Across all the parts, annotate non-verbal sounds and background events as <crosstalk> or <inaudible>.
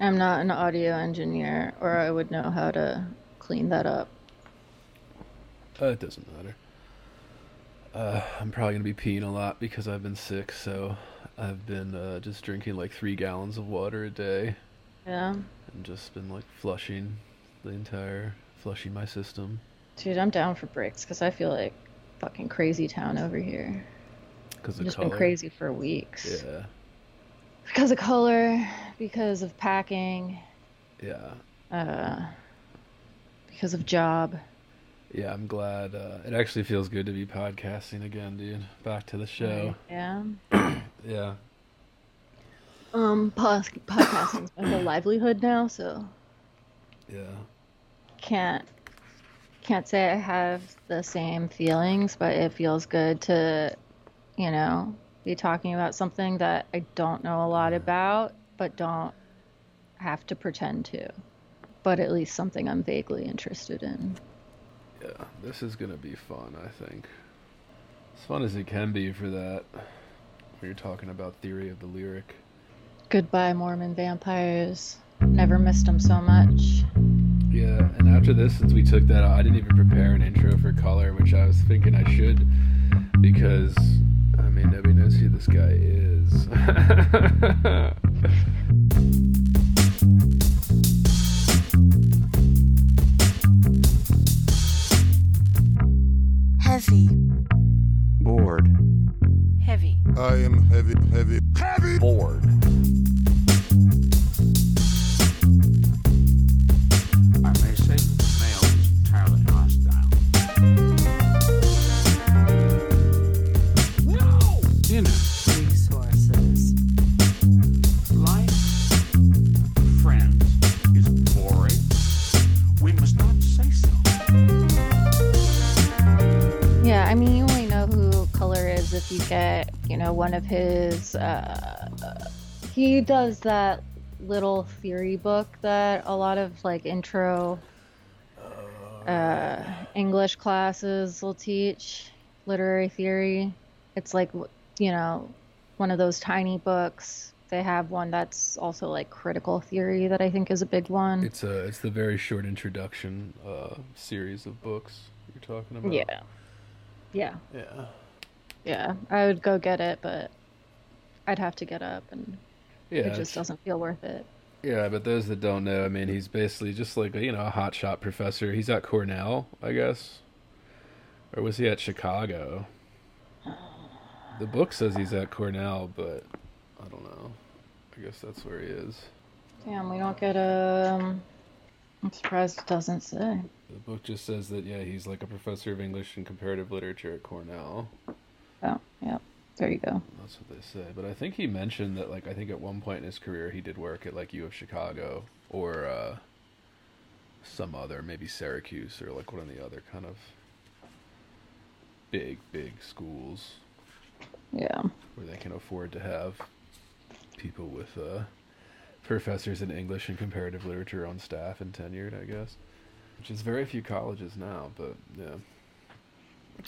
I'm not an audio engineer, or I would know how to clean that up. Uh, it doesn't matter. Uh, I'm probably gonna be peeing a lot because I've been sick, so I've been uh, just drinking like three gallons of water a day Yeah. and just been like flushing the entire flushing my system Dude, I'm down for bricks because I feel like fucking crazy town over here. because just color. been crazy for weeks. Yeah, Because of color, because of packing, yeah, uh, because of job. yeah. I'm glad. Uh, it actually feels good to be podcasting again, dude. Back to the show. Yeah. <clears throat> Yeah. Um, pos- podcasting's my whole livelihood now, so Yeah. can't can't say I have the same feelings, but it feels good to, you know, be talking about something that I don't know a lot mm. about, but don't have to pretend to. But at least something I'm vaguely interested in. Yeah, this is gonna be fun. I think as fun as it can be for that. When you're talking about theory of the lyric. Goodbye, Mormon vampires. Never missed them so much. Yeah, and after this, since we took that, I didn't even prepare an intro for Culler, which I was thinking I should, because I mean nobody knows who this guy is. Heavy. Bored. Heavy. I am heavy, heavy, heavy. Bored. You get, you know, one of his. Uh, he does that little theory book that a lot of like intro uh, English classes will teach literary theory. It's like, you know, one of those tiny books. They have one that's also like critical theory that I think is a big one. it's a it's the very short introduction uh, series of books you're talking about. yeah. Yeah. Yeah. Yeah. I would go get it, but I'd have to get up and Yeah. it just doesn't feel worth it. Yeah, but those that don't know, I mean, he's basically just like a, you know a hot shot professor. He's at Cornell, I guess, or was he at Chicago? The book says he's at Cornell, but I don't know. I guess that's where he is. Damn, we don't get a. Um, I'm surprised it doesn't say. The book just says that yeah, he's like a professor of English and comparative literature at Cornell. Oh, yeah. There you go. That's what they say. But I think he mentioned that like I think at one point in his career he did work at like U of Chicago or uh, some other maybe Syracuse or like one of the other kind of big big schools Yeah. where they can afford to have people with uh, professors in English and comparative literature on staff and tenured, I guess. Which is very few colleges now, but yeah.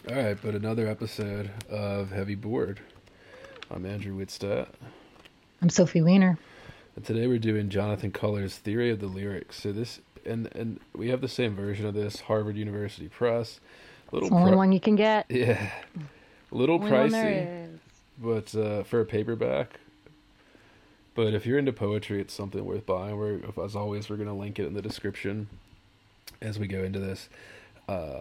All right, but another episode of Heavy Bored. I'm Andrew Whitstadt, I'm Sophie Weiner. and today we're doing Jonathan Culler's Theory of the Lyrics. So this, and and we have the same version of this, Harvard University Press. Little It's the only pri- one you can get. <laughs> yeah, a little Only one pricey there is. but uh, for a paperback. But if you're into poetry, it's something worth buying. We're, as always, we're gonna link it in the description as we go into this. Uh,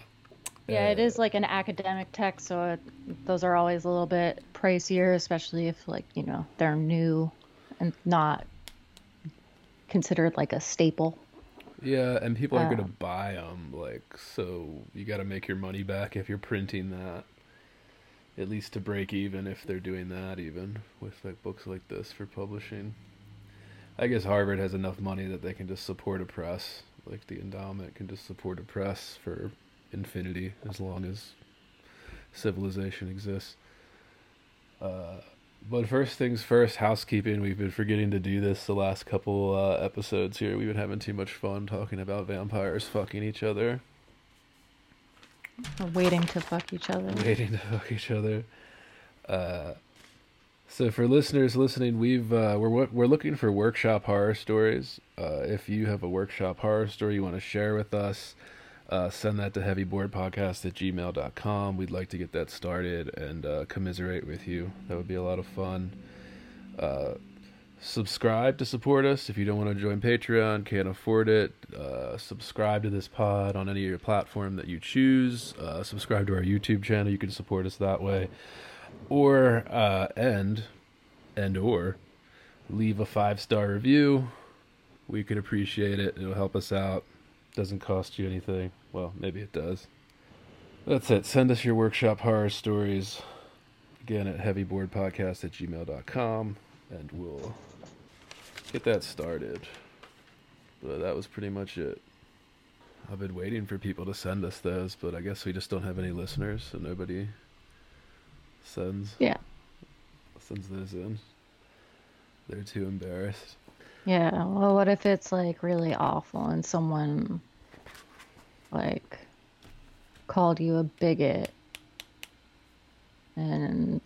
Yeah, it uh, is like an academic text, so it, those are always a little bit pricier, especially if, like, you know, they're new and not considered like a staple. Yeah, and people aren't Uh. gonna buy them. Like, so you got to make your money back if you're printing that. At least to break even, if they're doing that, even with like books like this for publishing. I guess Harvard has enough money that they can just support a press, like the endowment can just support a press for infinity as long as civilization exists. Uh, but first things first, housekeeping. We've been forgetting to do this the last couple uh, episodes here. We've been having too much fun talking about vampires fucking each other, Or waiting to fuck each other. waiting to fuck each other. Uh, So for listeners listening, we've uh, we're we're looking for workshop horror stories. Uh, if you have a workshop horror story you want to share with us, uh, send that to heavyboredpodcast at gmail.com. We'd like to get that started and uh, commiserate with you. That would be a lot of fun. Uh, subscribe to support us if you don't want to join Patreon, can't afford it. Uh, subscribe to this pod on any of your platform that you choose. Uh, subscribe to our YouTube channel. You can support us that way or uh, and and or leave a five star review. We could appreciate it. It'll help us out. Doesn't cost you anything. Well, maybe it does. That's it. Send us your workshop horror stories. Again at heavyboredpodcast at gmail.com and we'll get that started. But that was pretty much it. I've been waiting for people to send us those, but I guess we just don't have any listeners, so nobody sends Yeah. sends those in. They're too embarrassed. Yeah. Well, what if it's like really awful and someone like called you a bigot and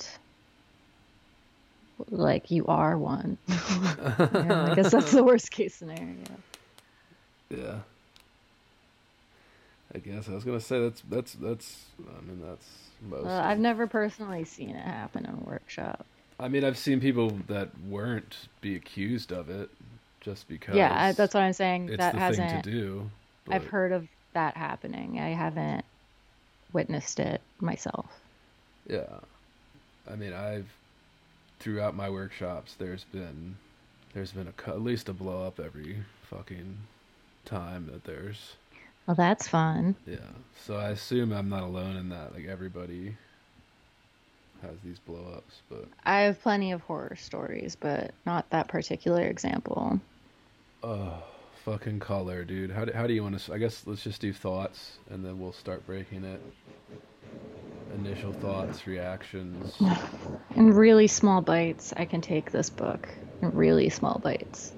like you are one? <laughs> Yeah, I guess that's the <laughs> worst case scenario. Yeah. I guess I was gonna say that's that's that's I mean that's most. Uh, I've never personally seen it happen in a workshop. I mean I've seen people that weren't be accused of it just because. Yeah, that's what I'm saying. it's That the hasn't. thing to do. I've heard of that happening. I haven't witnessed it myself. Yeah. I mean, I've throughout my workshops there's been there's been a at least a blow up every fucking time that there's Well, that's fun. yeah. So I assume I'm not alone in that. Like everybody has these blow ups, but I have plenty of horror stories, but not that particular example. oh, fucking Culler, dude. How do, how do you want to I guess let's just do thoughts and then we'll start breaking it. Initial thoughts, reactions. <sighs> In really small bites, I can take this book in really small bites.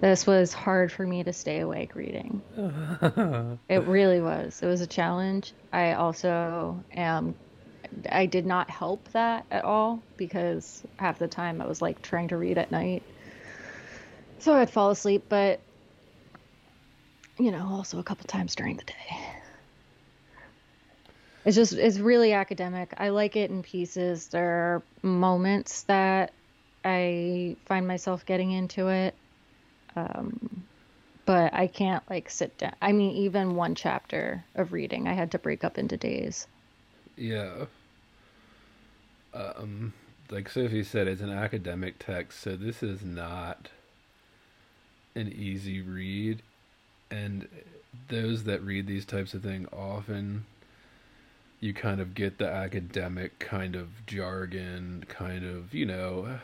This was hard for me to stay awake reading. <laughs> it really was. It was a challenge. I also am. I did not help that at all because half the time I was like trying to read at night. So I'd fall asleep, but you know, also a couple times during the day. It's just it's really academic. I like it in pieces. There are moments that I find myself getting into it. Um, but I can't like sit down. I mean, even one chapter of reading, I had to break up into days. Yeah. Um, like Sophie said, it's an academic text, so this is not an easy read. And those that read these types of things often you kind of get the academic kind of jargon, kind of, you know,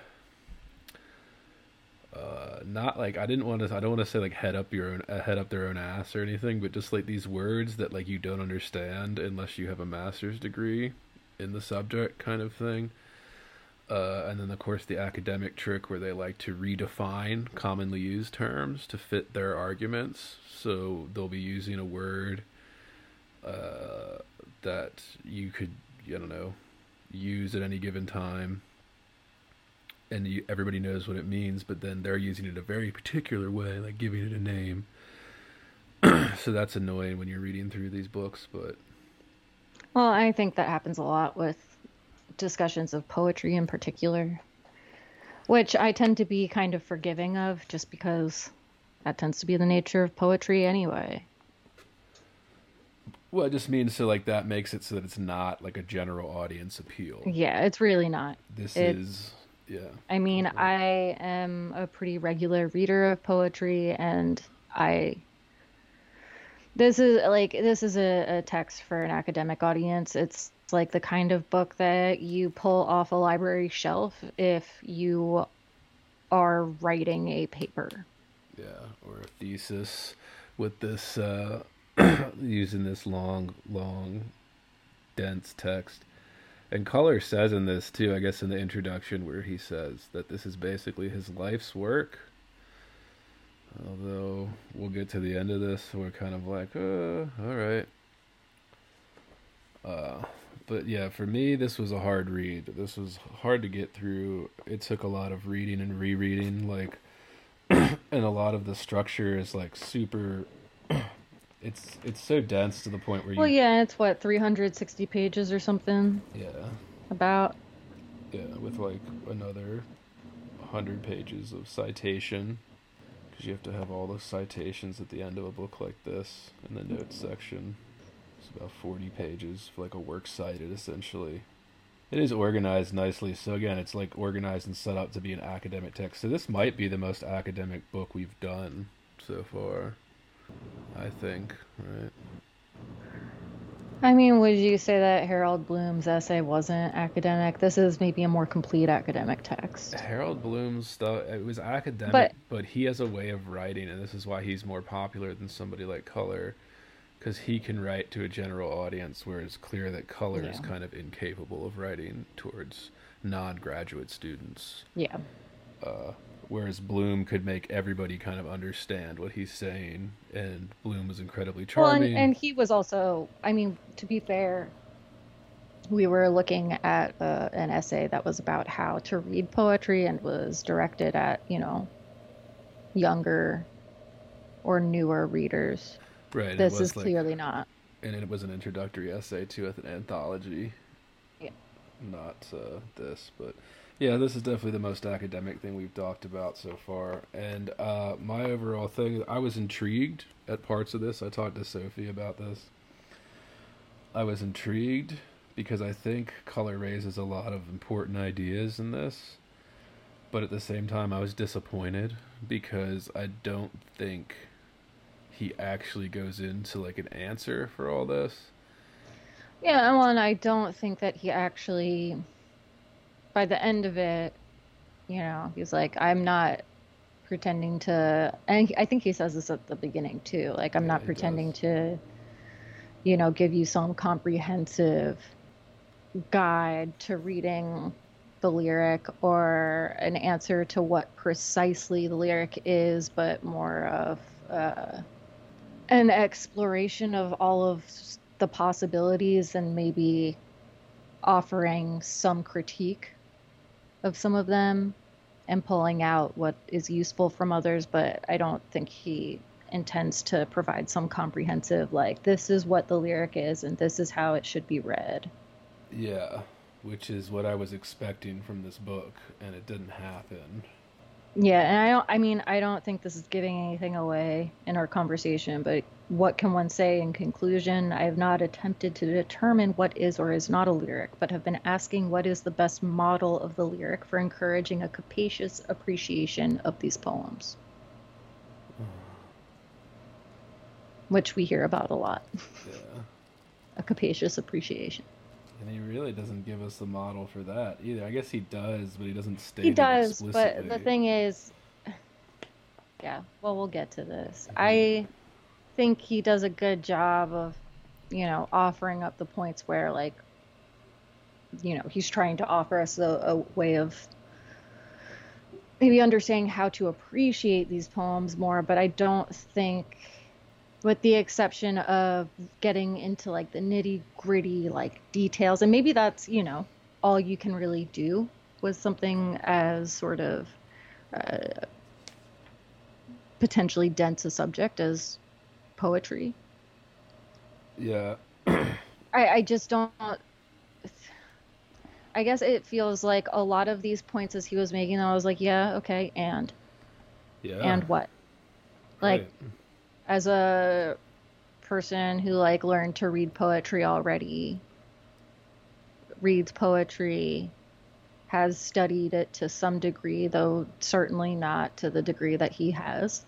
uh, not like I didn't want to. I don't want to say like head up your own, uh, head up their own ass or anything, but just like these words that like you don't understand unless you have a master's degree in the subject, kind of thing. Uh, and then of course the academic trick where they like to redefine commonly used terms to fit their arguments. So they'll be using a word uh, that you could, I don't know, use at any given time and you, everybody knows what it means, but then they're using it a very particular way, like giving it a name. <clears throat> so that's annoying when you're reading through these books, but Well, I think that happens a lot with discussions of poetry in particular, which I tend to be kind of forgiving of just because that tends to be the nature of poetry anyway. well, it just means so like that makes it so that it's not like a general audience appeal. Yeah, it's really not. This It- is yeah. I mean, I am a pretty regular reader of poetry, and I. This is like this is a, a text for an academic audience. It's like the kind of book that you pull off a library shelf if you are writing a paper. Yeah, or a thesis with this uh, <clears throat> using this long, long, dense text. And Culler says in this too, I guess in the introduction, where he says that this is basically his life's work. Although we'll get to the end of this, we're kind of like, uh, all right. Uh, but yeah, for me, this was a hard read. This was hard to get through. It took a lot of reading and rereading, like, <clears throat> and a lot of the structure is like super. <clears throat> It's it's so dense to the point where you Well, yeah, it's what 360 pages or something yeah about. yeah with like another hundred pages of citation because you have to have all the citations at the end of a book like this in the notes section. It's about forty pages for like a works cited essentially. It is organized nicely. So again, it's like organized and set up to be an academic text. So this might be the most academic book we've done so far. I think, right? I mean, would you say that Harold Bloom's essay wasn't academic? This is maybe a more complete academic text. Harold Bloom's stuff it was academic, But- but, he has a way of writing, and this is why he's more popular than somebody like Culler, because he can write to a general audience, where it's clear that Culler is kind of incapable of writing towards non-graduate students. Yeah. Uh, whereas Bloom could make everybody kind of understand what he's saying, and Bloom was incredibly Well, charming. and, and he was also, I mean, to be fair, we were looking at uh, an essay that was about how to read poetry and was directed at, you know, younger or newer readers. Right, This is like- clearly not. and it was an introductory essay to an anthology. Yeah. Not uh, this, but yeah, this is definitely the most academic thing we've talked about so far. And uh, my overall thing, I was intrigued at parts of this. I talked to Sophie about this. I was intrigued because I think Culler raises a lot of important ideas in this. But at the same time, I was disappointed because I don't think he actually goes into like an answer for all this. Yeah, well, and I don't think that he actually, by the end of it, you know, he's like, I'm not pretending to, and I think he says this at the beginning too, like, I'm Yeah, not pretending does. to, you know, give you some comprehensive guide to reading the lyric or an answer to what precisely the lyric is, but more of uh, an exploration of all of the possibilities and maybe offering some critique of some of them and pulling out what is useful from others. But I don't think he intends to provide some comprehensive, like, this is what the lyric is and this is how it should be read. Yeah, which is what I was expecting from this book, and it didn't happen. Yeah, and I don't I mean, I don't think this is giving anything away in our conversation, but what can one say in conclusion? I have not attempted to determine what is or is not a lyric, but have been asking what is the best model of the lyric for encouraging a capacious appreciation of these poems. Hmm. Which we hear about a lot. Yeah. A capacious appreciation. And he really doesn't give us the model for that either. I guess he does, but he doesn't state He does, but the thing is, <sighs> yeah, well, we'll get to this. Mm-hmm. I think he does a good job of, you know, offering up the points where, like, you know, he's trying to offer us a, a way of maybe understanding how to appreciate these poems more, but I don't think. With the exception of getting into like the nitty gritty like details, and maybe that's you know all you can really do with something as sort of uh, potentially dense a subject as poetry. Yeah. <clears throat> I, I just don't. I guess it feels like a lot of these points as he was making I was like, yeah, okay, and Yeah. and what? Like Right. As a person who like learned to read poetry already, reads poetry, has studied it to some degree, though certainly not to the degree that he has.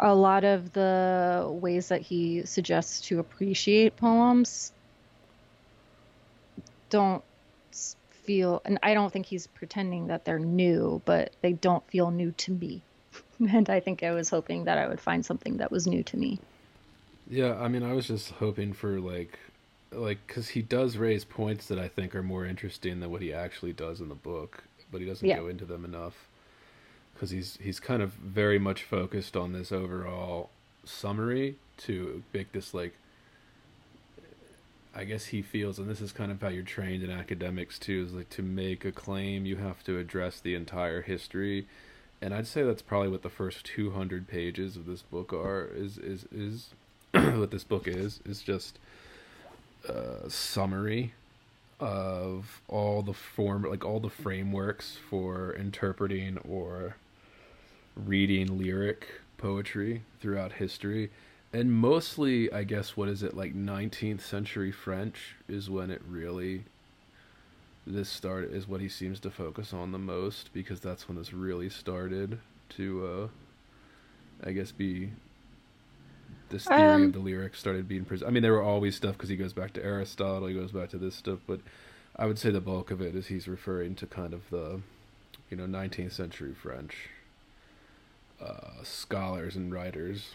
A lot of the ways that he suggests to appreciate poems don't feel, and I don't think he's pretending that they're new, but they don't feel new to me. And I think I was hoping that I would find something that was new to me. Yeah, I mean, I was just hoping for like, like, because he does raise points that I think are more interesting than what he actually does in the book, but he doesn't Yeah. go into them enough. Because he's he's kind of very much focused on this overall summary to make this like I guess he feels, and this is kind of how you're trained in academics too, is like to make a claim, you have to address the entire history, and I'd say that's probably what the first 200 pages of this book are. Is is is <clears throat> what this book is is just a summary of all the form, like all the frameworks for interpreting or reading lyric poetry throughout history and mostly i guess what is it like 19th century french is when it really this start is what he seems to focus on the most because that's when this really started to uh i guess be this theory Um, of the lyrics started being presented i mean there were always stuff because he goes back to aristotle he goes back to this stuff but i would say the bulk of it is he's referring to kind of the you know 19th century french uh, scholars and writers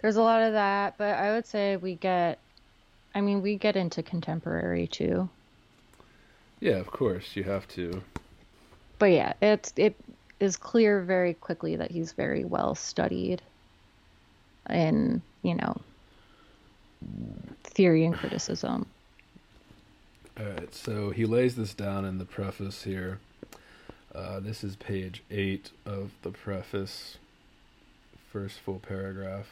There's a lot of that, but I would say we get, I mean, we get into contemporary too. Yeah, of course you have to. But yeah, it's it is clear very quickly that he's very well studied in, you know, theory and criticism. All right, so he lays this down in the preface here. Uh, this is page eight of the preface, first full paragraph.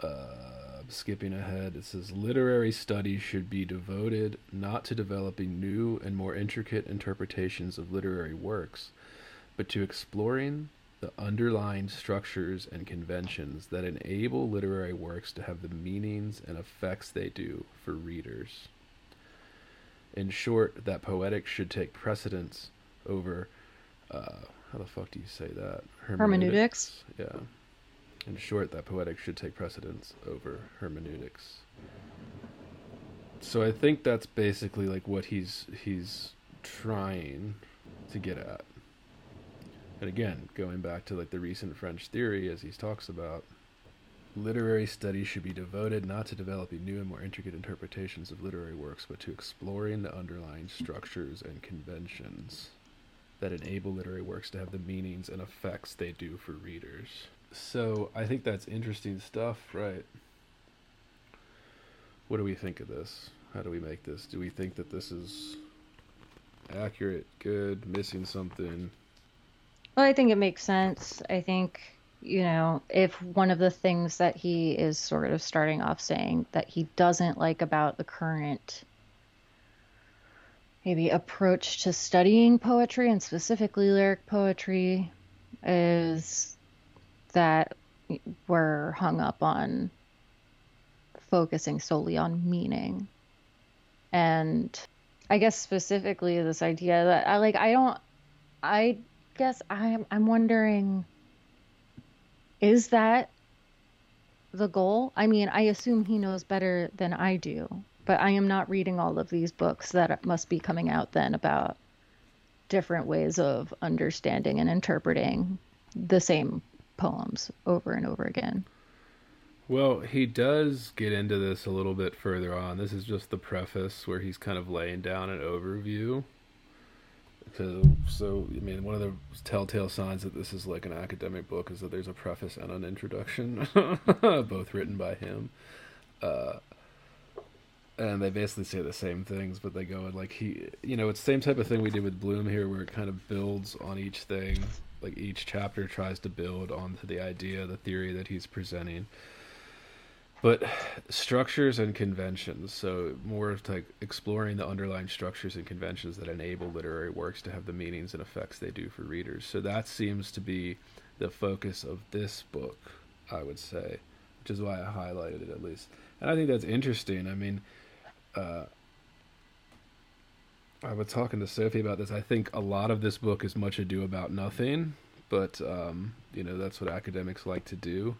Uh, skipping ahead, it says literary studies should be devoted not to developing new and more intricate interpretations of literary works, but to exploring the underlying structures and conventions that enable literary works to have the meanings and effects they do for readers. In short, that poetics should take precedence over, uh, how the fuck do you say that? Hermeneutics. Yeah. In short, that poetics should take precedence over hermeneutics. So I think that's basically like what he's he's trying to get at. And again, going back to like the recent French theory as he talks about, literary study should be devoted not to developing new and more intricate interpretations of literary works, but to exploring the underlying structures and conventions that enable literary works to have the meanings and effects they do for readers. So I think that's interesting stuff, right? What do we think of this? How do we make this? Do we think that this is accurate, good, missing something? Well, I think it makes sense. I think, you know, if one of the things that he is sort of starting off saying that he doesn't like about the current maybe approach to studying poetry and specifically lyric poetry is that we're hung up on focusing solely on meaning. And I guess specifically this idea that I like I don't I guess I'm I'm wondering is that the goal? I mean, I assume he knows better than I do, but I am not reading all of these books that must be coming out then about different ways of understanding and interpreting the same poems over and over again. Well, he does get into this a little bit further on. This is just the preface where he's kind of laying down an overview. So, I mean, one of the telltale signs that this is like an academic book is that there's a preface and an introduction, <laughs> both written by him. Uh, and they basically say the same things, but they go and like he, you know, it's the same type of thing we did with Bloom here, where it kind of builds on each thing. Like each chapter tries to build onto the idea, the theory that he's presenting. But structures and conventions so more of like exploring the underlying structures and conventions that enable literary works to have the meanings and effects they do for readers. So that seems to be the focus of this book i would say which is why i highlighted it at least. And i think that's interesting. I mean uh, i was talking to sophie about this i think a lot of this book is much ado about nothing but um, you know that's what academics like to do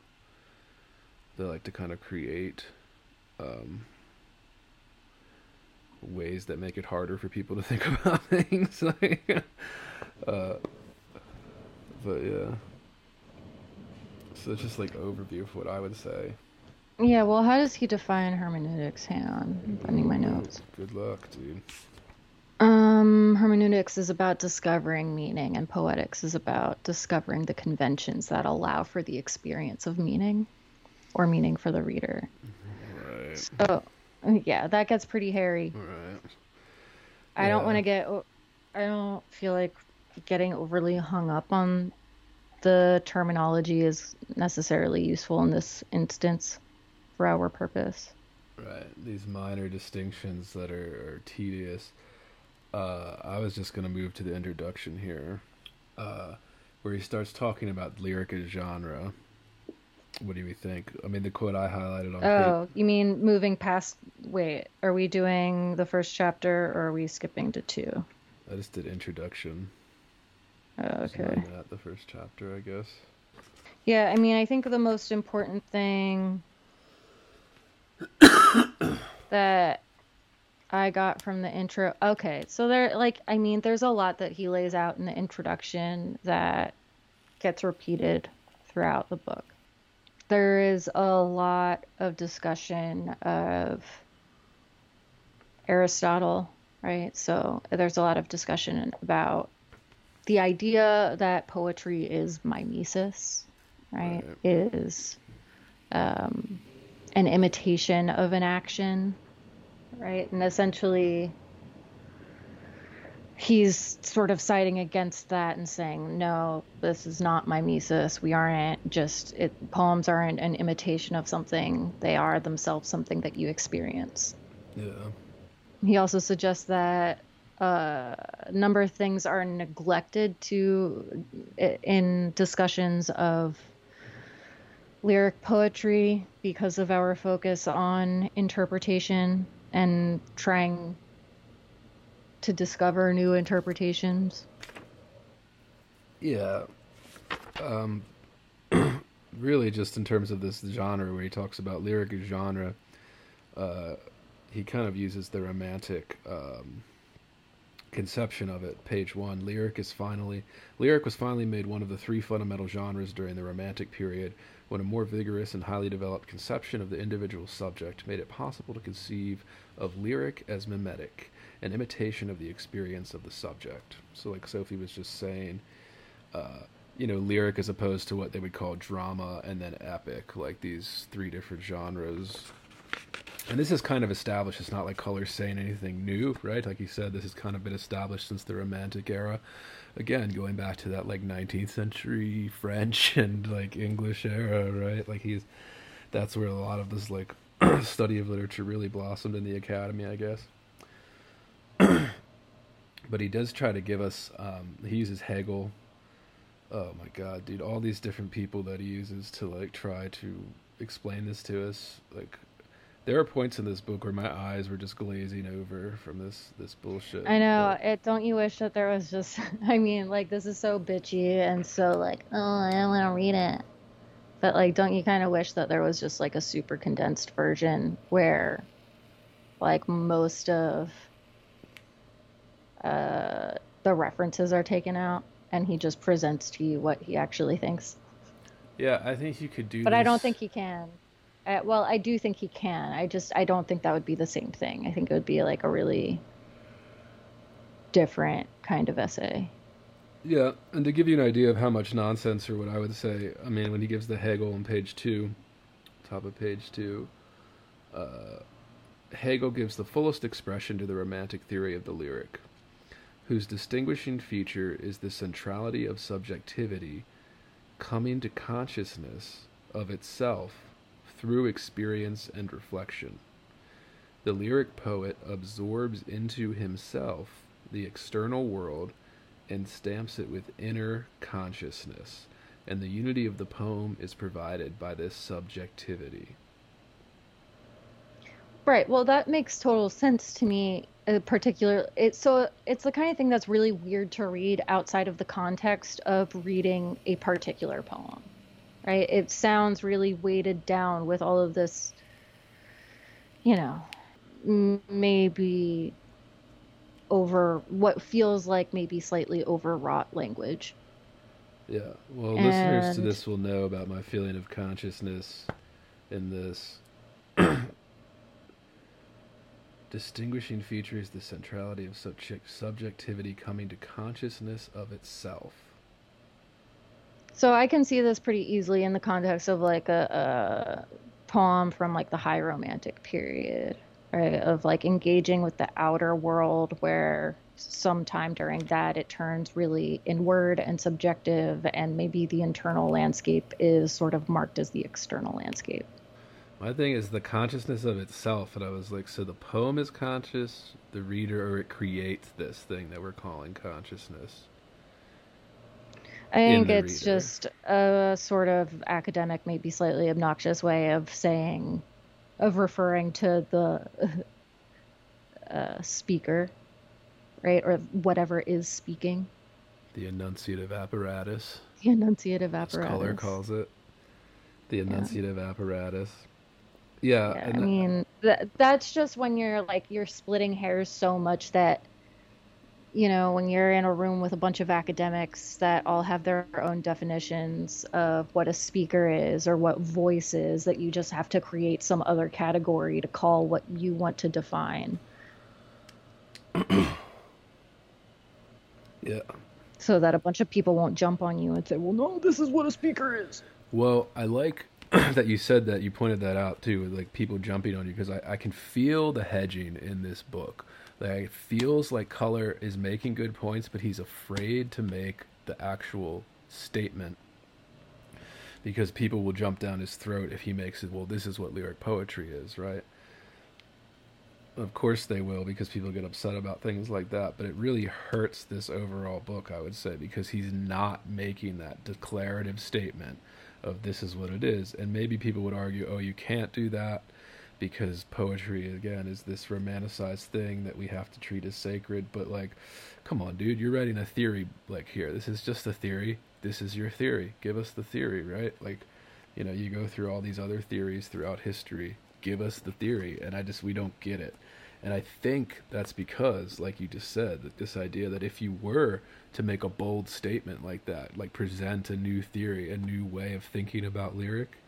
they like to kind of create um, ways that make it harder for people to <laughs> think about things. like, <laughs> uh, but yeah, so it's just like overview of what I would say. Yeah, well, how does he define hermeneutics? Hang on, I'm finding my notes. Good luck, dude. Um, hermeneutics is about discovering meaning, and poetics is about discovering the conventions that allow for the experience of meaning or meaning for the reader. Right. So, yeah, that gets pretty hairy. Right. I don't want to get, I don't feel like getting overly hung up on the terminology is necessarily useful in this instance for our purpose. Right. These minor distinctions that are, are tedious. Uh, I was just going to move to the introduction here, uh, where he starts talking about lyric as genre. What do we think? I mean, the quote I highlighted on page, Oh, you mean moving past? Wait, are we doing the first chapter or are we skipping to two? I just did introduction. Oh, okay. not That the first chapter, I guess. Yeah, I mean, I think the most important thing <coughs> that I got from the intro. Okay, so there, like, I mean, there's a lot that he lays out in the introduction that gets repeated throughout the book. There is a lot of discussion of Aristotle, right? So there's a lot of discussion about the idea that poetry is mimesis, right? Right. Is um, an imitation of an action, right? And essentially, he's sort of siding against that and saying, no, this is not mimesis. We aren't just, it, poems aren't an imitation of something, they are themselves something that you experience. Yeah. He also suggests that uh, a number of things are neglected to in discussions of lyric poetry because of our focus on interpretation and trying to discover new interpretations. Yeah. Um, <clears throat> really, just in terms of this genre where he talks about lyric genre, uh, he kind of uses the romantic um, conception of it. Page one, lyric is finally lyric was finally made one of the three fundamental genres during the Romantic period, when a more vigorous and highly developed conception of the individual subject made it possible to conceive of lyric as mimetic, an imitation of the experience of the subject. So, like Sophie was just saying, uh, you know, lyric as opposed to what they would call drama and then epic, like these three different genres. And this is kind of established. It's not like Culler's saying anything new, right? Like you said, this has kind of been established since the Romantic era. Again, going back to that like 19th century French <laughs> and like English era, right? Like he's that's where a lot of this like <clears throat> study of literature really blossomed in the academy, I guess. <clears throat> but he does try to give us. Um, he uses Hegel. Oh my god, dude! All these different people that he uses to like try to explain this to us, like there are points in this book where my eyes were just glazing over from this this bullshit. I know. but- It don't you wish that there was just <laughs> I mean, like this is so bitchy and so like, oh, I don't want to read it. But like don't you kind of wish that there was just like a super condensed version where like most of uh the references are taken out and he just presents to you what he actually thinks. yeah, I think you could do. But I don't think he can. Uh, well, I do think he can. I just I don't think that would be the same thing. I think it would be like a really different kind of essay. Yeah, and to give you an idea of how much nonsense, or what I would say, I mean, when he gives the Hegel on page two, top of page two, uh, Hegel gives the fullest expression to the Romantic theory of the lyric, whose distinguishing feature is the centrality of subjectivity coming to consciousness of itself through experience and reflection. The lyric poet absorbs into himself the external world and stamps it with inner consciousness, and the unity of the poem is provided by this subjectivity. Right. Well, that makes total sense to me. Uh, particular, it's so it's the kind of thing that's really weird to read outside of the context of reading a particular poem. Right? It sounds really weighted down with all of this, you know, m- maybe over what feels like maybe slightly overwrought language. Yeah, well, listeners to this will know about my feeling of consciousness in this. <clears throat> Distinguishing feature is the centrality of subject- subjectivity coming to consciousness of itself. So I can see this pretty easily in the context of like a, a poem from like the high romantic period, right? Of like engaging with the outer world where sometime during that it turns really inward and subjective and maybe the internal landscape is sort of marked as the external landscape. My thing is the consciousness of itself, and I was like, so the poem is conscious, the reader, or it creates this thing that we're calling consciousness. I think it's reader. just a sort of academic, maybe slightly obnoxious way of saying, of referring to the <laughs> uh, speaker, right? Or whatever is speaking. The enunciative apparatus, The enunciative apparatus. Culler calls it. The enunciative apparatus. Yeah, Yeah, I mean, that that's just when you're like you're splitting hairs so much that you know, when you're in a room with a bunch of academics that all have their own definitions of what a speaker is or what voice is, that you just have to create some other category to call what you want to define. <clears throat> yeah. So that a bunch of people won't jump on you and say, well, no, this is what a speaker is. Well, I like <clears throat> that you said that. You pointed that out too, with like people jumping on you because I, I can feel the hedging in this book. Like it feels like Culler is making good points, but he's afraid to make the actual statement because people will jump down his throat if he makes it. Well, this is what lyric poetry is, right? Of course they will because people get upset about things like that, but it really hurts this overall book, I would say, because he's not making that declarative statement of this is what it is. And maybe people would argue, oh, you can't do that because poetry, again, is this romanticized thing that we have to treat as sacred. But, like, come on, dude, you're writing a theory, like, here. This is just a theory. This is your theory. Give us the theory, right? Like, you know, you go through all these other theories throughout history. Give us the theory. And I just, we don't get it. And I think that's because, like you just said, that this idea that if you were to make a bold statement like that, like present a new theory, a new way of thinking about lyric,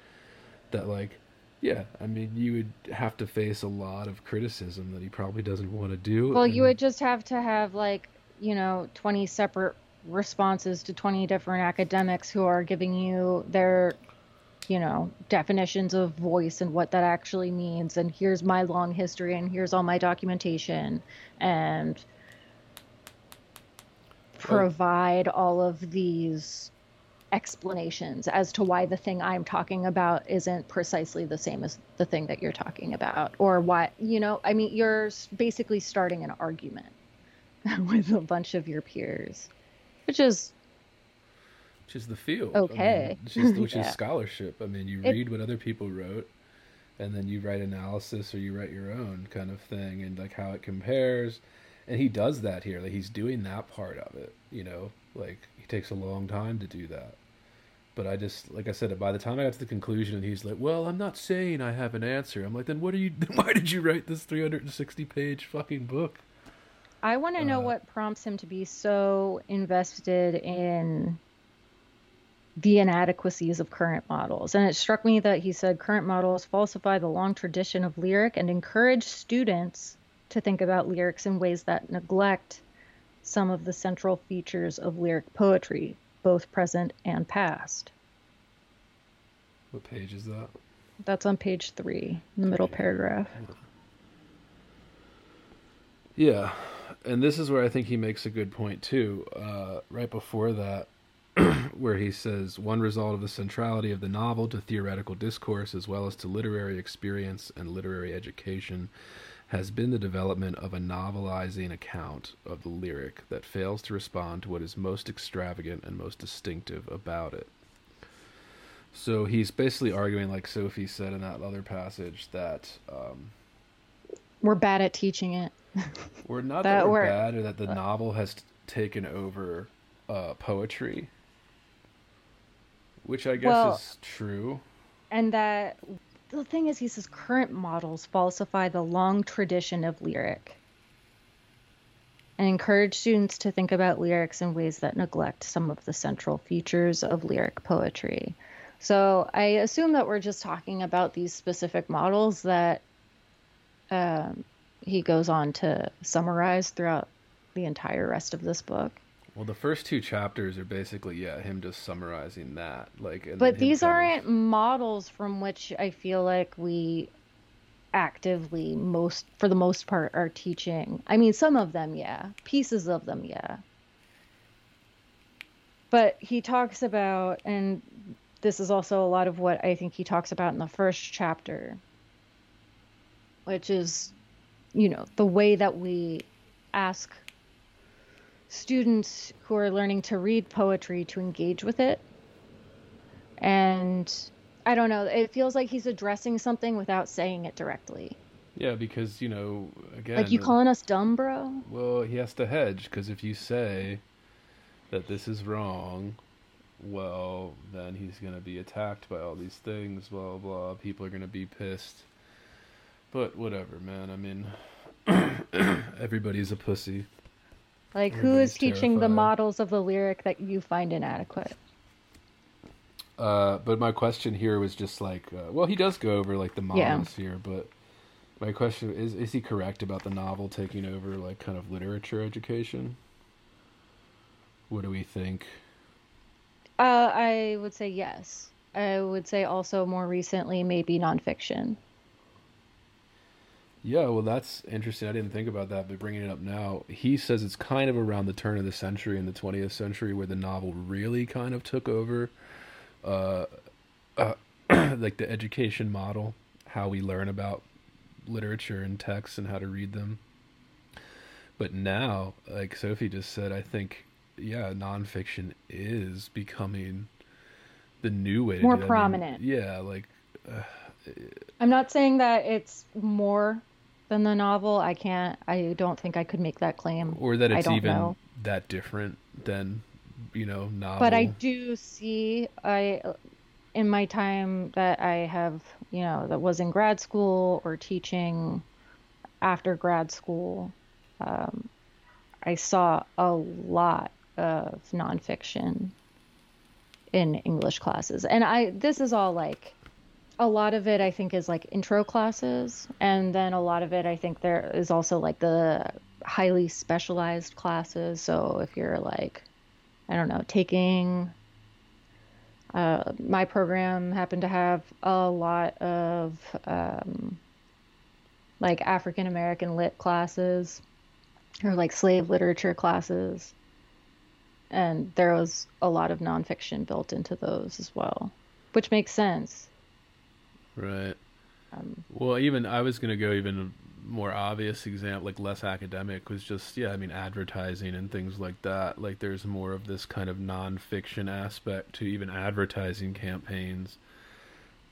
that like, yeah, I mean, you would have to face a lot of criticism that he probably doesn't want to do. Well, you would just have to have like, you know, 20 separate responses to 20 different academics who are giving you their, you know, definitions of voice and what that actually means. And here's my long history and here's all my documentation and provide all of these explanations as to why the thing I'm talking about isn't precisely the same as the thing that you're talking about, or why, you know, I mean, you're basically starting an argument <laughs> with a bunch of your peers, which is which is the field. I mean, Okay. which is, <laughs> which Yeah. is scholarship. I mean, you It- read what other people wrote, and then you write analysis or you write your own kind of thing, and like how it compares. And he does that here. Like he's doing that part of it. You know, like he takes a long time to do that. But I just, like I said, by the time I got to the conclusion, and he's like, "Well, I'm not saying I have an answer." I'm like, "Then what are you? <laughs> Why did you write this 360 page fucking book?" I want to know Uh, what prompts him to be so invested in the inadequacies of current models. And it struck me that he said current models falsify the long tradition of lyric and encourage students to think about lyrics in ways that neglect some of the central features of lyric poetry, both present and past. What page is that? That's on page three, in the middle paragraph. Yeah, and this is where I think he makes a good point too. Uh, right before that, <clears throat> where he says one result of the centrality of the novel to theoretical discourse as well as to literary experience and literary education has been the development of a novelizing account of the lyric that fails to respond to what is most extravagant and most distinctive about it. So he's basically arguing, like Sophie said in that other passage, that um, We're bad at teaching it. <laughs> we're not That that, we're we're- bad, or that the novel has taken over uh, poetry, which I guess Well- is true. and that the thing is he says current models falsify the long tradition of lyric and encourage students to think about lyrics in ways that neglect some of the central features of lyric poetry. So i assume that we're just talking about these specific models that um, he goes on to summarize throughout the entire rest of this book Well, the first two chapters are basically yeah him just summarizing that, like. but these aren't models from which I feel like we actively most for the most part are teaching. I mean, some of them, yeah, pieces of them, yeah. But he talks about, and this is also a lot of what I think he talks about in the first chapter, which is, you know, the way that we ask students who are learning to read poetry to engage with it. And I don't know, it feels like he's addressing something without saying it directly. Yeah, because you know, again, Like you calling us dumb, bro? Well, he has to hedge because if you say that this is wrong, well, then he's going to be attacked by all these things, blah, blah, blah. People are going to be pissed. But whatever, man. I mean, <clears throat> everybody's a pussy. Like who is teaching the models of the lyric that you find inadequate? Uh, but my question here was just like, uh, well, he does go over like the Yeah. models here, but my question is: Is he correct about the novel taking over like kind of literature education? What do we think? Uh, I would say yes. I would say also more recently, maybe nonfiction. Yeah, well, that's interesting. I didn't think about that, but bringing it up now, he says it's kind of around the turn of the century in the 20th century where the novel really kind of took over, uh, uh, <clears throat> like the education model, how we learn about literature and texts and how to read them. But now, like Sophie just said, I think, yeah, nonfiction is becoming the new way to More it. I mean, prominent. yeah, like I'm not saying that it's more than the novel. I can't. I don't think I could make that claim. or that I it's don't even know. that different than you know novel. But I do see I in my time that I have, you know, that was in grad school or teaching after grad school, um, I saw a lot of nonfiction in English classes. And I this is all like a lot of it I think is like intro classes and then a lot of it I think there is also like the highly specialized classes. So if you're like I don't know, taking uh, my program happened to have a lot of um, like African American lit classes or like slave literature classes. And there was a lot of nonfiction built into those as well, which makes sense. Right. Um, Well, even I was gonna go even more obvious example, like less academic, was just yeah. I mean, advertising and things like that. Like, there's more of this kind of nonfiction aspect to even advertising campaigns,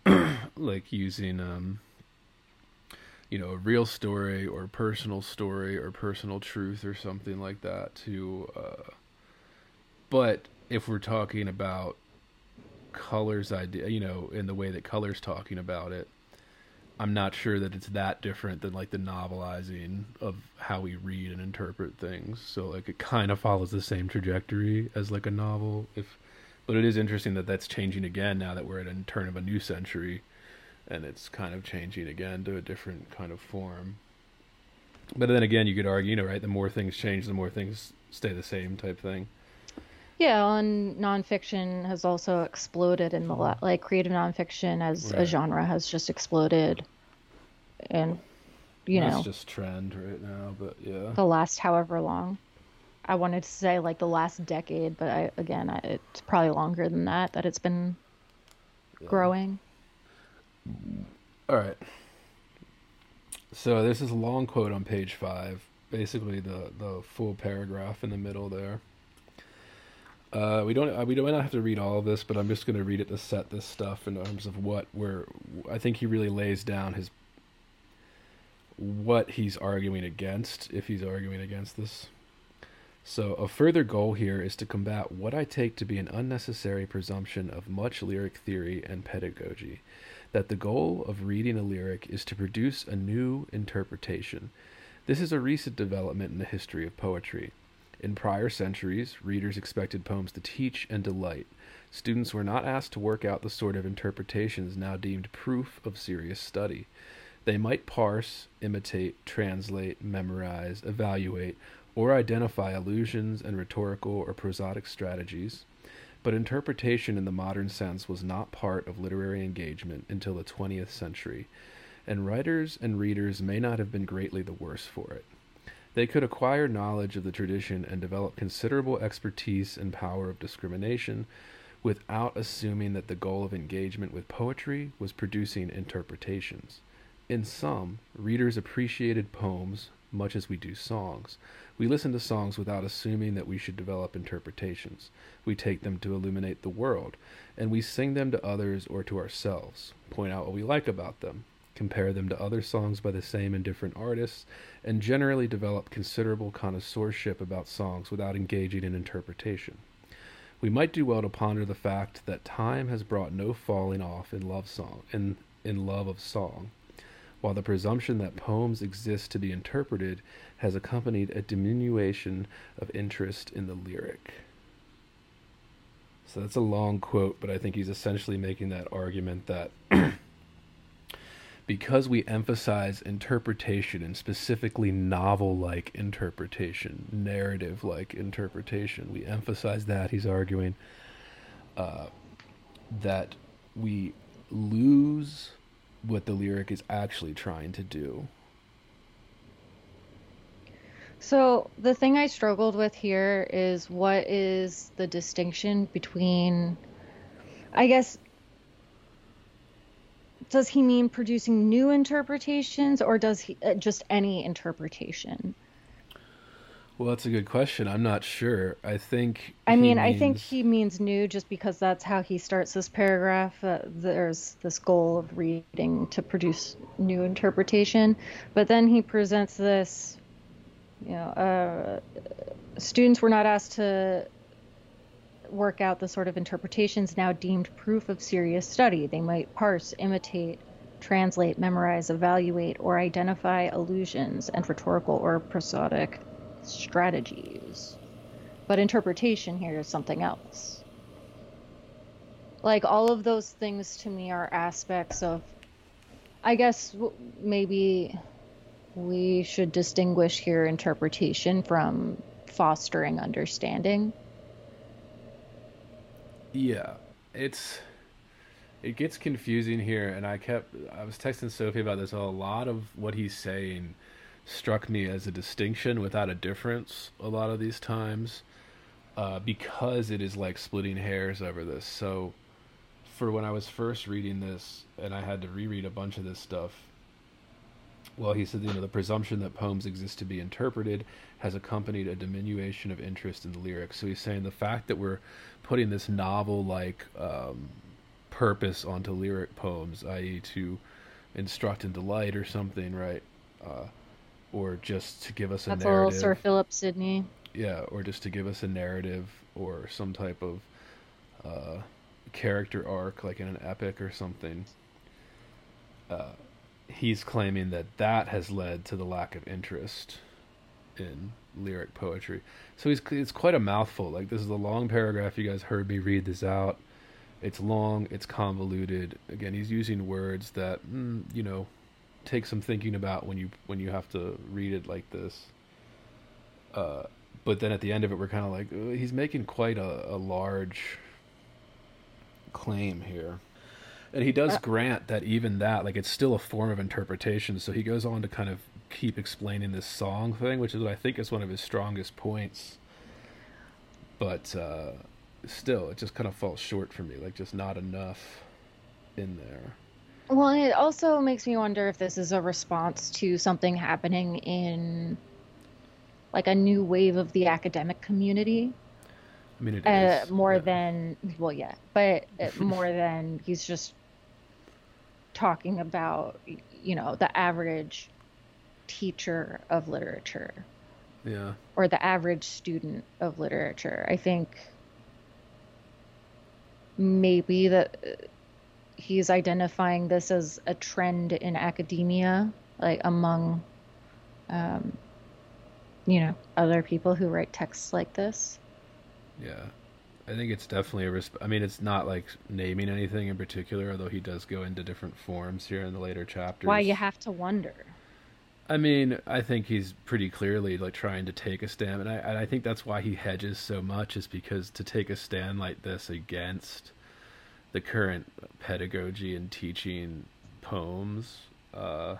<clears throat> like using um, you know, a real story or personal story or personal truth or something like that to. Uh, but if we're talking about Culler's idea you know in the way that Culler's talking about it i'm not sure that it's that different than like the novelizing of how we read and interpret things. So like it kind of follows the same trajectory as like a novel if but it is interesting that that's changing again now that we're at a turn of a new century and it's kind of changing again to a different kind of form. But then again you could argue you know right the more things change the more things stay the same type thing yeah, and nonfiction has also exploded in the la- like creative nonfiction as a genre has just exploded, and you that's know just trend right now but yeah the last however long. I wanted to say like the last decade, but I again I, it's probably longer than that that it's been growing. All right. So this is a long quote on page five, basically the the full paragraph in the middle there. Uh, we don't uh, we don't not have to read all of this, but I'm just going to read it to set this stuff in terms of what we're. I think he really lays down his what he's arguing against if he's arguing against this. So, a further goal here is to combat what I take to be an unnecessary presumption of much lyric theory and pedagogy that the goal of reading a lyric is to produce a new interpretation. This is a recent development in the history of poetry. In prior centuries, readers expected poems to teach and delight. Students were not asked to work out the sort of interpretations now deemed proof of serious study. They might parse, imitate, translate, memorize, evaluate, or identify allusions and rhetorical or prosodic strategies, but interpretation in the modern sense was not part of literary engagement until the 20th century. and writers and readers may not have been greatly the worse for it. They could acquire knowledge of the tradition and develop considerable expertise and power of discrimination without assuming that the goal of engagement with poetry was producing interpretations. In sum, readers appreciated poems much as we do songs. We listen to songs without assuming that we should develop interpretations. We take them to illuminate the world, and we sing them to others or to ourselves, point out what we like about them, compare them to other songs by the same and different artists, and generally develop considerable connoisseurship about songs without engaging in interpretation. We might do well to ponder the fact that time has brought no falling off in love song in, in love of song, while the presumption that poems exist to be interpreted has accompanied a diminution of interest in the lyric. So that's a long quote, but I think he's essentially making that argument that <clears throat> because we emphasize interpretation and specifically novel like interpretation, narrative like interpretation, we emphasize that, he's arguing uh, that we lose what the lyric is actually trying to do. So the thing I struggled with here is what is the distinction between, I guess, does he mean producing new interpretations or does he uh, just any interpretation? Well, that's a good question. I'm not sure. I think. I mean, I think he means new just because that's how he starts this paragraph. Uh, there's this goal of reading to produce new interpretation, but then he presents this, you know, uh, students were not asked to work out the sort of interpretations now deemed proof of serious study. They might parse, imitate, translate, memorize, evaluate, or identify allusions and rhetorical or prosodic strategies. But interpretation here is something else. Like all of those things to me are aspects of, I guess maybe we should distinguish here interpretation from fostering understanding. Yeah, it's it gets confusing here, and I kept I was texting Sophie about this. A lot of what he's saying struck me as a distinction without a difference. A lot of these times, uh, because it is like splitting hairs over this. So, for when I was first reading this, and I had to reread a bunch of this stuff. Well, he said, you know, the presumption that poems exist to be interpreted has accompanied a diminution of interest in the lyrics. So he's saying the fact that we're putting this novel-like um, purpose onto lyric poems, i.e., to instruct and delight or something, right? Uh, or just to give us a That's a little narrative. Sir Philip Sidney. Yeah, or just to give us a narrative or some type of uh, character arc, like in an epic or something. Uh, he's claiming that that has led to the lack of interest in lyric poetry. So he's it's quite a mouthful. Like this is a long paragraph. You guys heard me read this out. It's long. It's convoluted. Again, he's using words that mm, you know take some thinking about when you when you have to read it like this. Uh, but then at the end of it, we're kind of like uh, he's making quite a, a large claim here. And he does grant that even that, like, it's still a form of interpretation. So he goes on to kind of keep explaining this song thing, which is what I think is one of his strongest points. But uh, still, it just kind of falls short for me. Like, just not enough in there. Well, it also makes me wonder if this is a response to something happening in like a new wave of the academic community. I mean, it Uh, is, more yeah. than well, yeah, but uh, <laughs> more than he's just talking about, you know, the average teacher of literature Yeah. or the average student of literature. I think maybe that uh, he's identifying this as a trend in academia, like among, um, you know, other people who write texts like this. Yeah. I think it's definitely a resp- I mean, it's not like naming anything in particular, although he does go into different forms here in the later chapters. Why you have to wonder. I mean, I think he's pretty clearly like trying to take a stand, and I, and I think that's why he hedges so much is because to take a stand like this against the current pedagogy and teaching poems, uh,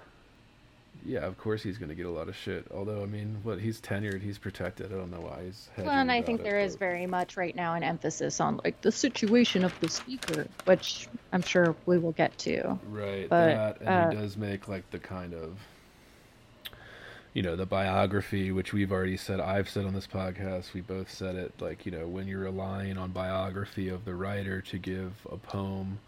yeah, of course he's going to get a lot of shit. Although, I mean, what he's tenured, he's protected. I don't know why he's. Well, and I think it, there is but- very much right now an emphasis on like the situation of the speaker, which I'm sure we will get to. Right, But, that, and uh, he does make like the kind of, you know, the biography, which we've already said, I've said on this podcast, we both said it, like, you know, when you're relying on biography of the writer to give a poem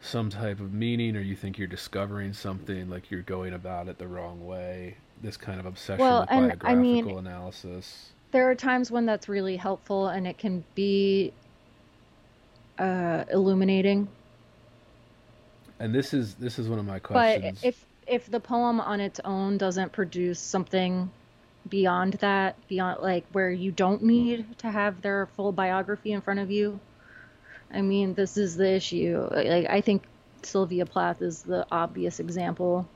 some type of meaning, or you think you're discovering something, like you're going about it the wrong way. This kind of obsession Well, with and I biographical mean- analysis. There are times when that's really helpful and it can be uh, illuminating. And this is this is one of my questions But if if the poem on its own doesn't produce something beyond that, beyond like where you don't need to have their full biography in front of you, I mean, this is the issue. Like I think Sylvia Plath is the obvious example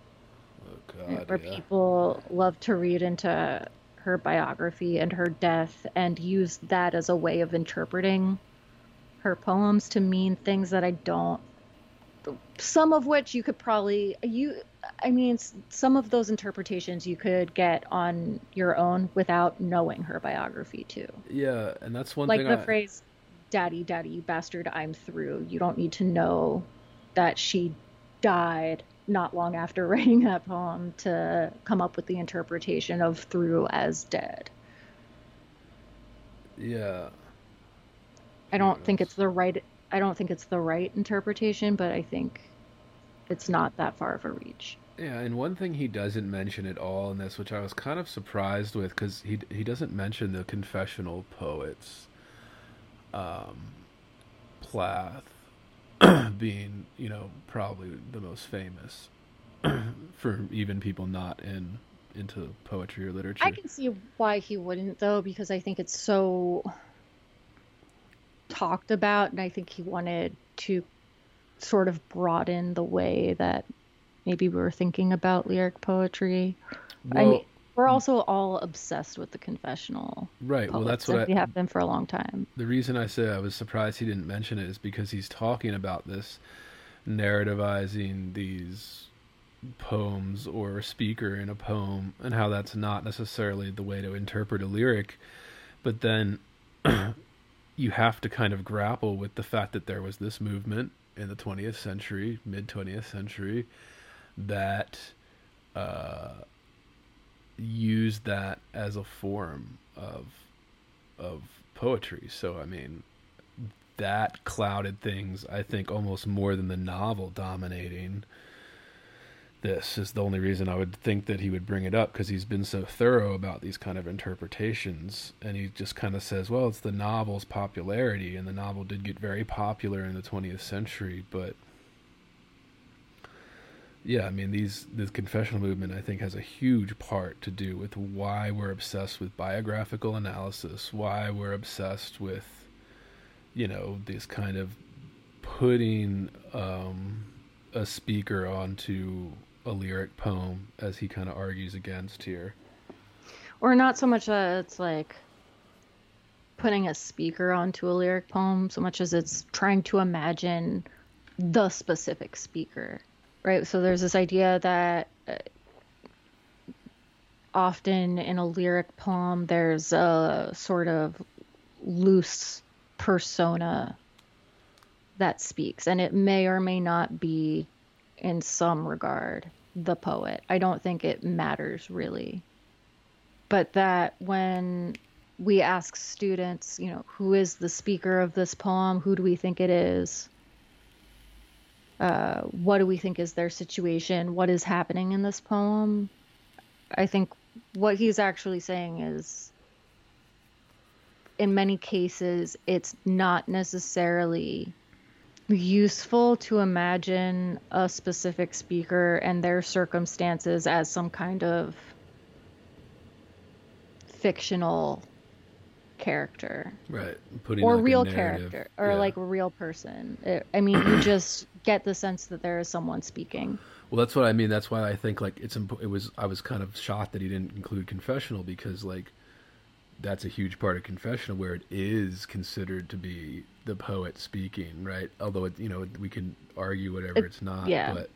oh, God, where yeah. people love to read into her biography and her death and use that as a way of interpreting her poems to mean things that I don't some of which you could probably you I mean some of those interpretations you could get on your own without knowing her biography too. Yeah, and that's one like thing the I, phrase daddy daddy you bastard I'm through. You don't need to know that she died not long after <laughs> writing that poem to come up with the interpretation of through as dead. yeah. I don't think it's the right I don't think it's the right interpretation, but I think it's not that far of a reach. Yeah, and one thing he doesn't mention at all in this, which I was kind of surprised with, because he he doesn't mention the confessional poets, um, Plath <clears throat> being you know probably the most famous <clears throat> for even people not in into poetry or literature. I can see why he wouldn't though, because I think it's so talked about, and I think he wanted to sort of broaden the way that maybe we were thinking about lyric poetry. I mean, we're also all obsessed with the confessional right. Well, that's what we have been for a long time. the reason I say I was surprised he didn't mention it is because he's talking about this narrativizing these poems or a speaker in a poem and how that's not necessarily the way to interpret a lyric but then <clears throat> you have to kind of grapple with the fact that there was this movement in the 20th century mid 20th century that uh, used that as a form of of poetry so i mean that clouded things i think almost more than the novel dominating this is the only reason I would think that he would bring it up because he's been so thorough about these kind of interpretations, and he just kind of says, "Well, it's the novel's popularity, and the novel did get very popular in the 20th century, but." Yeah, I mean these the confessional movement I think has a huge part to do with why we're obsessed with biographical analysis, why we're obsessed with you know, this kind of putting um, a speaker onto a lyric poem, as he kind of argues against here. Or not so much that it's like putting a speaker onto a lyric poem, so much as it's trying to imagine the specific speaker, right? So there's this idea that uh, often in a lyric poem, there's a sort of loose persona that speaks, and it may or may not be, in some regard, the poet. I don't think it matters really but that when we ask students, you know, who is the speaker of this poem? Who do we think it is? Uh, what do we think is their situation? What is happening in this poem? I think what he's actually saying is, in many cases, it's not necessarily useful to imagine a specific speaker and their circumstances as some kind of fictional character Right. Putting or like real character or yeah. like a real person. It, I mean, you <clears throat> just get the sense that there is someone speaking. Well, that's what I mean. That's why I think like it's it was I was kind of shocked that he didn't include confessional because like that's a huge part of confessional where it is considered to be the poet speaking, right? Although it you know we can argue whatever It- it's not, yeah. but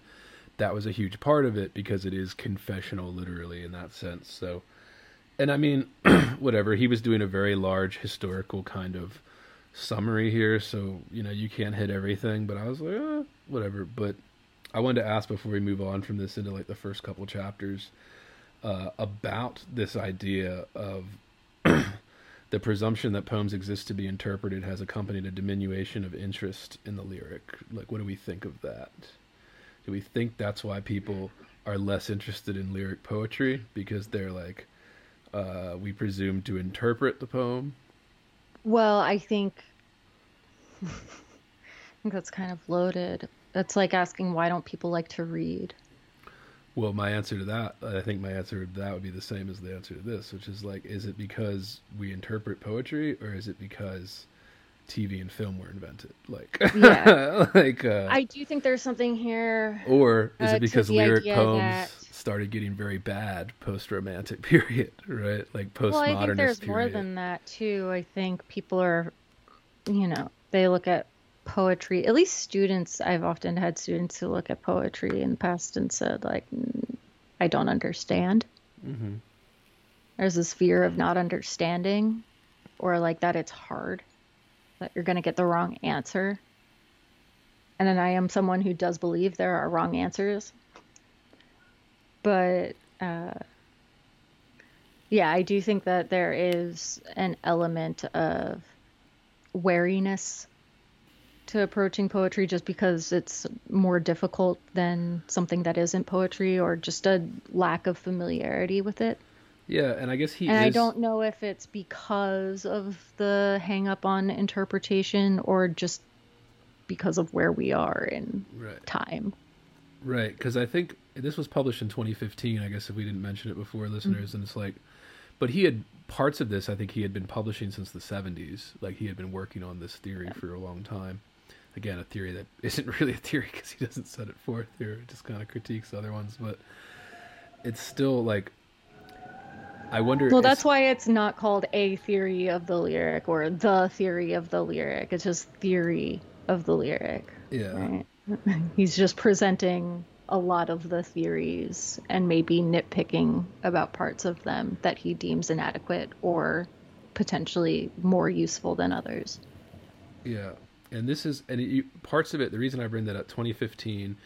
that was a huge part of it because it is confessional literally in that sense. So and I mean <clears throat> whatever, he was doing a very large historical kind of summary here, so you know, you can't hit everything, but I was like, eh, whatever, but I wanted to ask before we move on from this into like the first couple chapters uh, about this idea of <clears throat> the presumption that poems exist to be interpreted has accompanied a diminution of interest in the lyric. Like, what do we think of that? Do we think that's why people are less interested in lyric poetry because they're like, uh, we presume to interpret the poem? Well, I think <laughs> I think that's kind of loaded. That's like asking why don't people like to read? Well, my answer to that, I think my answer to that would be the same as the answer to this, which is like, is it because we interpret poetry, or is it because TV and film were invented? Like, <laughs> Yeah. like, uh, I do think there's something here. or is uh, it because lyric poems that- started getting very bad post-romantic <laughs> period, right? Like postmodernist Well, I think there's more than that too. I think people are, you know, they look at poetry. At least students. I've often had students who look at poetry in the past and said like, "Mm, I don't understand. Mhm. There's this fear of not understanding, or like that it's hard, that you're going to get the wrong answer. And then I am someone who does believe there are wrong answers. But uh, yeah, I do think that there is an element of wariness to approaching poetry just because it's more difficult than something that isn't poetry or just a lack of familiarity with it. Yeah, and I guess he And I don't know if it's because of the hang up on interpretation or just because of where we are in Right. time. Right, because I think this was published in 2015. I guess if we didn't mention it before, mm-hmm. listeners, and it's like, but he had parts of this. I think he had been publishing since the 70s. Like he had been working on this theory for a long time. Again, a theory that <laughs> isn't really a theory because he doesn't set it forth here. Just kind of critiques other ones, but it's still like. I wonder. Well, it's- that's why it's not called a theory of the lyric or the theory of the lyric. It's just theory of the lyric. Yeah. Right? <laughs> He's just presenting a lot of the theories and maybe nitpicking about parts of them that he deems inadequate or potentially more useful than others. Yeah, and this is and you, parts of it. The reason I bring that up, 2015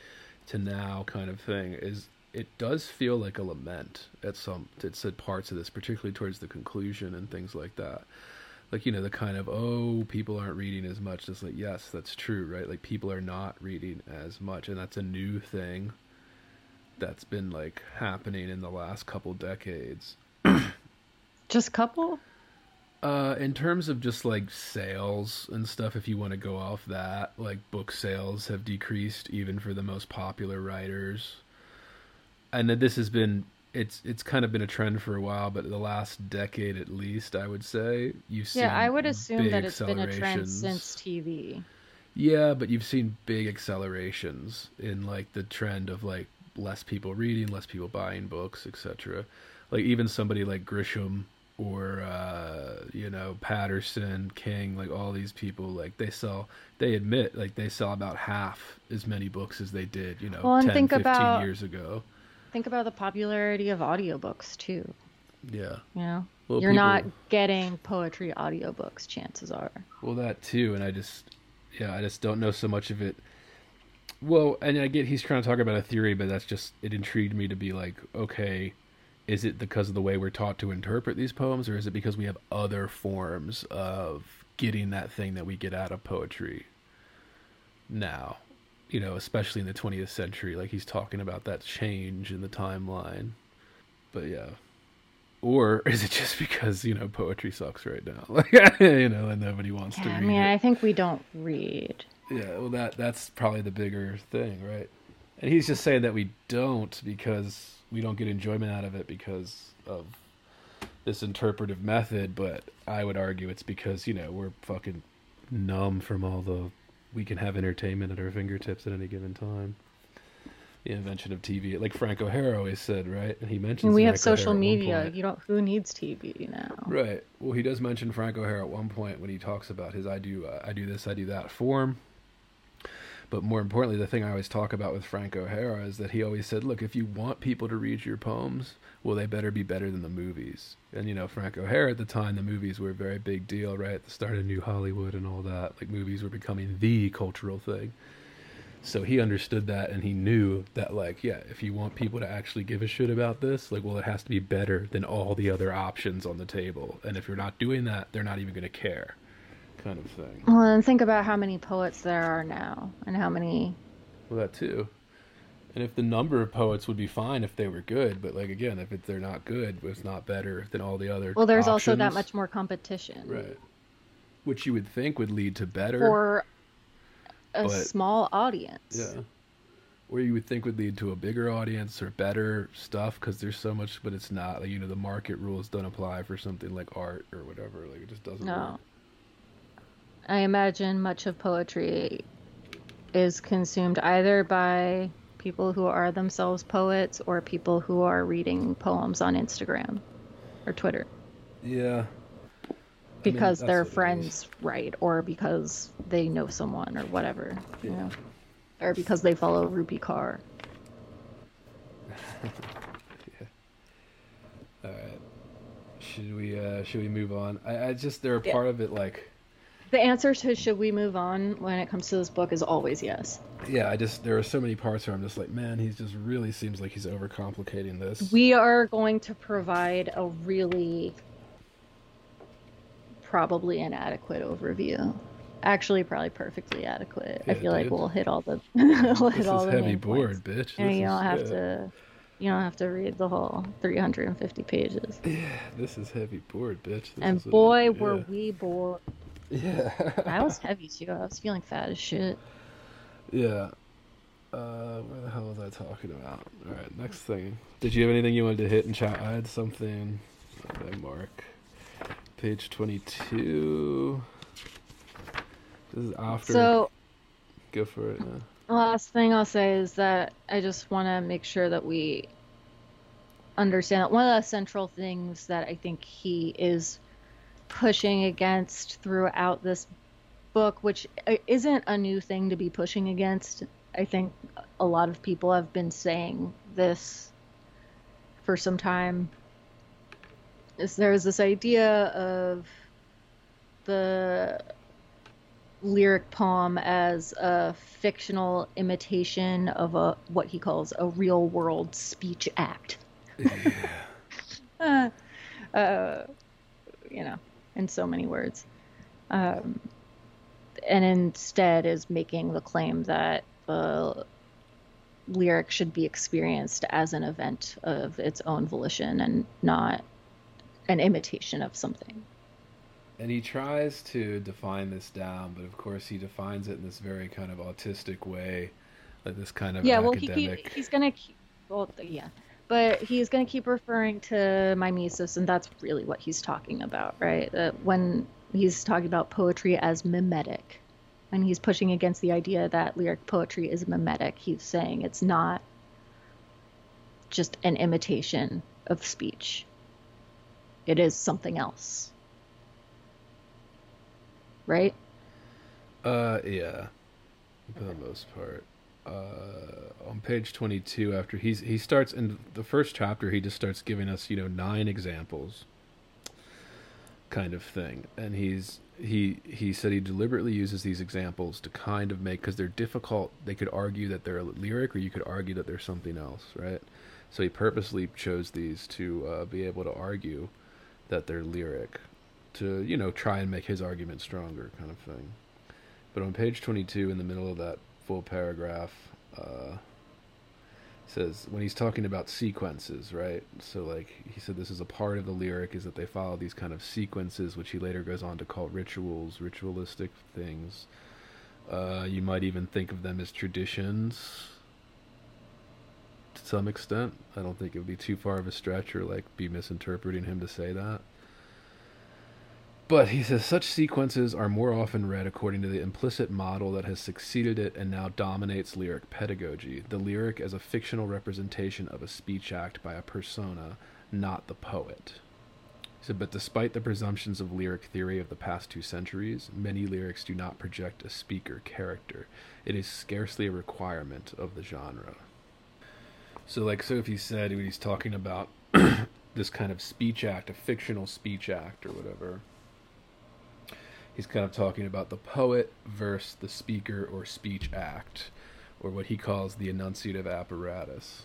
to now, kind of thing, is it does feel like a lament at some. It said parts of this, particularly towards the conclusion and things like that. Like you know, the kind of oh, people aren't reading as much. It's like yes, that's true, right? Like people are not reading as much, and that's a new thing that's been like happening in the last couple decades. <clears throat> Just couple? Uh, in terms of just like sales and stuff, if you want to go off that, like book sales have decreased even for the most popular writers. And this has been it's it's kind of been a trend for a while, but the last decade at least, I would say you've seen. Yeah, I would assume that it's been a trend since TV. Yeah, but you've seen big accelerations in like the trend of like less people reading, less people buying books, etc. Like even somebody like Grisham or uh, you know Patterson, King, like all these people, like they sell, they admit like they sell about half as many books as they did, you know, Well, 10, think 15 about- years ago. Think about the popularity of audiobooks too. Yeah. You know, Well, you're people- not getting poetry audiobooks. Chances are. Well, that too, and I just, yeah, I just don't know so much of it. Well, and I get he's trying to talk about a theory, but that's just it intrigued me to be like, okay, is it because of the way we're taught to interpret these poems, or is it because we have other forms of getting that thing that we get out of poetry now? You know, especially in the 20th century, like he's talking about that change in the timeline. But yeah. Or <laughs> is it just because, you know, poetry sucks right now? <laughs> Like, you know, and nobody wants to Yeah, I read mean, it. I think we don't read. Yeah, well, that that's probably the bigger thing, right? And he's just saying that we don't because we don't get enjoyment out of it because of this interpretive method. But I would argue it's because you know we're fucking numb from all the we can have entertainment at our fingertips at any given time. The invention of TV, like Frank O'Hara always said, right? And he mentions And we have Frank O'Hara social one media. You don't. Who needs TV now? Right. Well, he does mention Frank O'Hara at one point when he talks about his "I do, uh, I do this, I do that" form. But more importantly, the thing I always talk about with Frank O'Hara is that he always said, "Look, if you want people to read your poems, well, they better be better than the movies." And you know, Frank O'Hara at the time, the movies were a very big deal, right? The start of New Hollywood and all that, like movies were becoming the cultural thing. So he understood that, and he knew that, like, yeah, if you want people to actually give a shit about this, like, well, it has to be better than all the other options on the table. And if you're not doing that, they're not even going to care, kind of thing. Well, and think about how many poets there are now, and how many. Well, that too. And if the number of poets would be fine if they were good, but like again, if it, they're not good, it's not better than all the other. Well, there's also that much more competition. right? Which you would think would lead to better, For a But- small audience. yeah. Or you would think would lead to a bigger audience or better stuff because there's so much, but it's not. Like you know, the market rules don't apply for something like art or whatever. Like it just doesn't. No. work. I imagine much of poetry is consumed either by people who are themselves poets or people who are reading poems on Instagram or Twitter Yeah. because that's their what it is. friends write or because they know someone or whatever, you Yeah. know, or because they follow Rupi Kaur. <laughs> All right. Should we? uh Should we move on? I, I just there are Yeah. part of it like. The answer to should we move on when it comes to this book is always yes. Yeah, I just there are so many parts where I'm just like, man, he just really seems like he's overcomplicating this. We are going to provide a really probably inadequate overview. Actually, probably perfectly adequate. I Yeah, feel like we'll hit all the <laughs> we'll hit this all is the Heavy Bored, points. bitch. And you don't have yeah. to you don't have to read the whole 350 pages. Yeah, This is Heavy Bored, bitch. This And boy, I- were we bored. Yeah. I was <laughs> heavy too. I was feeling fat as shit. yeah. Uh, where the hell was I talking about? All right, next thing. Did you have anything you wanted to hit in chat? I had something. Okay, Mark. Page twenty-two. This is after. So go for it. Last thing I'll say is that I just want to make sure that we understand that one of the central things that I think he is pushing against throughout this book, which uh, isn't a new thing to be pushing against. I think a lot of people have been saying this for some time. Is there's this idea of the lyric poem as a fictional imitation of a what he calls a real world speech act. <laughs> uh, uh, you know, in so many words. Um, and instead is making the claim that the lyric should be experienced as an event of its own volition and not an imitation of something. And he tries to define this down, but of course he defines it in this very kind of autistic way, like this kind of yeah, well, he academic. keep, he's gonna keep, well, yeah, but he's gonna keep referring to mimesis, and that's really what he's talking about, right? That when he's talking about poetry as mimetic, when he's pushing against the idea that lyric poetry is mimetic, he's saying it's not just an imitation of speech. It is something else. Right? Uh, yeah, for the most part. Uh, on page twenty-two, after he's he starts in the first chapter, he just starts giving us you know nine examples, kind of thing, and he's he he said he deliberately uses these examples to kind of make because they're difficult. They could argue that they're lyric, or you could argue that they're something else, right? So he purposely chose these to uh, be able to argue that they're lyric, to you know try and make his argument stronger, kind of thing. But on page 22, in the middle of that full paragraph, uh, says when he's talking about sequences, right? So like he said, this is a part of the lyric is that they follow these kind of sequences, which he later goes on to call rituals, ritualistic things. Uh, you might even think of them as traditions to some extent. I don't think it would be too far of a stretch or like be misinterpreting him to say that. But he says such sequences are more often read according to the implicit model that has succeeded it and now dominates lyric pedagogy. The lyric as a fictional representation of a speech act by a persona, not the poet. He said, but despite the presumptions of lyric theory of the past two centuries, many lyrics do not project a speaker character. It is scarcely a requirement of the genre. So, like Sophie said, when he's talking about <clears throat> this kind of speech act, a fictional speech act or whatever, he's kind of talking about the poet versus the speaker or speech act, or what he calls the enunciative apparatus.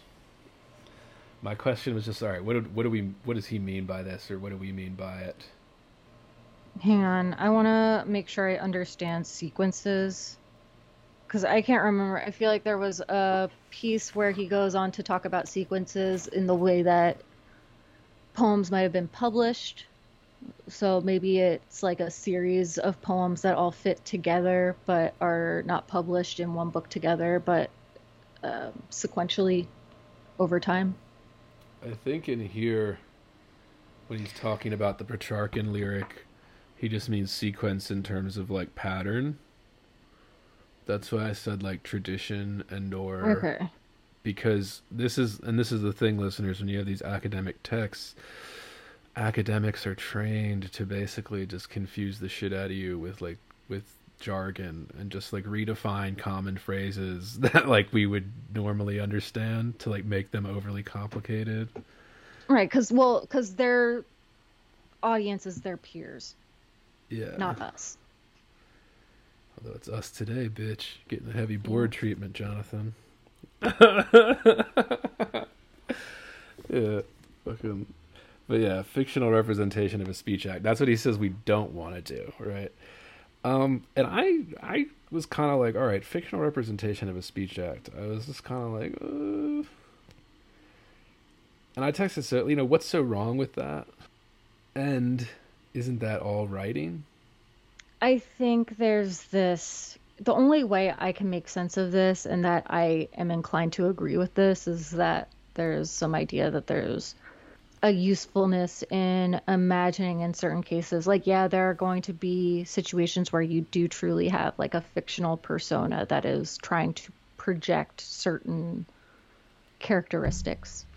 My question was just all right. What do, what do we what does he mean by this, or what do we mean by it? Hang on, I want to make sure I understand sequences because I can't remember. I feel like there was a piece where he goes on to talk about sequences in the way that poems might have been published. So maybe it's like a series of poems that all fit together but are not published in one book together, but um, sequentially over time. I think in here, when he's talking about the Petrarchan lyric, he just means sequence in terms of like pattern. That's why I said like tradition and or Okay. because this is and this is the thing listeners when you have these academic texts academics are trained to basically just confuse the shit out of you with like with jargon and just like redefine common phrases <laughs> that like we would normally understand to like make them overly complicated. Right, because well, because their audience is their peers, yeah. Not us. although it's us today bitch. Getting the Heavy Bored treatment jonathan. <laughs> Yeah fucking but yeah fictional representation of a speech act. That's what he says we don't want to do right? Um and i i was kind of like all right fictional representation of a speech act. I was just kind of like uh... and i texted so you know what's so wrong with that? And isn't that all writing? I think there's this. The only way I can make sense of this, and that I am inclined to agree with this, is that there's some idea that there's a usefulness in imagining in certain cases. Like, yeah, there are going to be situations where you do truly have like a fictional persona that is trying to project certain characteristics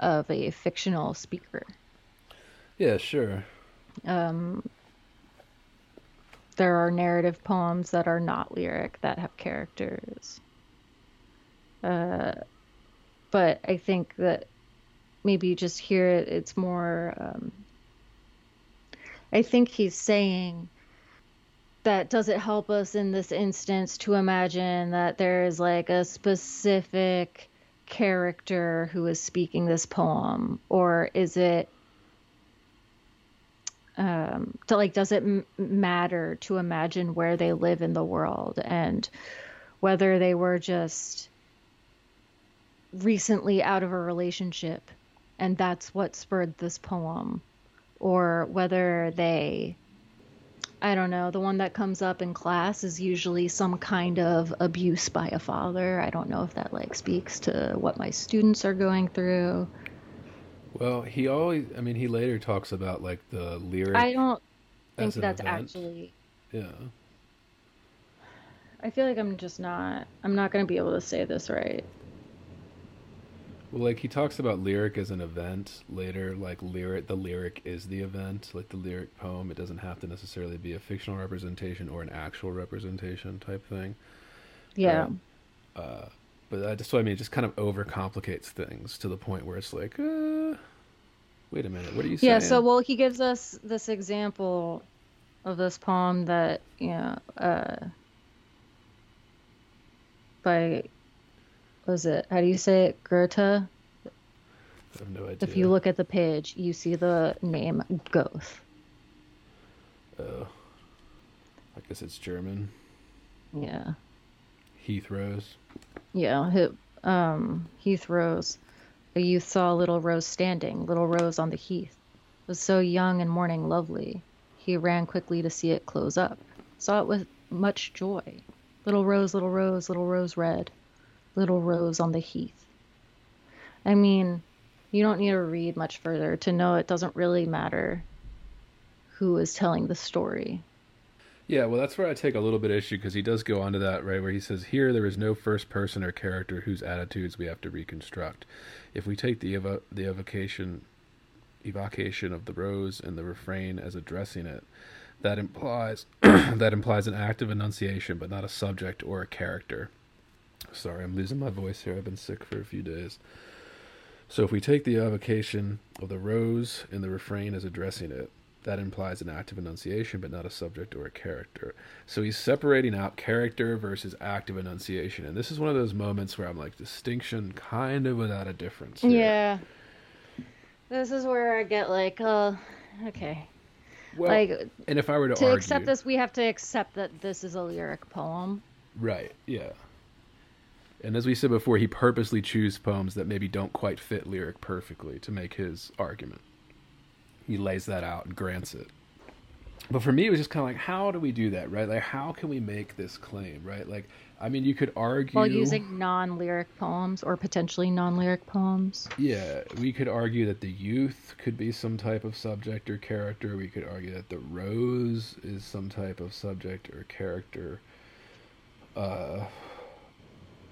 of a fictional speaker. yeah sure Um, there are narrative poems that are not lyric that have characters. Uh, but I think that maybe just hear it it's more. Um, I think he's saying that does it help us in this instance to imagine that there is like a specific character who is speaking this poem, or is it um, to like does it m- matter to imagine where they live in the world and whether they were just recently out of a relationship and that's what spurred this poem or whether they I don't know, the one that comes up in class is usually some kind of abuse by a father. I don't know if that like speaks to what my students are going through. Well, he always, I mean, he later talks about like the lyric. I don't think that's event. actually Yeah. I feel like I'm just not I'm not going to be able to say this right. Well, like he talks about lyric as an event later, like lyric, the lyric is the event, like the lyric poem. It doesn't have to necessarily be a fictional representation or an actual representation type thing. Yeah. Uh, but I just what I mean, it just kind of overcomplicates things to the point where it's like, uh, wait a minute, what are you saying? Yeah, so well he gives us this example of this poem that, you know, uh by was it how do you say it? Goethe? I have no idea. If you look at the page, you see the name Goethe. Oh. I guess it's German. Yeah. Heath Rose. Yeah, he, um, Heath Rose. A youth saw a little rose standing, little rose on the heath. Was so young and morning lovely. He ran quickly to see it close up. Saw it with much joy. Little rose, little rose, little rose red. Little rose on the heath. I mean, you don't need to read much further to know it doesn't really matter who is telling the story. Yeah, well, that's where I take a little bit issue because he does go on to that, right, where he says, Here there is no first person or character whose attitudes we have to reconstruct. If we take the, evo- the evocation, evocation of the rose and the refrain as addressing it. That implies <clears throat> that implies an active enunciation, but not a subject or a character. Sorry, I'm losing my voice here. I've been sick for a few days. So if we take the evocation of the rose and the refrain as addressing it, that implies an active enunciation, but not a subject or a character. So he's separating out character versus active enunciation. And this is one of those moments where I'm like, distinction kind of without a difference. here. Yeah. This is where I get like, oh, okay. Well, like and if I were to, to argue, accept this, we have to accept that this is a lyric poem. Right, yeah. And as we said before, he purposely chooses poems that maybe don't quite fit lyric perfectly to make his argument. He lays that out and grants it. But for me, it was just kind of like, how do we do that, right? Like, how can we make this claim, right? Like, I mean, you could argue. While using non-lyric poems or potentially non-lyric poems. Yeah, we could argue that the youth could be some type of subject or character. We could argue that the rose is some type of subject or character. Uh,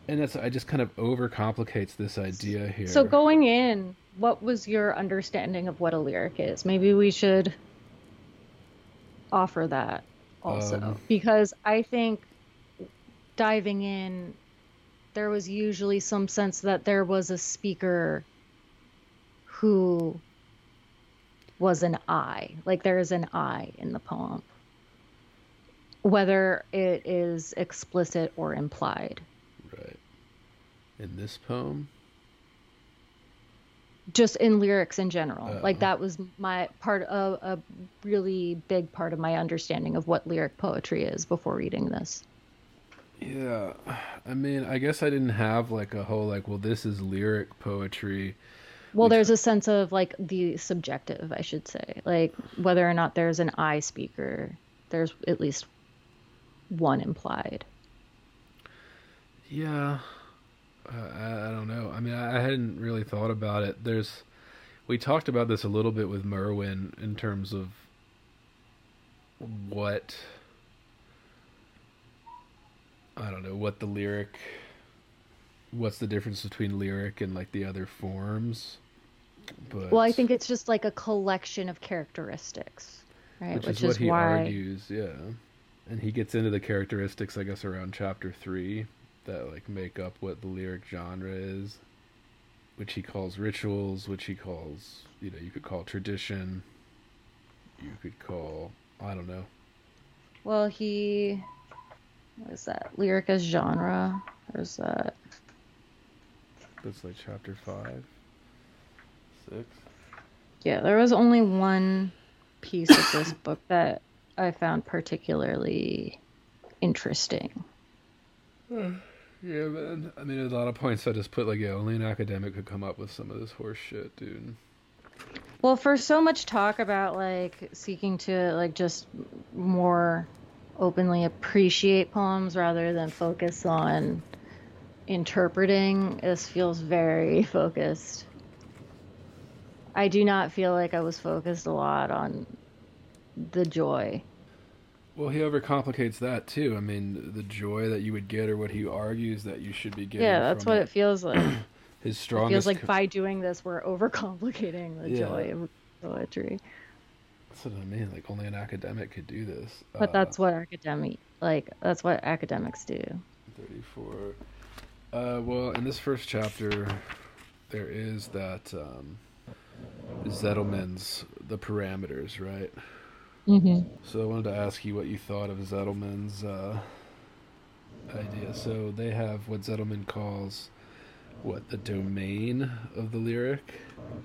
and that's I just kind of overcomplicates this idea here. So going in, what was your understanding of what a lyric is? Maybe we should offer that also Um, because I think diving in there was usually some sense that there was a speaker who was an I. Like there is an I in the poem. Whether it is explicit or implied. In this poem. just in lyrics in general. Uh-uh. Like that was my part of a really big part of my understanding of what lyric poetry is before reading this. Yeah, I mean, I guess I didn't have like a whole like, well, this is lyric poetry. Well, there's a sense of like the subjective, I should say, like whether or not there's an I speaker, there's at least one implied. Yeah, uh, I, I don't know. I mean, I, hadn't really thought about it. There's, we talked about this a little bit with Merwin in terms of what I don't know what the lyric, what's the difference between lyric and like the other forms. But Well, I think it's just like a collection of characteristics, right? which, is what he argues, yeah. And he gets into the characteristics, I guess, around chapter three that like make up what the lyric genre is, which he calls rituals, which he calls, you know, you could call tradition, you could call, I don't know, Well, he what is that? Lyric as genre. There's that. that's like chapter five, six. Yeah, there was only one piece of this <coughs> book that I found particularly interesting. Hmm. Yeah, man. I mean, at a lot of points, I just put like, yeah, only an academic could come up with some of this horse shit, dude. Well, for so much talk about like seeking to like just more openly appreciate poems rather than focus on interpreting, this feels very <laughs> focused. I do not feel like I was focused a lot on the joy. Well, he overcomplicates that too. I mean, the joy that you would get, or what he argues that you should be getting. Yeah, that's what it feels like. <clears throat> His It feels like co- by doing this, we're overcomplicating the Yeah. joy of poetry. That's what I mean. Like only an academic could do this. But Uh, that's what academic, like, that's what academics do. thirty-four. Uh, well, in this first chapter, there is that um, Zettelman's the parameters, right? Mm-hmm. So I wanted to ask you what you thought of Zettelman's uh, idea. So they have what Zettelman calls what the domain of the lyric,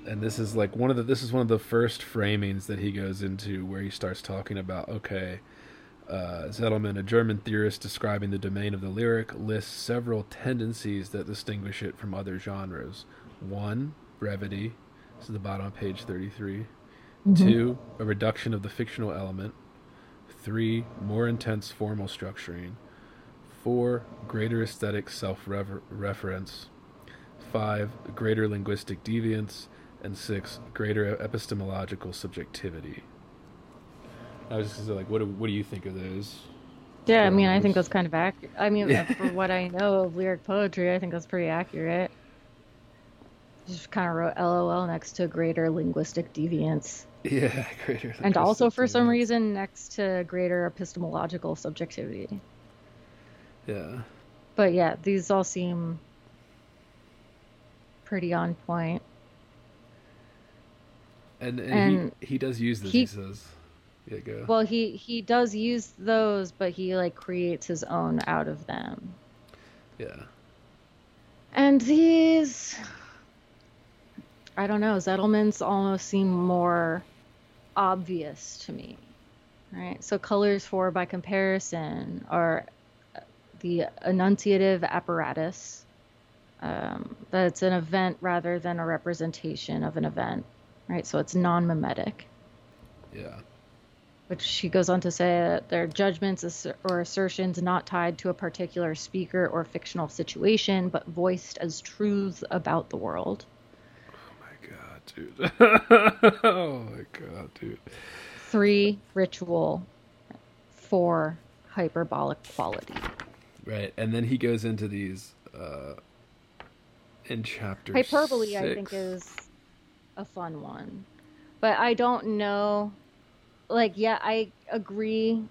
and this is like one of the this is one of the first framings that he goes into where he starts talking about okay. Uh, Zettelman, a German theorist describing the domain of the lyric, lists several tendencies that distinguish it from other genres. One, brevity. This is the bottom of page 33. Mm-hmm. Two, a reduction of the fictional element. Three, more intense formal structuring. Four, greater aesthetic self reference. Five, greater linguistic deviance. And six, greater epistemological subjectivity. I was just gonna say, like, what do, what do you think of those? Yeah, I mean, I think that's kind of accurate. I mean, Yeah. for what I know of lyric poetry, I think that's pretty accurate. Just kind of wrote LOL next to greater linguistic deviance. Yeah, <laughs> greater. And also, for some reason, next to greater epistemological subjectivity. Yeah. But yeah, these all seem pretty on point. And, and, And he, he does use this, he, he- says. Yeah, go. Well, he he does use those, but he like creates his own out of them. yeah. And these, I don't know, Zettelman's almost seem more obvious to me, right? So Culler's for, by comparison, are the enunciative apparatus. Um, that it's an event rather than a representation of an event, right? So it's non-mimetic. Yeah. which she goes on to say that they're judgments or assertions not tied to a particular speaker or fictional situation, but voiced as truths about the world. Oh my god, dude. <laughs> oh my god, dude. Three, ritual. Four, hyperbolic quality. Right, and then he goes into these uh in chapter Hyperbole, I think, is a fun one. But I don't know. Like, yeah, I agree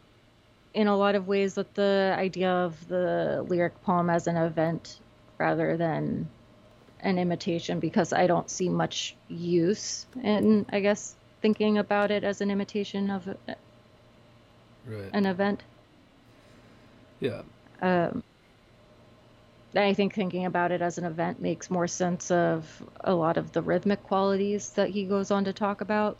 in a lot of ways with the idea of the lyric poem as an event rather than an imitation because I don't see much use in, I guess, thinking about it as an imitation of a- right. an event. yeah. Um, I think thinking about it as an event makes more sense of a lot of the rhythmic qualities that he goes on to talk about.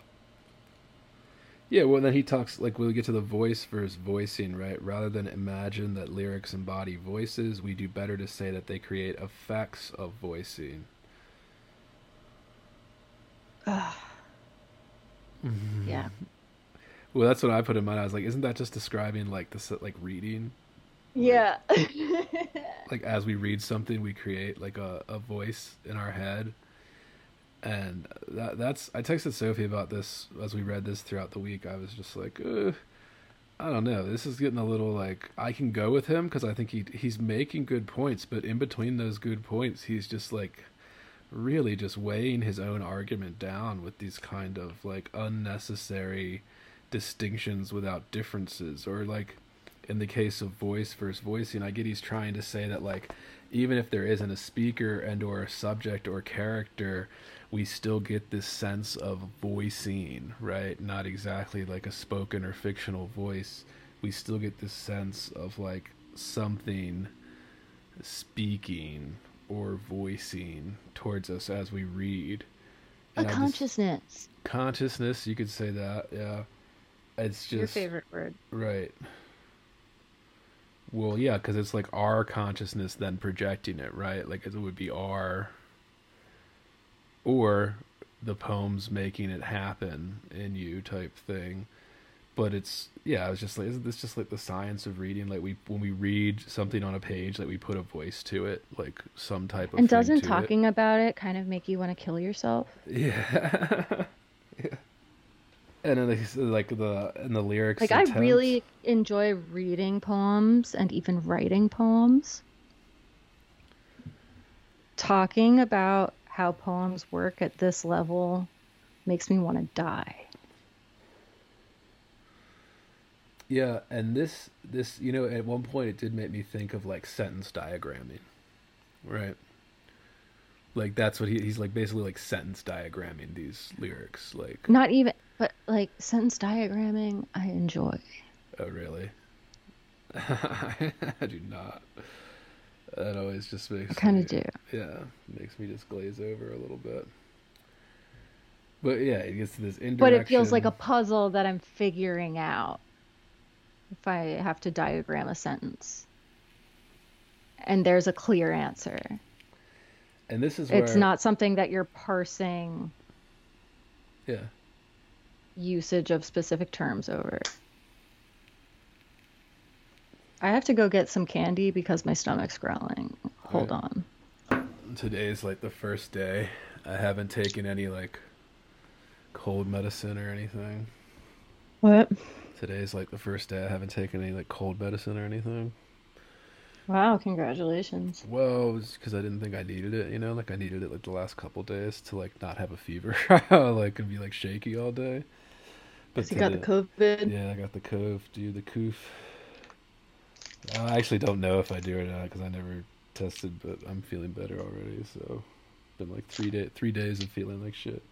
Yeah, well then he talks like when we get to the voice versus voicing, right? Rather than imagine that lyrics embody voices, we do better to say that they create effects of voicing. Yeah. <laughs> Well, that's what I put in mind. I was like, isn't that just describing like the like reading? Yeah. like as we read something we create like a, a voice in our head and that that's i texted sophie about this as we read this throughout the week. I was just like i don't know. This is getting a little like i can go with him because i think he he's making good points but in between those good points he's just like really just weighing his own argument down with these kind of like unnecessary distinctions without differences. Or like in the case of voice versus voicing i get he's trying to say that like even if there isn't a speaker and or a subject or character we still get this sense of voicing right not exactly like a spoken or fictional voice we still get this sense of like something speaking or voicing towards us as we read a And just- consciousness. consciousness you could say that yeah it's just Your favorite word. Right. Well, yeah, because it's like our consciousness then projecting it, right? Like it would be our, or the poems making it happen in you type thing. But it's yeah, I was just like, isn't this just like the science of reading? Like we when we read something on a page, like we put a voice to it, like some type of. And doesn't to it. talking about it kind of make you want to kill yourself? Yeah. <laughs> yeah. And then like, like the and the lyrics. Like, I really enjoy reading poems and even writing poems. Talking about how poems work at this level makes me want to die. Yeah, and this this you know at one point it did make me think of like sentence diagramming, right? Like that's what he he's like basically like sentence diagramming these lyrics. Like Not even, but like sentence diagramming, I enjoy. oh really? <laughs> I do not. That always just makes I kind of do. Yeah, makes me just glaze over a little bit. But yeah, it gets to this indirection. But it feels like a puzzle that I'm figuring out if I have to diagram a sentence. And there's a clear answer. and this is where It's not something that you're parsing yeah. usage of specific terms over. I have to go get some candy because my stomach's growling. Hold Right. on. Today's like the first day. I haven't taken any like cold medicine or anything. What? Today's like the first day I haven't taken any like cold medicine or anything. Wow, congratulations. Well, because I didn't think I needed it, you know, like I needed it like the last couple days to like not have a fever, <laughs> like and be like shaky all day. But you got the today- COVID. Yeah, I got the cove, dude, the coof. I actually don't know if I do or not because I never tested, but I'm feeling better already. So, been like three day, three days of feeling like shit.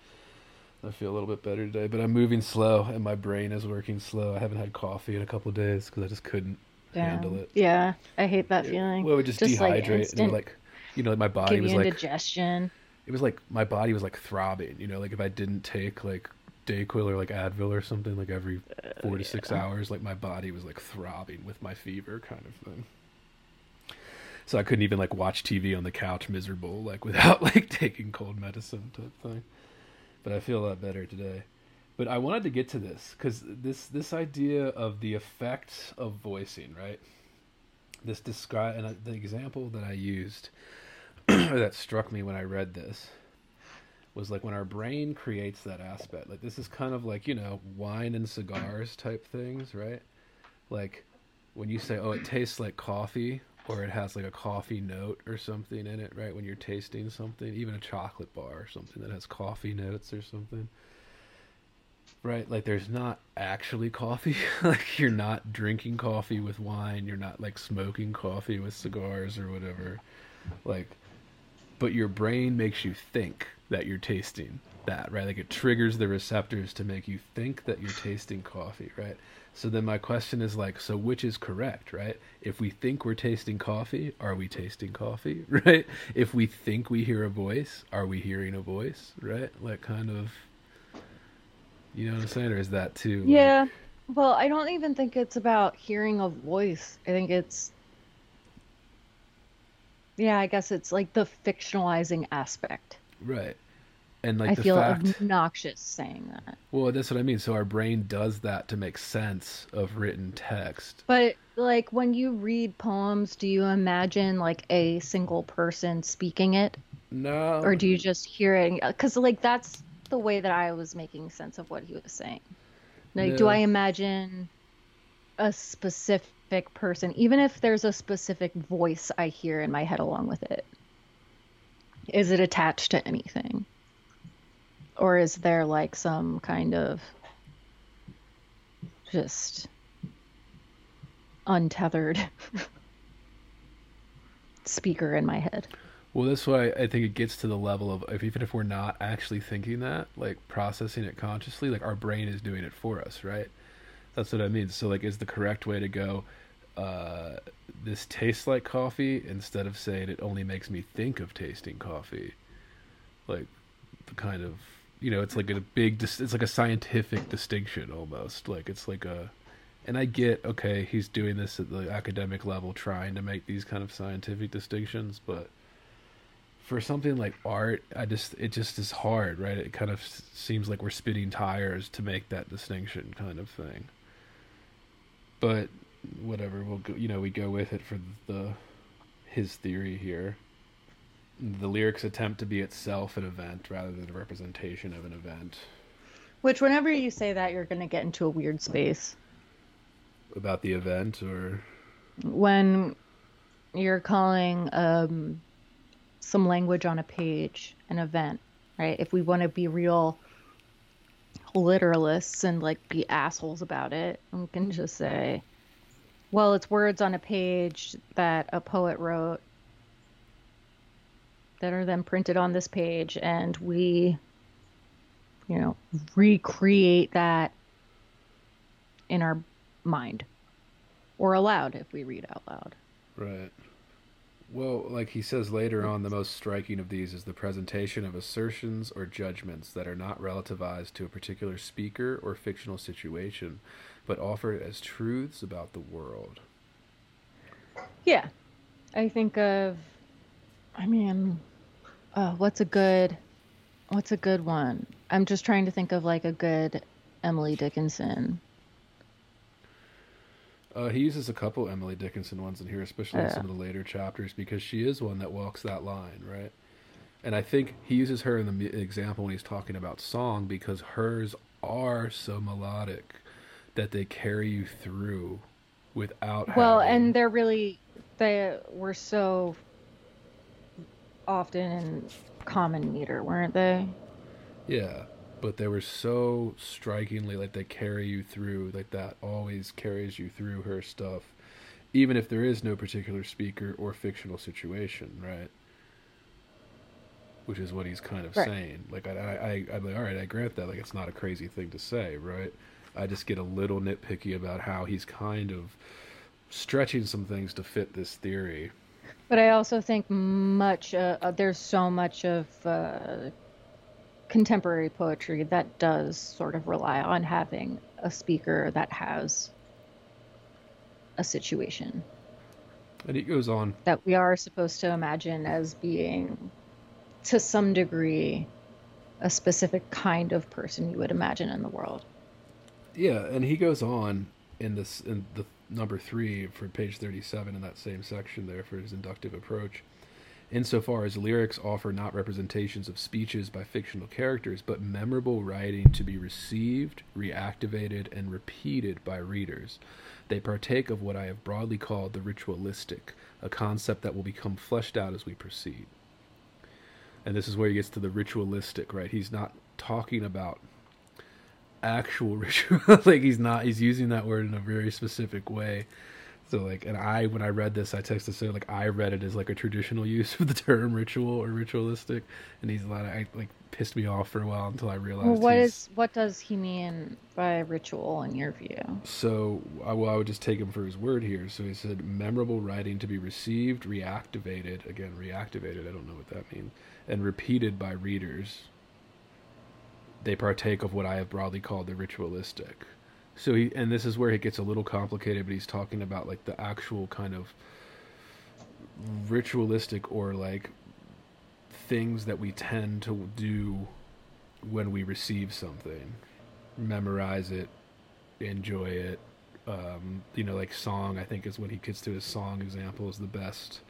I feel a little bit better today, but I'm moving slow and my brain is working slow. I haven't had coffee in a couple days because I just couldn't handle it. Yeah, I hate that feeling. Well, it would just, Just, like, dehydrate and like, you know, my body was like, indigestion. it was like my body was like throbbing. You know, like if I didn't take like Dayquil or like Advil or something like every uh, four to six hours, like my body was like throbbing with my fever kind of thing. So I couldn't even like watch TV on the couch miserable like <laughs> without like taking cold medicine type thing. But I feel a lot better today. But I wanted to get to this because this this idea of the effect of voicing, right? This describe and uh, the example that I used <clears throat> that struck me when I read this was like when our brain creates that aspect. Like this is kind of like, you know, wine and cigars type things, right? Like when you say, "Oh, it tastes like coffee," or it has like a coffee note or something in it, right? When you're tasting something, even a chocolate bar or something that has coffee notes or something. Right? Like there's not actually coffee. <laughs> like you're not drinking coffee with wine, you're not like smoking coffee with cigars or whatever. Like but your brain makes you think that you're tasting that, right? Like it triggers the receptors to make you think that you're tasting coffee, right? So then my question is like, so which is correct, right? If we think we're tasting coffee, are we tasting coffee, <laughs> right? If we think we hear a voice, are we hearing a voice, right? Like kind of, you know what I'm saying? Or is that too? like- Yeah. Well, I don't even think it's about hearing a voice. I think it's Yeah, I guess it's like the fictionalizing aspect. Right. And like I the feel fact, obnoxious saying that. well, that's what I mean. So our brain does that to make sense of written text. But like when you read poems, do you imagine like a single person speaking it No. or do you just hear it? Cuz like that's the way that I was making sense of what he was saying. Like do I imagine a specific person even if there's a specific voice I hear in my head along with it? Is it attached to anything? Or is there like some kind of just untethered <laughs> speaker in my head? Well, that's why I think it gets to the level of if even if we're not actually thinking that, like processing it consciously, like our brain is doing it for us, right? That's what I mean. So, like, is the correct way to go? Uh, this tastes like coffee instead of saying it only makes me think of tasting coffee. Like, the kind of you know, it's like a big, it's like a scientific distinction almost. Like it's like a, and I get okay, he's doing this at the academic level, trying to make these kind of scientific distinctions, but for something like art, I just it just is hard, right? It kind of seems like we're spitting tires to make that distinction, kind of thing. But whatever, we'll go. You know, we go with it for the his theory here. The lyrics attempt to be itself an event rather than a representation of an event. Which, whenever you say that, you're going to get into a weird space. About the event, or When you're calling um, some language on a page an event, right? If we want to be real literalists and like be assholes about it, we can just say, well, it's words on a page that a poet wrote that are then printed on this page, and we, you know, recreate that in our mind or aloud if we read out loud. Right. Well, like he says later on, the most striking of these is the presentation of assertions or judgments that are not relativized to a particular speaker or fictional situation, but offered as truths about the world. Yeah. I think of I mean uh, what's a good what's a good one? I'm just trying to think of like a good Emily Dickinson. Uh, he uses a couple Emily Dickinson ones in here, especially in some of the later chapters, because she is one that walks that line, right? And I think he uses her in the example when he's talking about song because hers are so melodic that they carry you through without Well, having- and they're really They were so often in common meter, weren't they? Yeah, but they were so strikingly like they carry you through, like that always carries you through her stuff, even if there is no particular speaker or fictional situation, right? Which is what he's kind of Right. saying. Like I, I, I, I'm like, all right, I grant that. Like it's not a crazy thing to say, right? I just get a little nitpicky about how he's kind of stretching some things to fit this theory. But I also think much uh, uh, there's so much of uh, contemporary poetry that does sort of rely on having a speaker that has a situation And it goes on that we are supposed to imagine as being, to some degree, a specific kind of person you would imagine in the world. Yeah, and he goes on in this in the number three for page thirty-seven in that same section there for his inductive approach. Insofar as lyrics offer not representations of speeches by fictional characters, but memorable writing to be received, reactivated, and repeated by readers, they partake of what I have broadly called the ritualistic, a concept that will become fleshed out as we proceed. And this is where he gets to the ritualistic, right? He's not talking about actual <laughs> ritual. Like he's not he's using that word in a very specific way. So like and i when i read this i texted so like i read it as like a traditional <laughs> use of the term ritual or ritualistic. And he's a lot of I, like pissed me off for a while until i realized Well, what is what does he mean by ritual in your view? so I, well, I would just take him for his word here. So he said memorable writing to be received reactivated again reactivated i don't know what that means and repeated by readers they partake of what i have broadly called the ritualistic. So he and this is where it gets a little complicated but he's talking about like the actual kind of ritualistic or like things that we tend to do when we receive something. Memorize it enjoy it um, you know like song i think is when he gets to. His song example is the best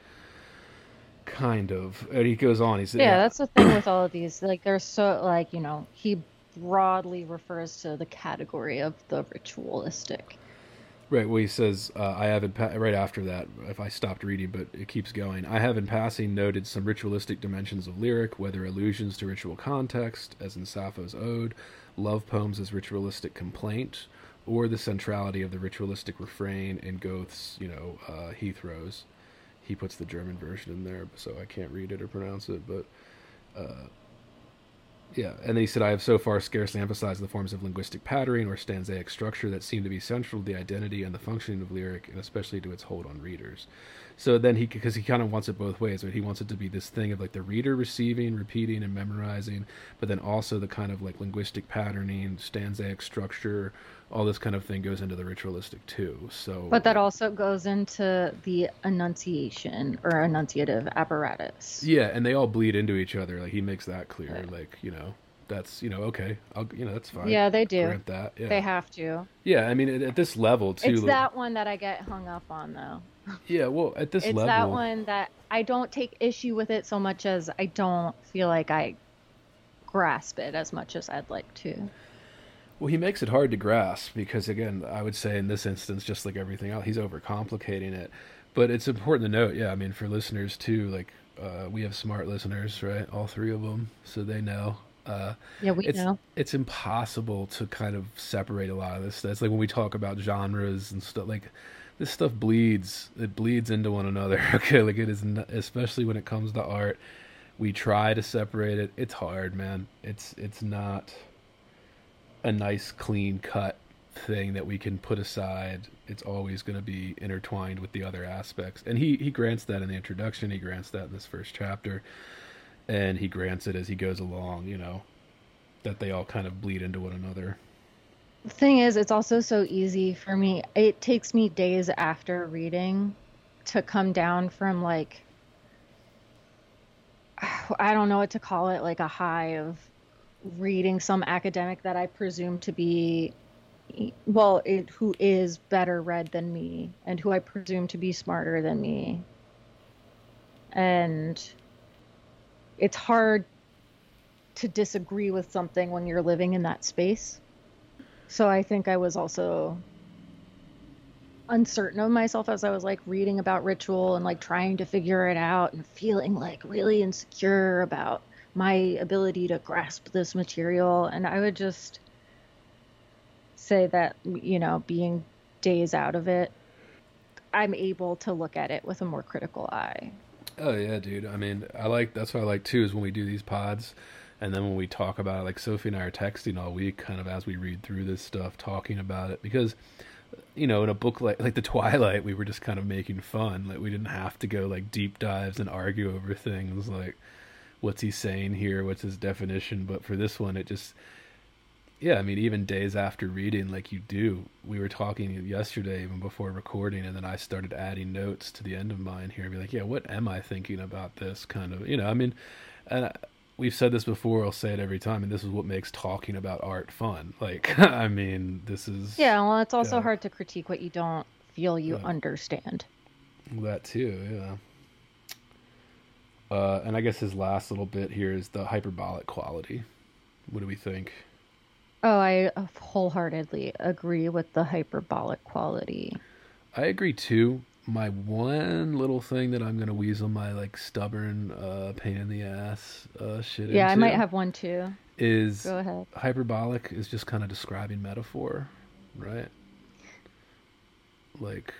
kind of and he goes on he said Yeah, that's the thing with all of these. Like, they're so like you know he broadly refers to the category of the ritualistic. Right. Well, he says, uh, I have in pa- right after that, if I stopped reading, but it keeps going. I have in passing noted some ritualistic dimensions of lyric, whether allusions to ritual context, as in Sappho's Ode, love poems as ritualistic complaint, or the centrality of the ritualistic refrain in Goethe's, you know, uh, Heathrow's. He puts the German version in there, so I can't read it or pronounce it, but uh, yeah, and then he said, I have so far scarcely emphasized the forms of linguistic patterning or stanzaic structure that seem to be central to the identity and the functioning of lyric, and especially to its hold on readers. So then he, because he kind of wants it both ways, right? He wants it to be this thing of like the reader receiving, repeating, and memorizing, but then also the kind of like linguistic patterning, stanzaic structure, all this kind of thing goes into the ritualistic too. So, But that also goes into the enunciation or enunciative apparatus. Yeah, and they all bleed into each other. Like he makes that clear. Right. Like you know, that's you know okay. I'll you know that's fine. Yeah, they do. Grant that. Yeah. They have to. Yeah, I mean at, at this level too. It's that one that I get hung up on, though. Yeah, well at this It's level. that one that I don't take issue with it so much as I don't feel like I grasp it as much as I'd like to. Well, he makes it hard to grasp because again, I would say in this instance, just like everything else, he's overcomplicating it. But it's important to note, yeah. I mean, for listeners too, like uh, we have smart listeners, right? All three of them, so they know. Uh, Yeah, we it's know. it's impossible to kind of separate a lot of this stuff. It's like when we talk about genres and stuff like this stuff bleeds it bleeds into one another <laughs> okay? Like it is especially when it comes to art we try to separate it. It's hard man. It's it's not a nice clean cut thing that we can put aside. It's always going to be intertwined with the other aspects. And he he grants that in the introduction. He grants that in this first chapter. And he grants it as he goes along you know that they all kind of bleed into one another The thing is, it's also so easy for me. It takes me days after reading to come down from like <sighs> I don't know what to call it, like a high of reading some academic that I presume to be well, it, who is better read than me and who I presume to be smarter than me. And it's hard to disagree with something when you're living in that space. So I think I was also uncertain of myself as I was like reading about ritual and like trying to figure it out and feeling like really insecure about my ability to grasp this material. And I would just say that, you know, being days out of it, I'm able to look at it with a more critical eye. Oh yeah, dude. I mean, I like that's what I like too is when we do these pods, and then when we talk about it, like Sophie and I are texting all week, kind of as we read through this stuff, talking about it because, you know, in a book like like the Twilight, we were just kind of making fun. Like we didn't have to go like deep dives and argue over things like what's he saying here, what's his definition. But for this one, it just yeah, I mean, even days after reading, like you do, we were talking yesterday, even before recording, and then I started adding notes to the end of mine here, and be like, yeah, what am I thinking about this kind of, you know, I mean, and I, we've said this before, I'll say it every time, and this is what makes talking about art fun. <laughs> Like, I mean, this is Yeah, well, it's also Yeah. hard to critique what you don't feel you Yeah. understand. that too, yeah. Uh, and I guess his last little bit here is the hyperbolic quality. What do we think? Oh, I wholeheartedly agree with the hyperbolic quality. I agree too. My one little thing that I'm gonna weasel my like stubborn uh, pain in the ass uh, shit Yeah, I might have one too. is Go ahead. hyperbolic is just kind of describing metaphor, right? Like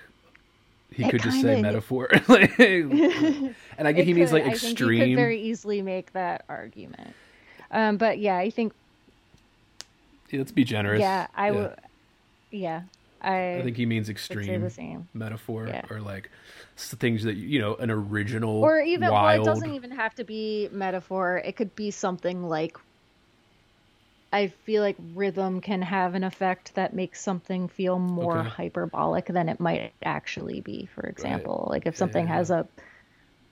he It could just say metaphor, <laughs> like, and I <laughs> get he means could- like I think extreme. could very easily make that argument. Um, but yeah, I think Yeah, Let's be generous. yeah, I would. Yeah, I, I think he means extreme the same. metaphor Yeah. or like things that you know an original Or even well, it doesn't even have to be metaphor. It could be something like. I feel like rhythm can have an effect that makes something feel more Okay. hyperbolic than it might actually be. For example, like if something yeah, has a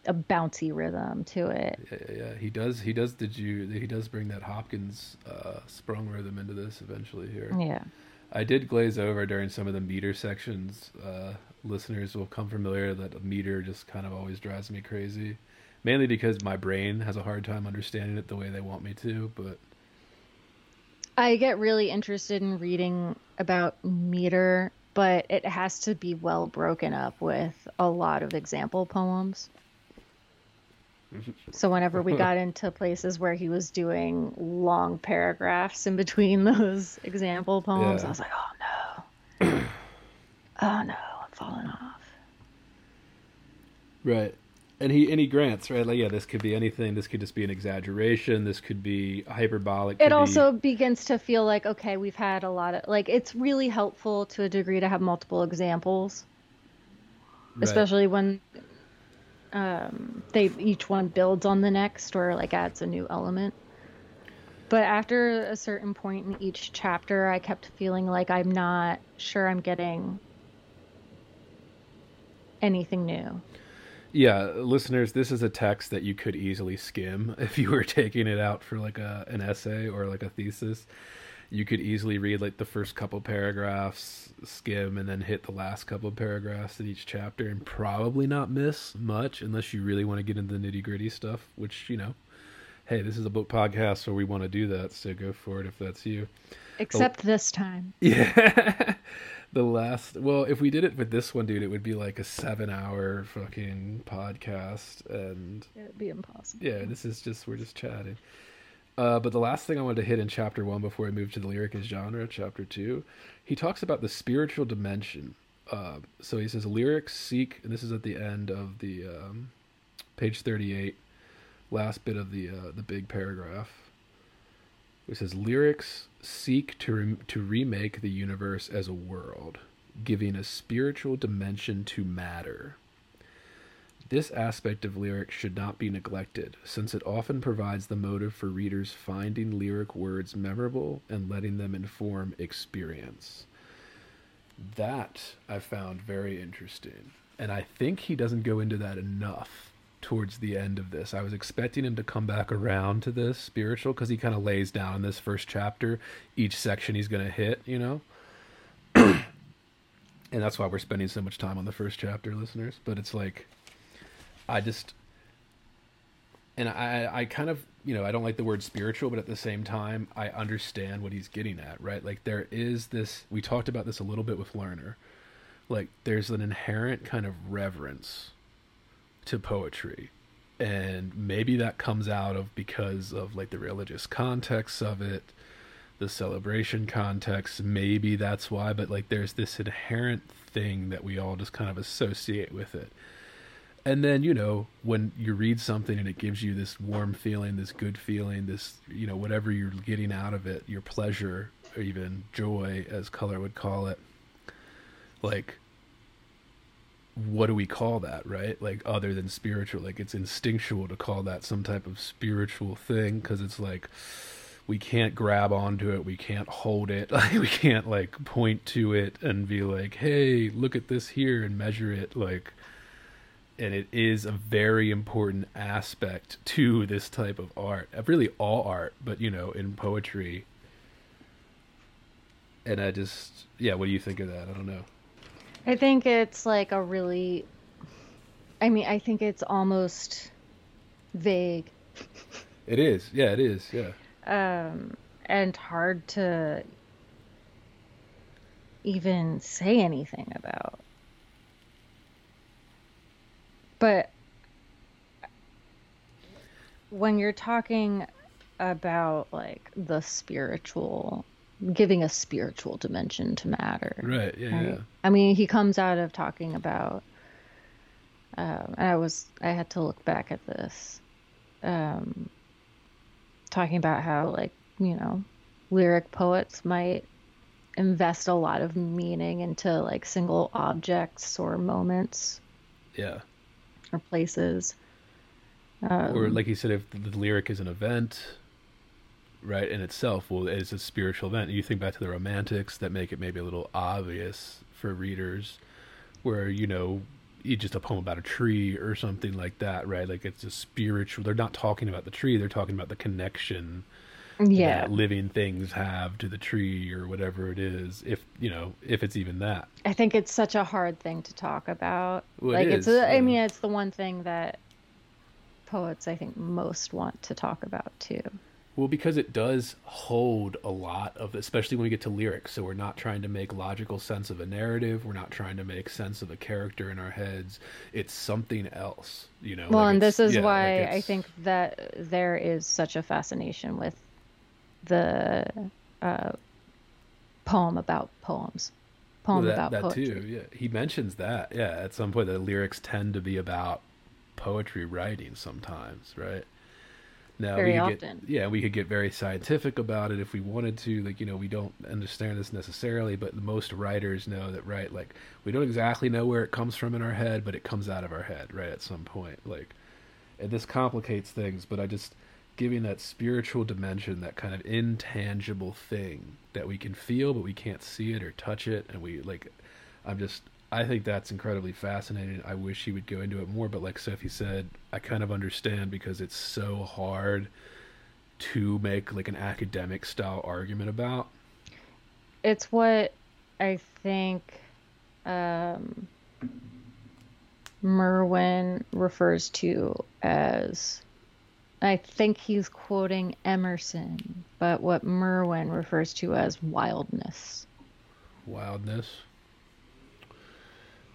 a bouncy rhythm to it. Yeah, yeah, yeah, he does. He does. Did you? He does bring that Hopkins uh, sprung rhythm into this eventually here. Yeah. I did glaze over during some of the meter sections. Uh, listeners will come familiar that a meter just kind of always drives me crazy, mainly because my brain has a hard time understanding it the way they want me to. But I get really interested in reading about meter, but it has to be well broken up with a lot of example poems. So whenever we got <laughs> into places where he was doing long paragraphs in between <laughs> those example poems, Yeah. I was like, "Oh no. <clears throat> oh no, I'm falling off." right, and he and he grants right. Like yeah, this could be anything. This could just be an exaggeration. This could be hyperbolic. could It be- also begins to feel like okay, we've had a lot of like it's really helpful to a degree to have multiple examples. Right. especially when um, they each one builds on the next or like adds a new element. But after a certain point in each chapter, I kept feeling like I'm not sure I'm getting anything new. Yeah, listeners, this is a text that you could easily skim if you were <laughs> taking it out for like a an essay or like a thesis. You could easily read like the first couple paragraphs, skim, and then hit the last couple paragraphs in each chapter, and probably not miss much unless you really want to get into the nitty gritty stuff. Which you know, hey, this is a book podcast, so we want to do that. So go for it if that's you. Except oh. this time. <laughs> Yeah. the last well, if we did it with this one, dude, it would be like a seven hour fucking podcast and It'd be impossible. yeah, this is just we're just chatting. Uh, but the last thing I wanted to hit in chapter one before we move to the lyric is genre, chapter two, he talks about the spiritual dimension. Uh, so he says lyrics seek, and this is at the end of the um, page thirty-eight, last bit of the uh, the big paragraph. It says lyrics seek to rem- to remake the universe as a world, giving a spiritual dimension to matter. This aspect of lyrics should not be neglected, since it often provides the motive for readers finding lyric words memorable and letting them inform experience. That I found very interesting, and I think he doesn't go into that enough towards the end of this. I was expecting him to come back around to this spiritual because he kind of lays down in this first chapter each section he's going to hit, you know? <clears throat> and that's why we're spending so much time on the first chapter, listeners. But it's like, I just, and I, I kind of, you know, I don't like the word spiritual, but at the same time, I understand what he's getting at, right? Like there is this. We talked about this a little bit with Lerner, like there's an inherent kind of reverence to poetry and maybe that comes out of because of like the religious context of it the celebration context maybe that's why but like there's this inherent thing that we all just kind of associate with it and then you know when you read something and it gives you this warm feeling this good feeling this you know whatever you're getting out of it your pleasure or even joy as Culler would call it like what do we call that right? Like other than spiritual like it's instinctual to call that some type of spiritual thing because it's like we can't grab onto it we can't hold it <laughs> like we can't like point to it and be like hey look at this here and measure it like and it is a very important aspect to this type of art of really all art but you know in poetry. And i just yeah what do you think of that? I don't know. I think it's like a really I mean, I think it's almost vague. It is. Yeah it is. Yeah. Um and hard to even say anything about. But when you're talking about like the spiritual giving a spiritual dimension to matter. right yeah right? yeah I mean, he comes out of talking about. Um, and I was I had to look back at this, um, talking about how like you know, lyric poets might invest a lot of meaning into like single objects or moments yeah or places. Um, or like you said if the, lyric is an event right in itself well it's a spiritual event you think back to the romantics that make it maybe a little obvious for readers where you know you just a poem about a tree or something like that right like it's a spiritual they're not talking about the tree they're talking about the connection yeah, living things have to the tree or whatever it is if you know if it's even that I think it's such a hard thing to talk about. Well, like it it's a, I mean it's the one thing that poets I think most want to talk about too. Well, because it does hold a lot of, especially when we get to lyrics. So we're not trying to make logical sense of a narrative. We're not trying to make sense of a character in our heads. It's something else, you know. Well, like and this is yeah, like why I think that there is such a fascination with the uh, poem about poems, well, poem that, about that poetry. too. Yeah, he mentions that. Yeah, at some point, the lyrics tend to be about poetry writing sometimes, right? Now Very we could often. Get, yeah, we could get very scientific about it if we wanted to. Like, you know, we don't understand this necessarily, but most writers know that, right? Like, we don't exactly know where it comes from in our head, but it comes out of our head, right? At some point, like, and this complicates things. But I just giving that spiritual dimension, that kind of intangible thing that we can feel, but we can't see it or touch it, and we like. I'm just I think that's incredibly fascinating. I wish he would go into it more, but like Sophie said, I kind of understand because it's so hard to make like an academic style argument about. It's what I think um, Merwin refers to as. I think he's quoting Emerson, but what Merwin refers to as wildness. Wildness.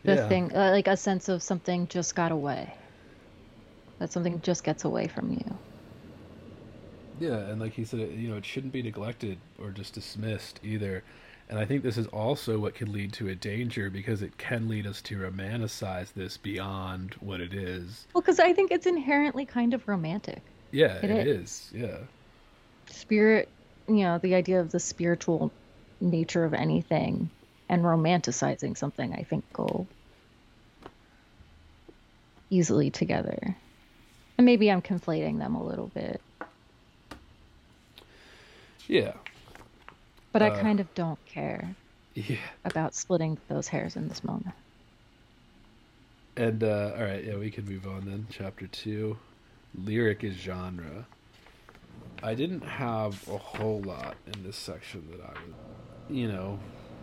The Yeah. thing, uh, like a sense of something just got away. That something just gets away from you. Yeah, and like he said, you know, it shouldn't be neglected or just dismissed either. And I think this is also what can lead to a danger because it can lead us to romanticize this beyond what it is. Well, because I think it's inherently kind of romantic. Yeah, It it is. is. Yeah. Spirit, you know, the idea of the spiritual nature of anything and romanticizing something, I think, go easily together. And maybe I'm conflating them a little bit, Yeah. but I Uh, kind of don't care Yeah. about splitting those hairs in this moment. And uh, all right, yeah, we can move on then. Chapter two, lyric is genre. I didn't have a whole lot in this section that I was, you know,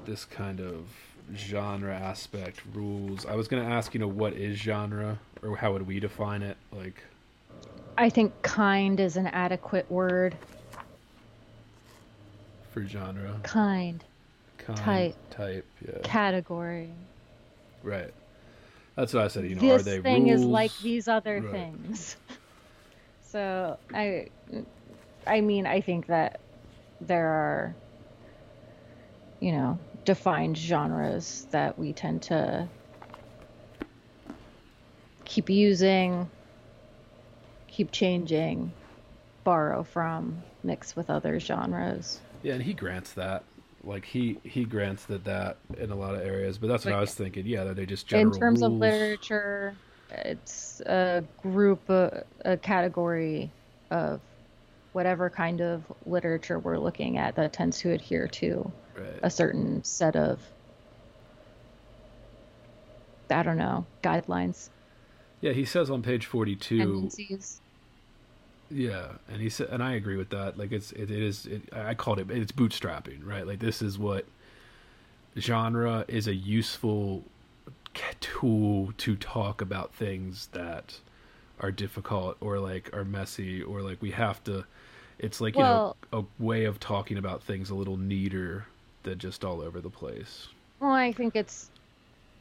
this kind of genre aspect rules. I was gonna ask, you know, what is genre, or how would we define it? Like, I think kind is an adequate word. for genre, Kind, kind, Type. type, yeah, category. Right. That's what I said. You know, this are they thing rules? is like these other Right. things. <laughs> So I, I mean, I think that there are, you know, defined genres that we tend to keep using, keep changing, borrow from, mix with other genres. Yeah, and he grants that. Like he he grants that that in a lot of areas, but that's what I was thinking. Yeah, that they just general in terms of literature, it's a group, a, a category of whatever kind of literature we're looking at that tends to adhere to Right. a certain set of, I don't know, guidelines, Yeah, he says on page forty-two. tendencies. Yeah, and he said, and I agree with that. Like it's it, it is it, I called it it's bootstrapping, right? Like this is what genre is a useful tool to talk about things that are difficult or like are messy or like we have to. It's like Well- you know a way of talking about things a little neater than just all over the place. Well, I think it's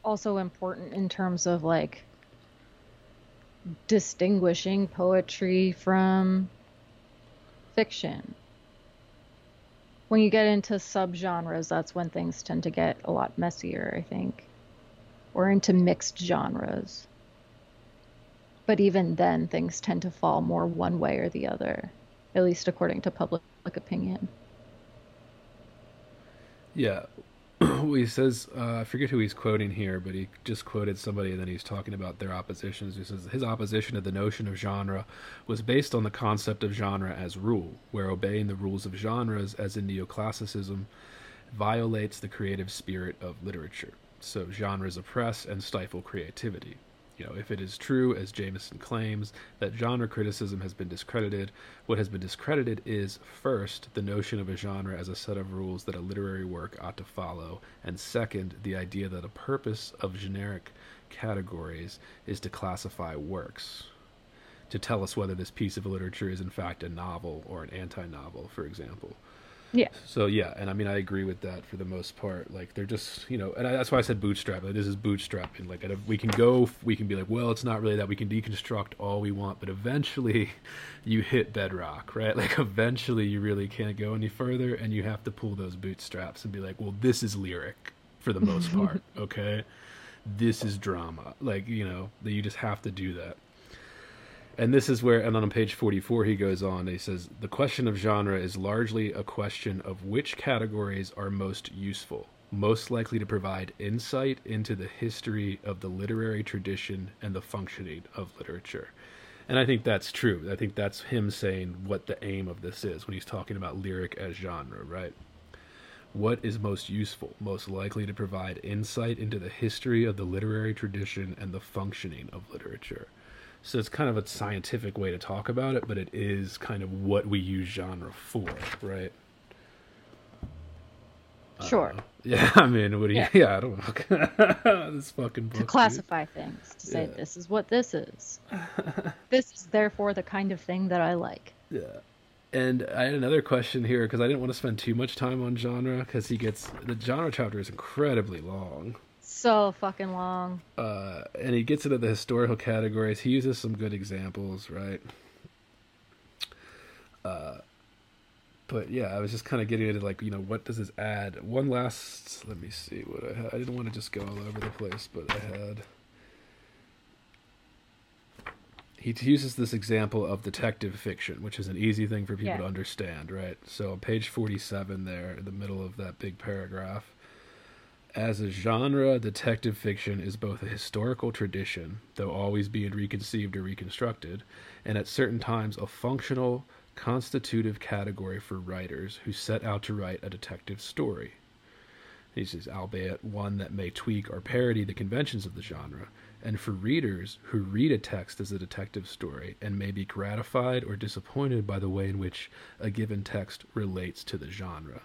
also important in terms of like distinguishing poetry from fiction. When you get into subgenres, that's when things tend to get a lot messier, I think. Or into mixed genres. But even then, things tend to fall more one way or the other, at least according to public opinion. Yeah. <clears throat> he says, uh, I forget who he's quoting here, but he just quoted somebody and then he's talking about their oppositions. He says, His opposition to the notion of genre was based on the concept of genre as rule, where obeying the rules of genres, as in neoclassicism, violates the creative spirit of literature. So genres oppress and stifle creativity. You know, if it is true, as Jameson claims, that genre criticism has been discredited, what has been discredited is first the notion of a genre as a set of rules that a literary work ought to follow, and second the idea that a purpose of generic categories is to classify works, to tell us whether this piece of literature is in fact a novel or an anti-novel, for example. Yeah. So yeah, and I mean I agree with that for the most part. Like they're just you know, and I, that's why I said bootstrap. Like this is bootstrapping. Like we can go, we can be like, well, it's not really that. We can deconstruct all we want, but eventually, <laughs> you hit bedrock, right? Like eventually, you really can't go any further, and you have to pull those bootstraps and be like, well, this is lyric for the most <laughs> part, okay? This is drama. Like you know, that you just have to do that. And this is where, and on page 44, he goes on, he says, The question of genre is largely a question of which categories are most useful, most likely to provide insight into the history of the literary tradition and the functioning of literature. And I think that's true. I think that's him saying what the aim of this is when he's talking about lyric as genre, right? What is most useful, most likely to provide insight into the history of the literary tradition and the functioning of literature. So it's kind of a scientific way to talk about it, but it is kind of what we use genre for, right? Sure. <laughs> Yeah, I mean, what do you? Yeah, <laughs> Yeah. I don't know. <laughs> this fucking book. to dude. classify things to say Yeah. this is what this is this is therefore the kind of thing that i like Yeah. And I had another question here because I didn't want to spend too much time on genre because he gets the genre chapter is incredibly long. So fucking long uh, and he gets into the historical categories. He uses some good examples, right? Uh, but yeah, I was just kind of getting into like, you know, what does this add? One last, let me see what I had. I didn't want to just go all over the place, but I had. He uses this example of detective fiction, which is an easy thing for people Yeah. to understand, right? So on page 47 there, in the middle of that big paragraph, as a genre, detective fiction is both a historical tradition, though always being reconceived or reconstructed, and at certain times a functional, constitutive category for writers who set out to write a detective story. He says, albeit one that may tweak or parody the conventions of the genre, and for readers who read a text as a detective story and may be gratified or disappointed by the way in which a given text relates to the genre.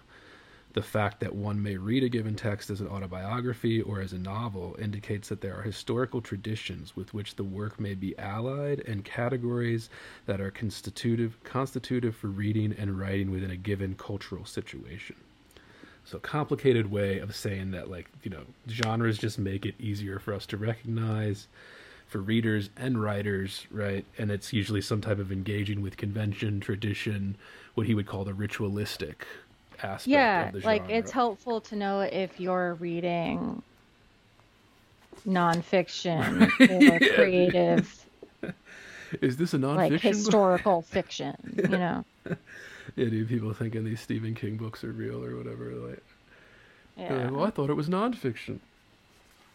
The fact that one may read a given text as an autobiography or as a novel indicates that there are historical traditions with which the work may be allied and categories that are constitutive constitutive for reading and writing within a given cultural situation. So complicated way of saying that like, you know, genres just make it easier for us to recognize for readers and writers, right? And it's usually some type of engaging with convention, tradition, what he would call the ritualistic aspect Yeah, like it's helpful to know if you're reading nonfiction <laughs> or Yeah. creative, <laughs> Is this a nonfiction like historical <laughs> fiction, you know? Yeah, dude, people thinking these Stephen King books are real or whatever. Like, Yeah. like, well, I thought it was nonfiction.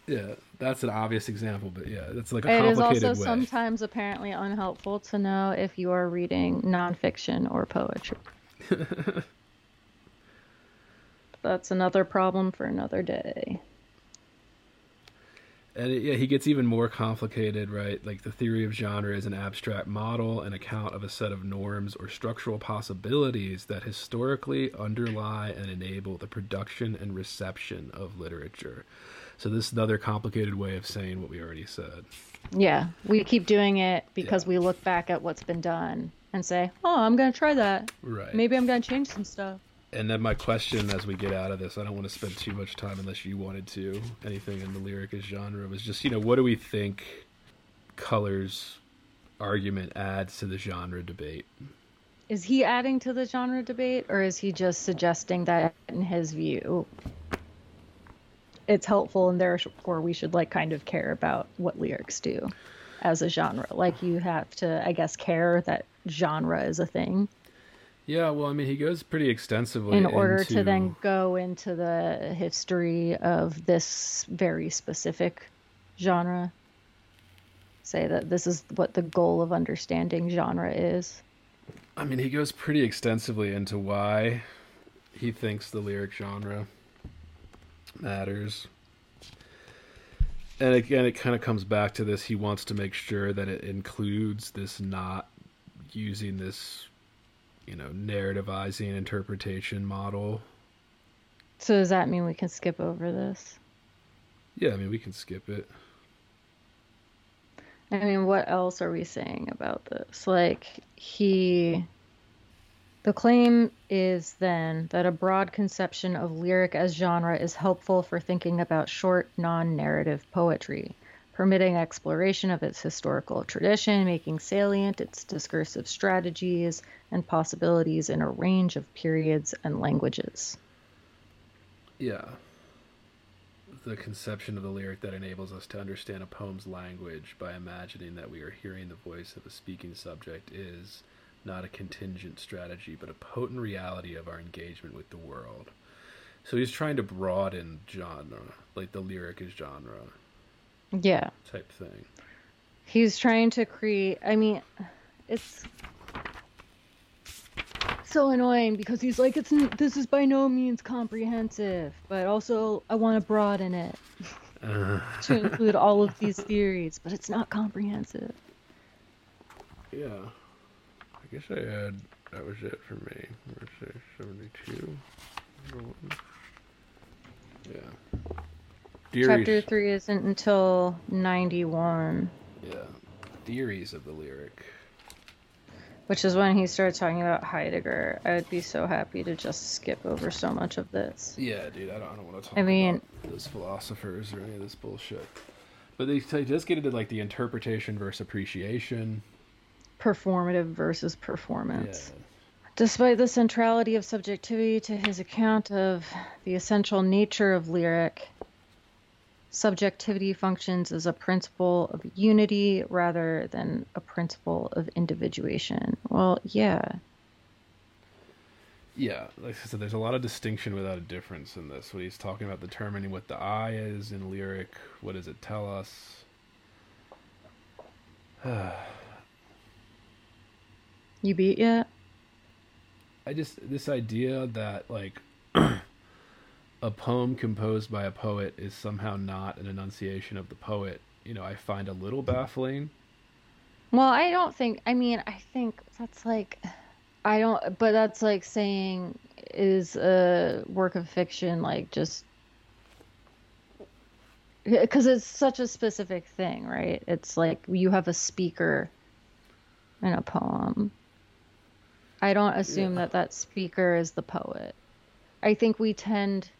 Yeah, that's an obvious example, but yeah, that's like a It is complicated also way. sometimes apparently unhelpful to know if you are reading nonfiction or poetry. That's another problem for another day. And it, yeah, he gets even more complicated, right? Like the theory of genre is an abstract model, an account of a set of norms or structural possibilities that historically underlie and enable the production and reception of literature. So this is another complicated way of saying what we already said. Yeah, we keep doing it because Yeah. we look back at what's been done and say, "Oh, I'm going to try that. Right. Maybe I'm going to change some stuff." And then my question as we get out of this, I don't want to spend too much time unless you wanted to, anything in the lyric genre, was just, you know, what do we think Culler's argument adds to the genre debate? Is he adding to the genre debate or is he just suggesting that in his view it's helpful and therefore we should like kind of care about what lyrics do as a genre? Like you have to I guess care that genre is a thing Yeah, well, I mean, he goes pretty extensively in order to then go into the history of this very specific genre. Say that this is what the goal of understanding genre is. I mean, he goes pretty extensively into why he thinks the lyric genre matters. And again, it kind of comes back to this. He wants to make sure that it includes this not using this, you know, narrativizing interpretation model. So does that mean we can skip over this? Yeah, I mean, we can skip it. I mean, what else are we saying about this? Like, he. The claim is then that a broad conception of lyric as genre is helpful for thinking about short, non narrative poetry, permitting exploration of its historical tradition, making salient its discursive strategies and possibilities in a range of periods and languages. Yeah. The conception of the lyric that enables us to understand a poem's language by imagining that we are hearing the voice of a speaking subject is not a contingent strategy, but a potent reality of our engagement with the world. So he's trying to broaden genre, like the lyric is genre Yeah. type thing. he's trying to create i mean it's so annoying because he's like it's this is by no means comprehensive but also i want to broaden it Uh, <laughs> to include all of these theories but it's not comprehensive yeah. I guess I had that was it for me. Where's? Seventy-two. Number Chapter 3 isn't until 91 Yeah. Theories of the lyric. which is when he starts talking about heidegger i would be so happy to just skip over so much of this Yeah, dude, I don't, I don't want to talk I mean- about those philosophers or any of this bullshit. But they, they just get into like the interpretation versus appreciation. performative versus performance. Yeah. performance Despite the centrality of subjectivity to his account of the essential nature of lyric, subjectivity functions as a principle of unity rather than a principle of individuation. Well, yeah. Yeah, like I said, there's a lot of distinction without a difference in this. When he's talking about determining what the I is in lyric, what does it tell us? <sighs> You beat yet? I just this idea that like <clears throat> a poem composed by a poet is somehow not an enunciation of the poet. You know, I find a little baffling. Well, I don't think, I mean, I think that's like, I don't, but that's like saying, is a work of fiction like just, because it's such a specific thing, right? It's like you have a speaker in a poem. I don't assume Yeah. that that speaker is the poet. I think we tend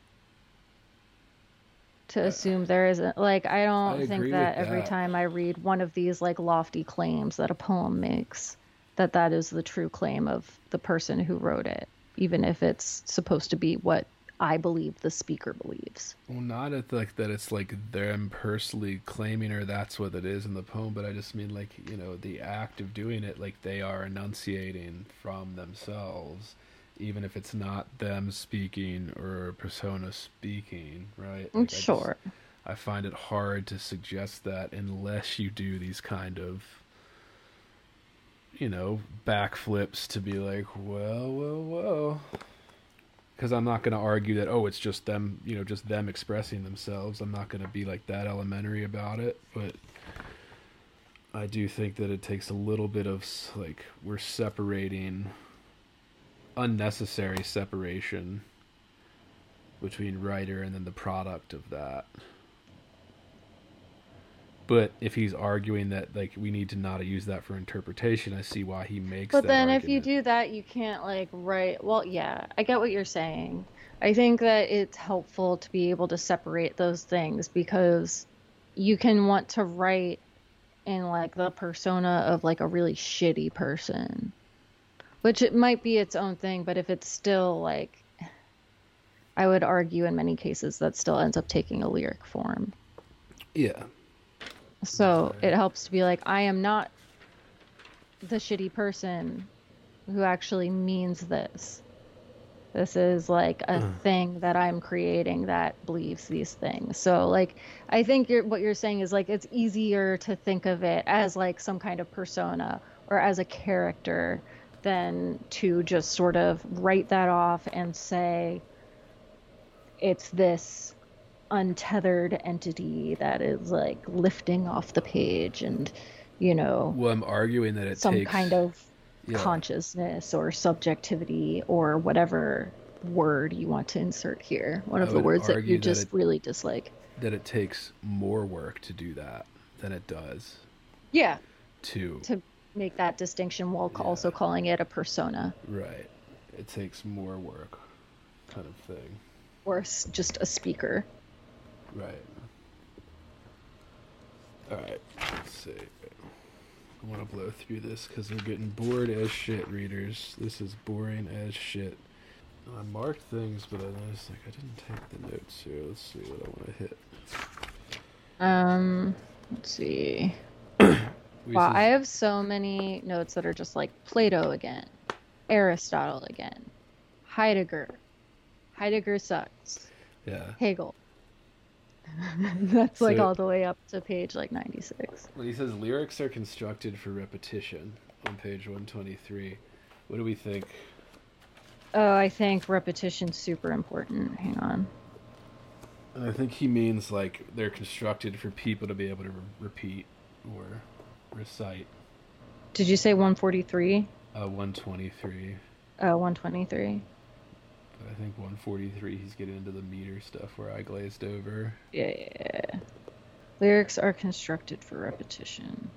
to assume there isn't like I don't I think with that every time I read one of these like lofty claims that a poem makes that that is the true claim of the person who wrote it even if it's supposed to be what I believe the speaker believes. Well, not at like that. It's like them personally claiming, or that's what it is in the poem. But I just mean like you know the act of doing it, like they are enunciating from themselves, even if it's not them speaking or persona speaking, right? Mm, like, I just- sure. I find it hard to suggest that unless you do these kind of, you know, backflips to be like, well, well, well. Because I'm not going to argue that, oh, it's just them, you know, just them expressing themselves. I'm not going to be like that elementary about it. But I do think that it takes a little bit of, like, we're separating unnecessary separation between writer and then the product of that. But if he's arguing that like we need to not use that for interpretation, I see why he makes. But then if you do that, you can't like write. Well, yeah, I get what you're saying. I think that it's helpful to be able to separate those things because you can want to write in like the persona of like a really shitty person, which it might be its own thing, but if it's still like I would argue in many cases that still ends up taking a lyric form. yeah, So it helps to be like, I am not the shitty person who actually means this. This is like a uh. thing that I'm creating that believes these things. So like I think you're, what you're saying is like it's easier to think of it as like some kind of persona or as a character than to just sort of write that off and say it's this untethered entity that is like lifting off the page and you know well, I'm arguing that it's some takes kind of yeah. consciousness or subjectivity or whatever word you want to insert here. One of the words that you that just it- really dislike. that it takes more work to do that than it does yeah. to to make that distinction while Yeah. also calling it a persona right. It takes more work, kind of thing. or s- just a speaker Right. All right. Let's see. I want to blow through this because we're getting bored as shit, readers. This is boring as shit. I marked things, but I noticed like I didn't take the notes here. Let's see what I want to hit. um let's see <clears throat> wow i have so many notes that are just like plato again aristotle again heidegger heidegger sucks yeah. Hegel. <laughs> That's like So- all the way up to page like 96. When he says lyrics are constructed for repetition on page 123, what do we think? Oh, I think repetition's super important. Hang on. I think he means like they're constructed for people to be able to re- repeat or recite. Did you say 143? Uh, 123. Oh, 123. But I think 143, he's getting into the meter stuff where I glazed over. Yeah, yeah, yeah. Lyrics are constructed for repetition.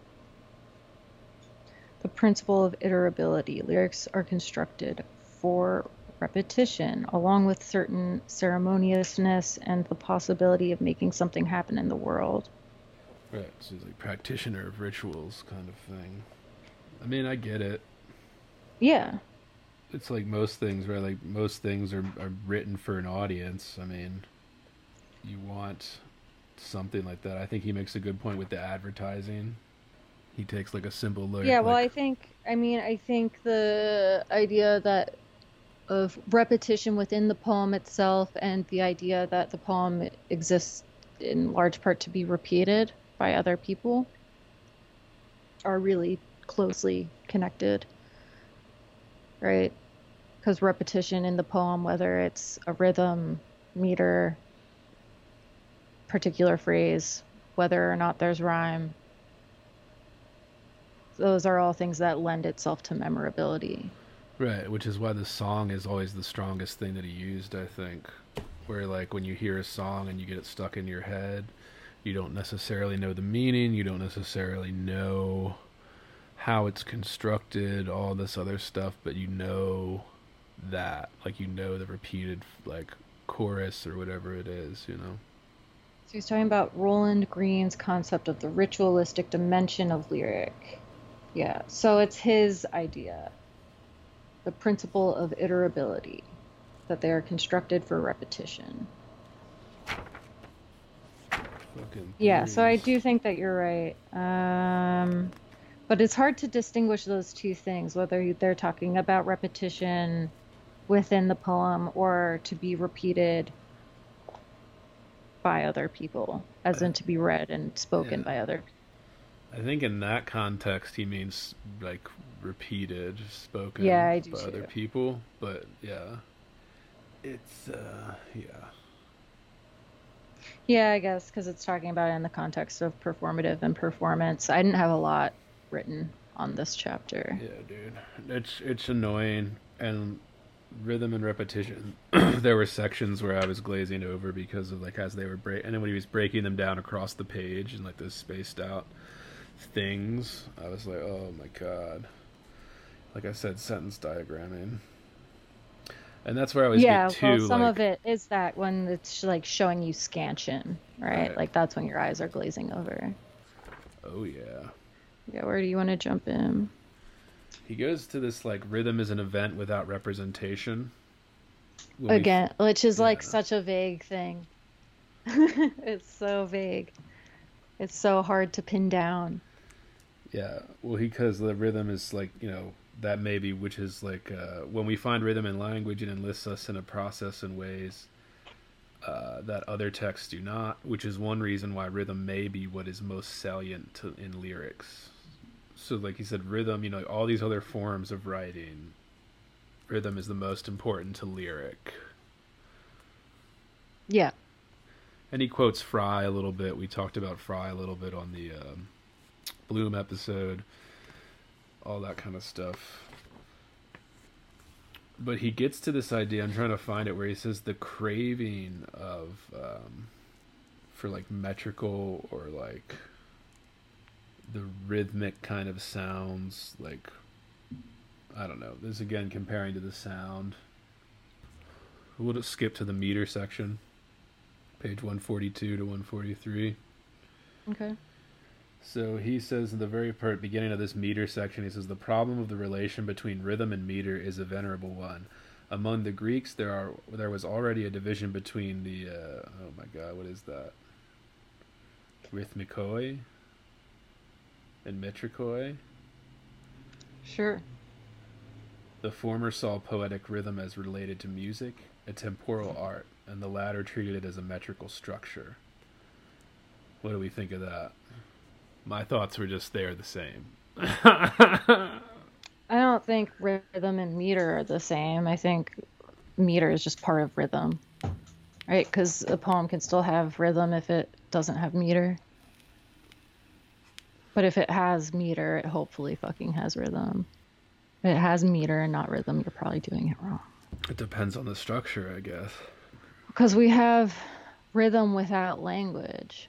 The principle of iterability. Lyrics are constructed for repetition, along with certain ceremoniousness and the possibility of making something happen in the world. Right. So he's like practitioner of rituals kind of thing. I mean, I get it. Yeah. It's like most things, right? Like most things are, are written for an audience. I mean, you want something like that. I think he makes a good point with the advertising. He takes like a simple look. Yeah, well, I think, I mean, I think the idea that of repetition within the poem itself and the idea that the poem exists in large part to be repeated by other people are really closely connected, right? Because repetition in the poem, whether it's a rhythm, meter, particular phrase, whether or not there's rhyme, those are all things that lend itself to memorability. Right, which is why the song is always the strongest thing that he used, I think. Where, like, when you hear a song and you get it stuck in your head, you don't necessarily know the meaning, you don't necessarily know how it's constructed, all this other stuff, but you know that. Like you know the repeated like chorus or whatever it is, you know. So he's talking about Roland Greene's concept of the ritualistic dimension of lyric. Yeah, so it's his idea. The principle of iterability, that they are constructed for repetition. Fucking Yeah, so I do think that you're right. Um, but it's hard to distinguish those two things, whether they're talking about repetition within the poem or to be repeated by other people, as in to be read and spoken Yeah. by other people. I think in that context he means like repeated, spoken Yeah, by other people. But yeah, it's uh yeah. Yeah, I guess because it's talking about it in the context of performative and performance. I didn't have a lot written on this chapter. Yeah, dude. It's it's annoying and rhythm and repetition. <clears throat> there were sections where I was glazing over because of like as they were break and then when he was breaking them down across the page and like those spaced out things, I was like, "Oh my god." Like I said, sentence diagramming. And that's where I always yeah, too well, some like of it is that when it's like showing you scansion, right? Right. Like that's when your eyes are glazing over. oh yeah. Yeah, where do you want to jump in? He goes to this like rhythm is an event without representation. When we- Again, which is like such a vague thing. <laughs> it's so vague. It's so hard to pin down. Yeah, well, because the rhythm is like you know that maybe which is like uh, when we find rhythm in language, it enlists us in a process in ways uh, that other texts do not, which is one reason why rhythm may be what is most salient to, in lyrics. So, like you said, rhythm, you know, all these other forms of writing, rhythm is the most important to lyric. Yeah. And he quotes Frye a little bit. We talked about Frye a little bit on the um, Bloom episode, all that kind of stuff. But he gets to this idea. I'm trying to find it where he says the craving of um, for like metrical or like the rhythmic kind of sounds. Like I don't know. This again comparing to the sound. We'll just skip to the meter section page 142 to 143. Okay. So he says in the very part beginning of this meter section, he says the problem of the relation between rhythm and meter is a venerable one. Among the Greeks, there are there was already a division between the uh, oh my god, what is that? Rhythmikoi and metrikoi. Sure. The former saw poetic rhythm as related to music, a temporal art, and the latter treated it as a metrical structure. What do we think of that? My thoughts were just they're the same. I don't think rhythm and meter are the same. I think meter is just part of rhythm, right? Because a poem can still have rhythm if it doesn't have meter. But if it has meter, it hopefully fucking has rhythm. If it has meter and not rhythm, you're probably doing it wrong. It depends on the structure, I guess. Because we have rhythm without language,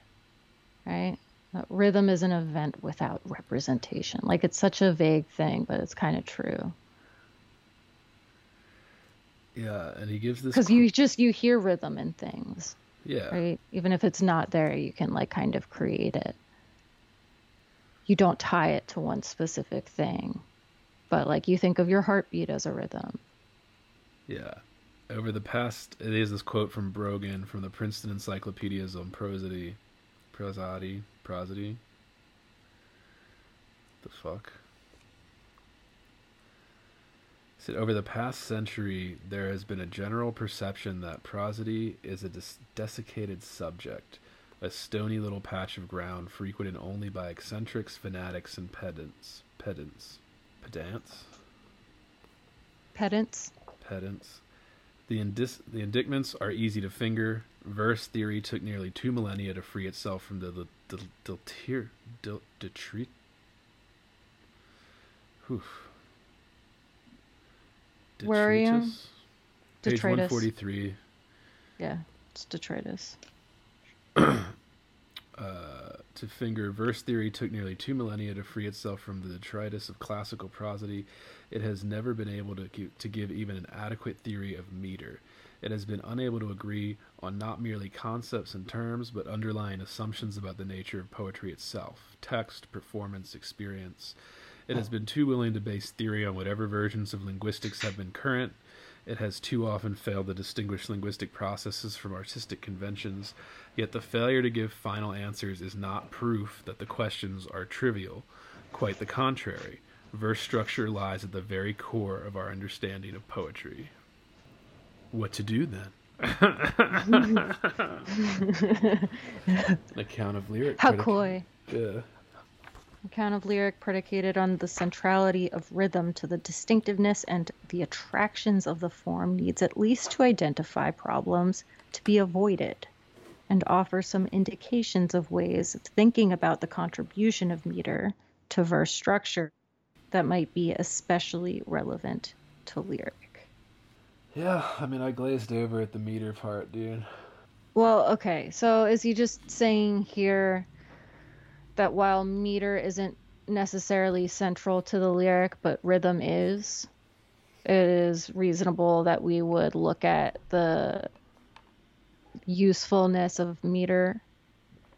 right? Uh, Rhythm is an event without representation. Like it's such a vague thing, but it's kind of true. Yeah, and he gives this. Because you just you hear rhythm in things, yeah, right? Even if it's not there, you can like kind of create it. You don't tie it to one specific thing, but like you think of your heartbeat as a rhythm. yeah. Over the past, it is this quote from Brogan from the Princeton Encyclopedias on prosody, prosody, prosody. The fuck. Said, over the past century, there has been a general perception that prosody is a des- desiccated subject, a stony little patch of ground frequented only by eccentrics, fanatics, and pedants. Pedants. Pedants? Pedants. pedants. The, indis- the indictments are easy to finger. Verse theory took nearly two millennia to free itself from the the the deltir del detreat. Whew. Where are you? Detritus? Page Detritus. one forty three. Yeah, it's detritus. <clears throat> Uh, to finger, verse theory took nearly two millennia to free itself from the detritus of classical prosody. It has never been able to to give even an adequate theory of meter. It has been unable to agree on not merely concepts and terms, but underlying assumptions about the nature of poetry itself text, performance, experience. It has been too willing to base theory on whatever versions of linguistics have been current. It has too often failed to distinguish linguistic processes from artistic conventions, yet the failure to give final answers is not proof that the questions are trivial. Quite the contrary. Verse structure lies at the very core of our understanding of poetry. What to do then? <laughs> Account of lyric. How predic- coy. Yeah. Account of lyric predicated on the centrality of rhythm to the distinctiveness and the attractions of the form needs at least to identify problems to be avoided and offer some indications of ways of thinking about the contribution of meter to verse structure that might be especially relevant to lyric. Yeah, I mean, I glazed over at the meter part, dude. Well, okay. So is he just saying here that while meter isn't necessarily central to the lyric, but rhythm is, it is reasonable that we would look at the usefulness of meter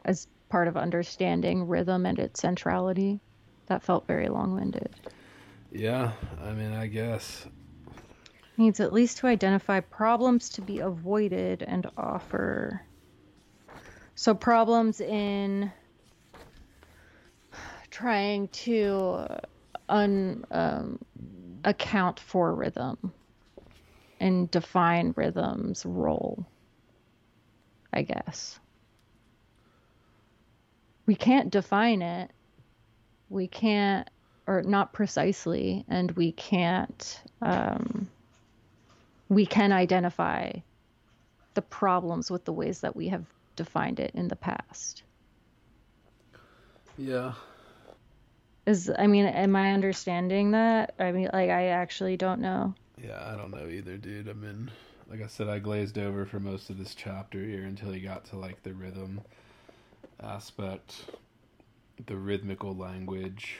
as part of understanding rhythm and its centrality? That felt very long winded. Yeah, I mean, I guess. Needs at least to identify problems to be avoided and offer. So problems in trying to un um, account for rhythm and define rhythm's role i guess. We can't define it. We can't or not precisely and we can't um, we can identify the problems with the ways that we have defined it in the past. Yeah. Is I mean, am I understanding that? I mean, like I actually don't know. Yeah, I don't know either, dude. I mean, like I said, I glazed over for most of this chapter here until he got to like the rhythm aspect, the rhythmical language.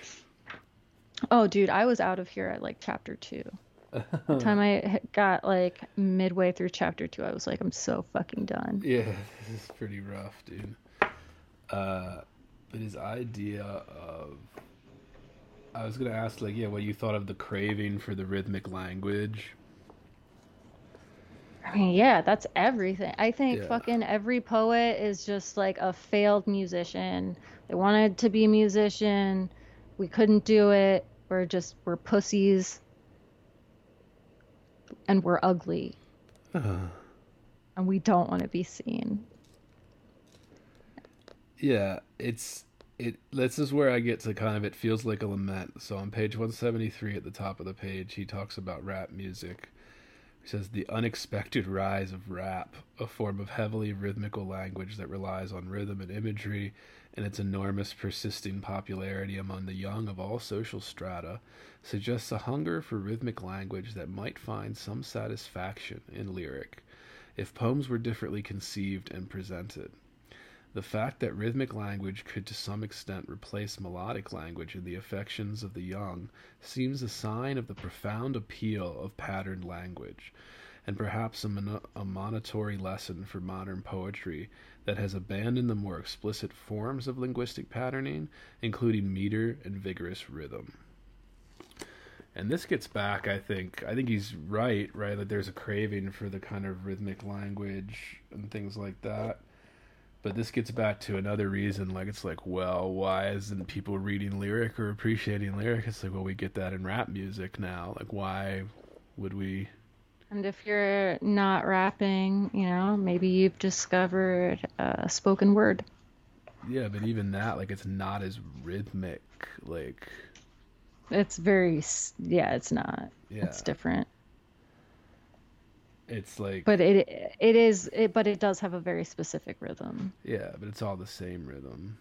Oh, dude, I was out of here at like chapter two. The <laughs> time I got like midway through chapter two, I was like, I'm so fucking done. Yeah, <laughs> this is pretty rough, dude. Uh, but his idea of. I was gonna ask, like, yeah, what you thought of the craving for the rhythmic language. I mean, yeah, that's everything. I think Yeah. fucking every poet is just like a failed musician. They wanted to be a musician. We couldn't do it. We're just, we're pussies. And we're ugly. Uh. and we don't want to be seen. Yeah, it's it. This is where I get to kind of it feels like a lament. So on page one seventy three at the top of the page, he talks about rap music. He says the unexpected rise of rap, a form of heavily rhythmical language that relies on rhythm and imagery, and its enormous persisting popularity among the young of all social strata, suggests a hunger for rhythmic language that might find some satisfaction in lyric, if poems were differently conceived and presented. The fact that rhythmic language could to some extent replace melodic language in the affections of the young seems a sign of the profound appeal of patterned language, and perhaps a, mono- a monitory lesson for modern poetry that has abandoned the more explicit forms of linguistic patterning, including meter and vigorous rhythm. And this gets back, I think. I think he's right, right? That there's a craving for the kind of rhythmic language and things like that. But this gets back to another reason, like it's like, well, why isn't people reading lyric or appreciating lyric? It's like, well, we get that in rap music now. Like, why would we? And if you're not rapping, you know, maybe you've discovered a spoken word. Yeah, but even that, like, it's not as rhythmic. Like, It's very, yeah, it's not. yeah, It's different. it's like, But it it is it but it does have a very specific rhythm. yeah, but it's all the same rhythm.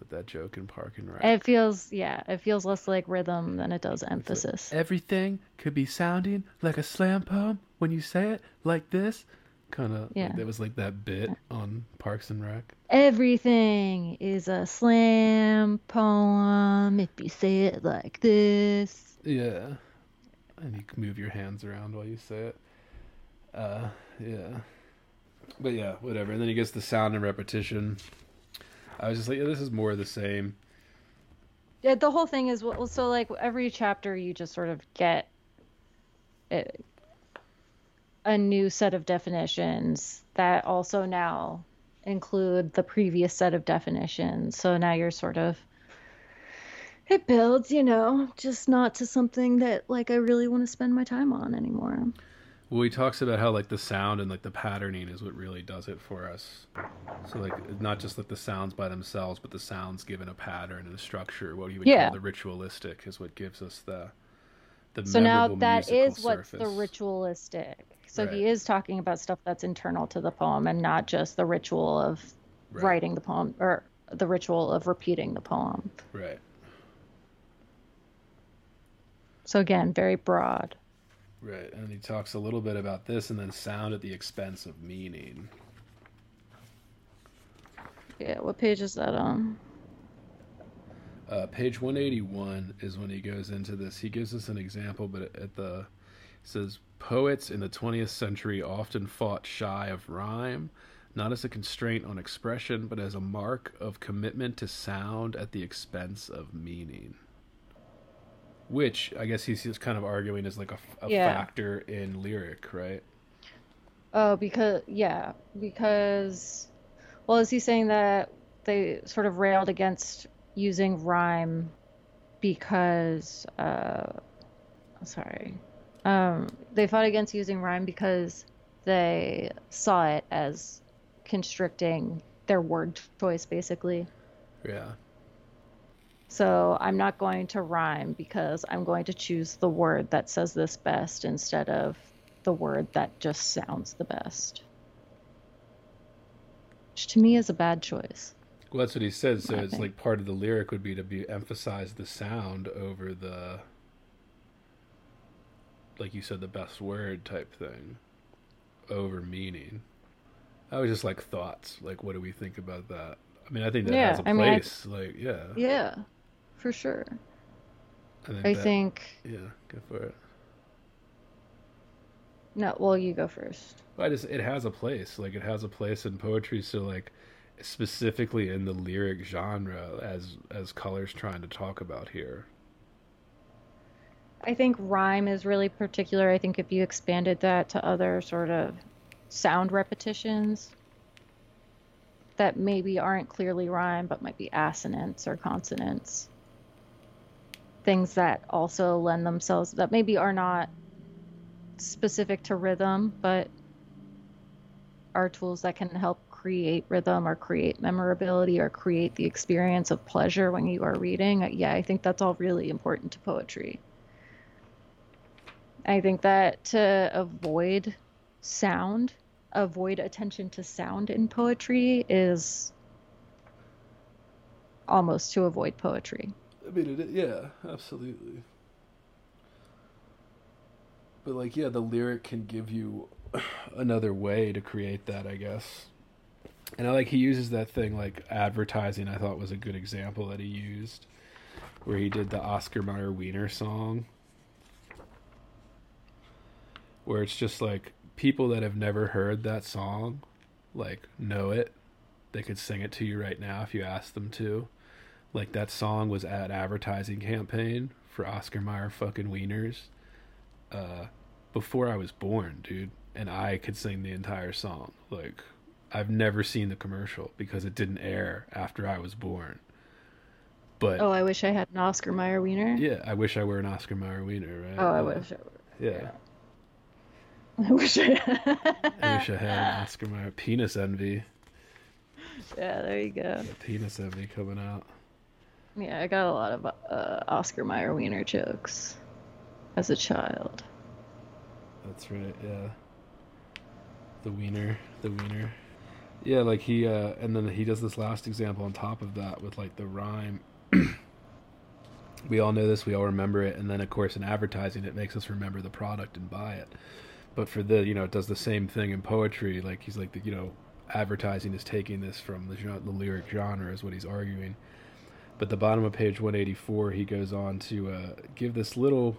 Like that joke in Park and Rec. It feels yeah, it feels less like rhythm than it does It's like, emphasis. Everything could be sounding like a slam poem when you say it like this. kind of. Yeah. Like, that was like that bit on Parks and Rec. Everything is a slam poem if you say it like this. Yeah. And you can move your hands around while you say it. Uh, yeah. But yeah, whatever. And then he gets the sound and repetition. I was just like, yeah, this is more of the same. Yeah, the whole thing is well, so like every chapter you just sort of get a, a new set of definitions that also now include the previous set of definitions. So now you're sort of it builds, you know, just not to something that like I really want to spend my time on anymore. Well, he talks about how like the sound and like the patterning is what really does it for us. So like not just like the sounds by themselves, but the sounds given a pattern and a structure. What you would Yeah. call the ritualistic is what gives us the the So now that is what's the ritualistic. So he is talking about stuff that's internal to the poem and not just the ritual of Right. writing the poem or the ritual of repeating the poem. Right. So again, very broad. Right. And he talks a little bit about this and then sound at the expense of meaning. Yeah, what page is that on? Uh, page 181 is when he goes into this. He gives us an example, but at the it says poets in the 20th century often fought shy of rhyme, not as a constraint on expression, but as a mark of commitment to sound at the expense of meaning. Which I guess he's just kind of arguing is like a, a Yeah. factor in lyric, right? Oh, because yeah, because well, is he saying that they sort of railed against using rhyme because uh sorry. Um they fought against using rhyme because they saw it as constricting their word choice basically. Yeah. So I'm not going to rhyme because I'm going to choose the word that says this best instead of the word that just sounds the best. Which to me is a bad choice. Well, that's what he said. So I it's think. like part of the lyric would be to be emphasize the sound over the, like you said, the best word type thing, over meaning. I was just like thoughts. Like, what do we think about that? I mean, I think that Yeah, has a I mean, I- place. like, yeah. Yeah, for sure. I think. I that- think Yeah, go for it. no. Well, you go first. I just it has a place. Like it has a place in poetry. So like specifically in the lyric genre, as as Culler's trying to talk about here. I think rhyme is really particular. I think if you expanded that to other sort of sound repetitions that maybe aren't clearly rhyme but might be assonance or consonance, things that also lend themselves that maybe are not specific to rhythm but are tools that can help create rhythm or create memorability or create the experience of pleasure when you are reading. Yeah, I think that's all really important to poetry. I think that to avoid sound, avoid attention to sound in poetry is almost to avoid poetry. I mean, it, yeah, absolutely. But like, yeah, the lyric can give you <sighs> another way to create that, I guess. And I like he uses that thing like advertising. I thought was a good example that he used, where he did the Oscar Mayer Wiener song, where it's just like people that have never heard that song, like know it. They could sing it to you right now if you asked them to like that song was at advertising campaign for Oscar Mayer fucking wieners uh before I was born, dude, and I could sing the entire song. Like I've never seen the commercial because it didn't air after I was born. But Oh, I wish I had an Oscar Mayer wiener. yeah, I wish I were an Oscar Mayer wiener, right? Oh, I Yeah. wish I were. Yeah. <laughs> I wish I. I wish I had an Oscar Mayer penis envy. <laughs> yeah, there you go. Penis envy coming out. Yeah, I got a lot of uh, Oscar Mayer wiener jokes as a child. That's right, yeah. The wiener, the wiener. Yeah, like he uh and then he does this last example on top of that with like the rhyme. <clears throat> we all know this, we all remember it, and then of course in advertising it makes us remember the product and buy it. but for the you know it does the same thing in poetry. Like he's like the you know advertising is taking this from the, the lyric genre is what he's arguing. But the bottom of page 184, he goes on to uh, give this little.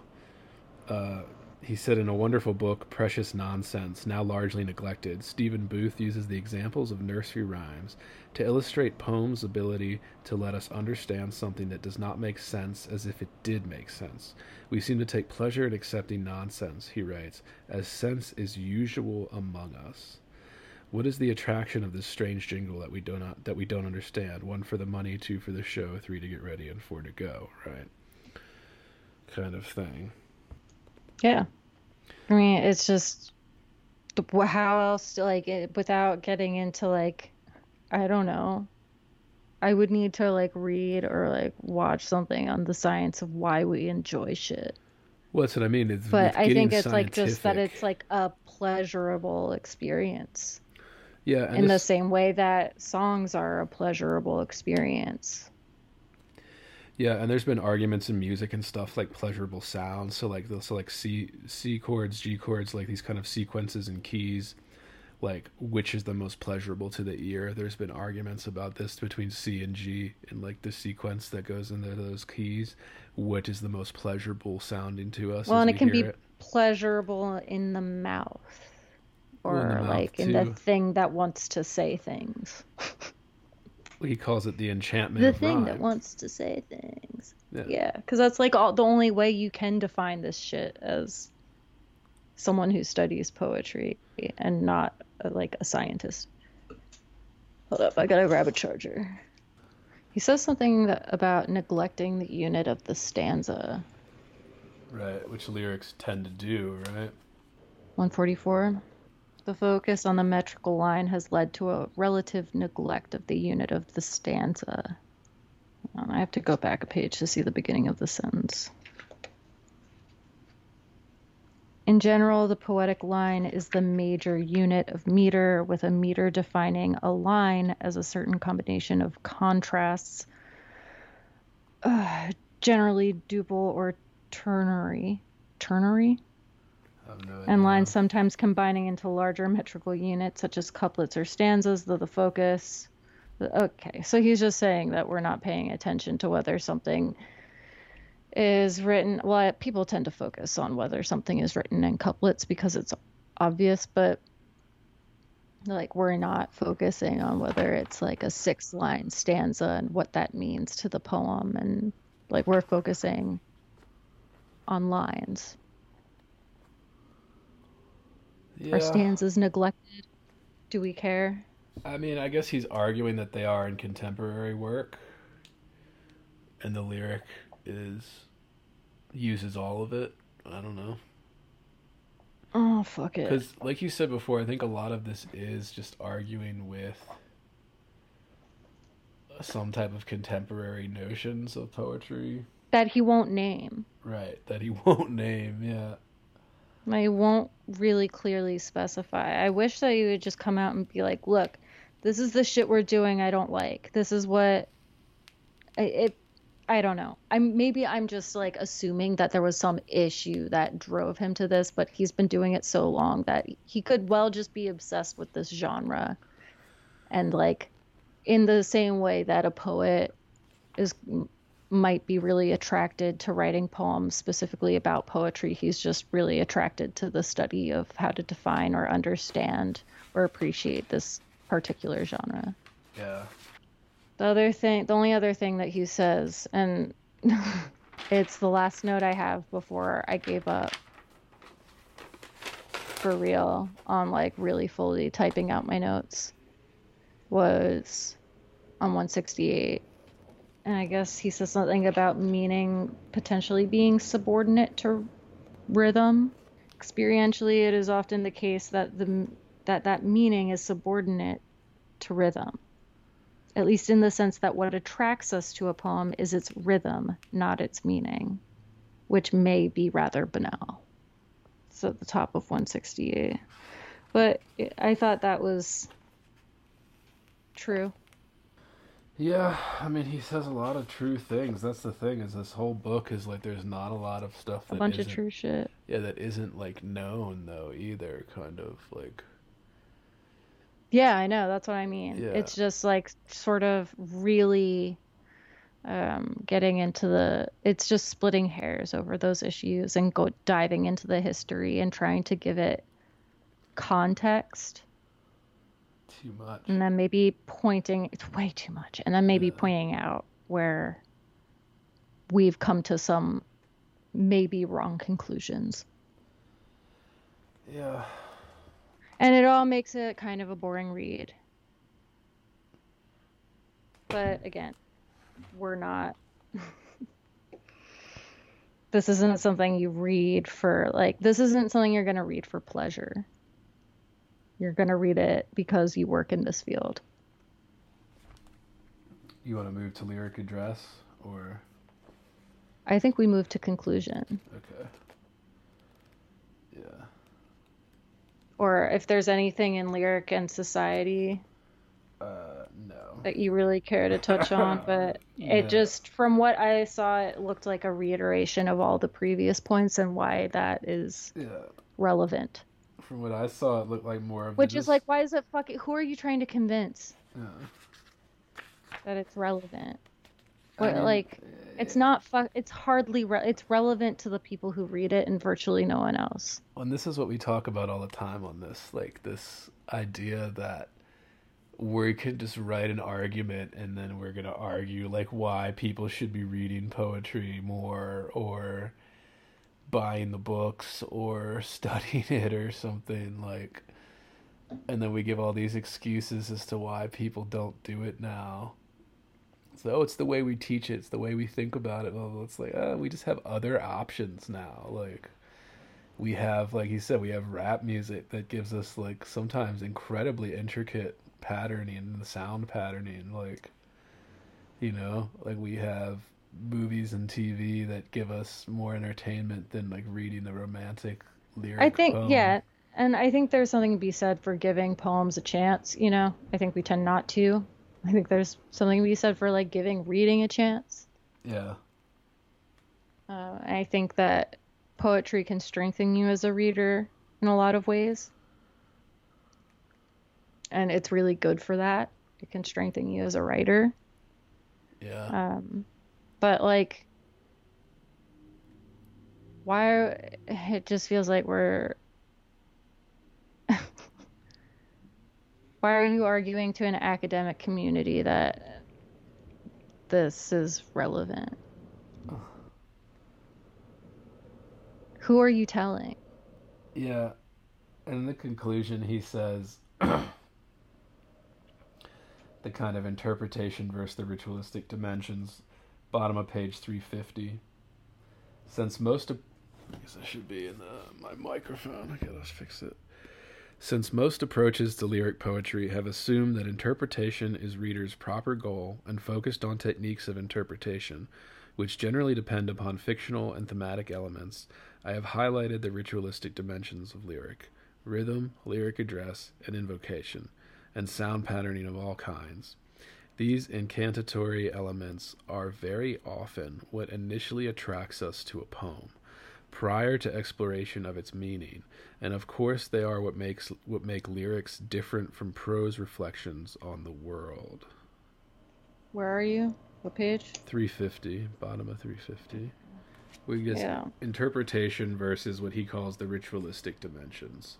Uh, he said in a wonderful book, Precious Nonsense, now largely neglected, Stephen Booth uses the examples of nursery rhymes to illustrate poems' ability to let us understand something that does not make sense as if it did make sense. We seem to take pleasure in accepting nonsense, he writes, as sense is usual among us. What is the attraction of this strange jingle that we do not that we don't understand? One for the money, two for the show, three to get ready, and four to go. Right, kind of thing. Yeah. I mean, it's just how else like it, without getting into like I don't know. I would need to like read or like watch something on the science of why we enjoy shit. Well, that's what I mean. It's But I think it's like just that it's like a pleasurable experience yeah, and in the same way that songs are a pleasurable experience. Yeah, and there's been arguments in music and stuff like pleasurable sounds. So like so like C C chords, G chords, like these kind of sequences and keys, like which is the most pleasurable to the ear. There's been arguments about this between C and G and like the sequence that goes into those keys. What is the most pleasurable sounding to us? Well, and we it can be it? pleasurable in the mouth Well, in or like in the thing that wants to say things. <laughs> He calls it the enchantment. the thing that wants to say things. Yeah. Yeah, because that's like all the only way you can define this shit as someone who studies poetry and not uh, like a scientist. Hold up, I gotta grab a charger. He says something that, about neglecting the unit of the stanza. Right, which lyrics tend to do, right? 144. The focus on the metrical line has led to a relative neglect of the unit of the stanza. Um, I have to go back a page to see the beginning of the sentence. In general, the poetic line is the major unit of meter, with a meter defining a line as a certain combination of contrasts, uh, generally duple or ternary. Ternary? No and lines sometimes combining into larger metrical units such as couplets or stanzas though the focus okay so he's just saying that we're not paying attention to whether something is written well people tend to focus on whether something is written in couplets because it's obvious but like we're not focusing on whether it's like a six line stanza and what that means to the poem and like we're focusing on lines yeah. Are stanzas neglected? Do we care? I mean, I guess he's arguing that they are in contemporary work, and the lyric is uses all of it. I don't know, Oh fuck it. because like you said before, I think a lot of this is just arguing with some type of contemporary notions of poetry, That he won't name. right? That he <laughs> won't name. Yeah, I won't really clearly specify. I wish that you would just come out and be like, "Look, this is the shit we're doing. I don't like. This is what I- it." I don't know. I'm maybe I'm just like assuming that there was some issue that drove him to this, but he's been doing it so long that he could well just be obsessed with this genre, and like in the same way that a poet is might be really attracted to writing poems specifically about poetry. He's just really attracted to the study of how to define or understand or appreciate this particular genre. yeah. The other thing, the only other thing that he says, and <laughs> it's the last note I have before I gave up for real on like really fully typing out my notes, was on 168 and I guess he says something about meaning potentially being subordinate to rhythm. Experientially, it is often the case that the that that meaning is subordinate to rhythm. At least in the sense that what attracts us to a poem is its rhythm, not its meaning, which may be rather banal. It's at the top of 168. But I thought that was true. Yeah, I mean, he says a lot of true things. That's the thing is this whole book is like there's not a lot of stuff A bunch of true shit. Yeah, that isn't like known though either. Kind of like Yeah, I know. That's what I mean. Yeah. It's just like sort of really um, getting into the. It's just splitting hairs over those issues and go diving into the history and trying to give it context too much. and then maybe pointing. It's way too much. And then maybe Yeah. pointing out where we've come to some maybe wrong conclusions. Yeah. And it all makes it kind of a boring read. But again, we're not. <laughs> this isn't something you read for, like, this isn't something you're going to read for pleasure. You're going to read it because you work in this field. You want to move to lyric address or I think we move to conclusion. okay? Yeah. Or if there's anything in lyric and society Uh, no. that you really care to touch on, <laughs> but Yeah. it just from what I saw, it looked like a reiteration of all the previous points and why that is Yeah. relevant. From what I saw, it looked like more of Which just, is like, why is it fucking? Who are you trying to convince Yeah. that it's relevant? I mean, like, eh, it's not. Fu- It's hardly. Re- it's relevant to the people who read it and virtually no one else. And this is what we talk about all the time on this, like this idea that we can just write an argument and then we're gonna argue like why people should be reading poetry more or buying the books or <laughs> studying it or something like and then we give all these excuses as to why people don't do it now. So oh, it's the way we teach it, it's the way we think about it. Well, it's like uh, we just have other options now. Like we have like you said we have rap music that gives us like sometimes incredibly intricate patterning and sound patterning like you know like we have movies and tv that give us more entertainment than like reading the romantic lyric I think, poem. yeah, and I think there's something to be said for giving poems a chance. You know, I think we tend not to. I think there's something to be said for like giving reading a chance. yeah Uh, I think that poetry can strengthen you as a reader in a lot of ways. And it's really good for that. It can strengthen you as a writer. yeah Um, but like, why? It just feels like we're. <laughs> why are you arguing to an academic community that this is relevant? Who are you telling? Yeah. And in the conclusion, he says <clears throat> the kind of interpretation versus the ritualistic dimensions, bottom of page 350. Since most of. I guess I should be in the, my microphone. I gotta fix it. Since most approaches to lyric poetry have assumed that interpretation is reader's proper goal and focused on techniques of interpretation, which generally depend upon fictional and thematic elements, I have highlighted the ritualistic dimensions of lyric rhythm, lyric address, and invocation, and sound patterning of all kinds. These incantatory elements are very often what initially attracts us to a poem, prior to exploration of its meaning, and of course they are what makes what make lyrics different from prose reflections on the world. Where are you? What page? 350, bottom of 350. We get Yeah. interpretation versus what he calls the ritualistic dimensions.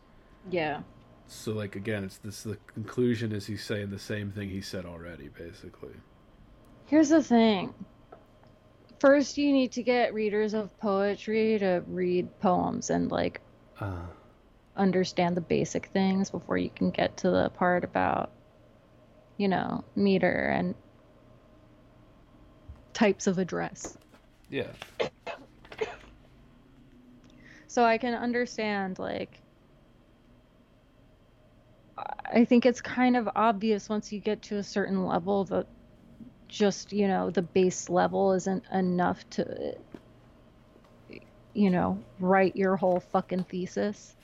Yeah. So, like again, it's this. The conclusion is he's saying the same thing he said already, basically. Here's the thing. First, you need to get readers of poetry to read poems and like Uh, understand the basic things before you can get to the part about, you know, meter and types of address. yeah, So I can understand, like, I think it's kind of obvious once you get to a certain level that just, you know, the base level isn't enough to, you know, write your whole fucking thesis.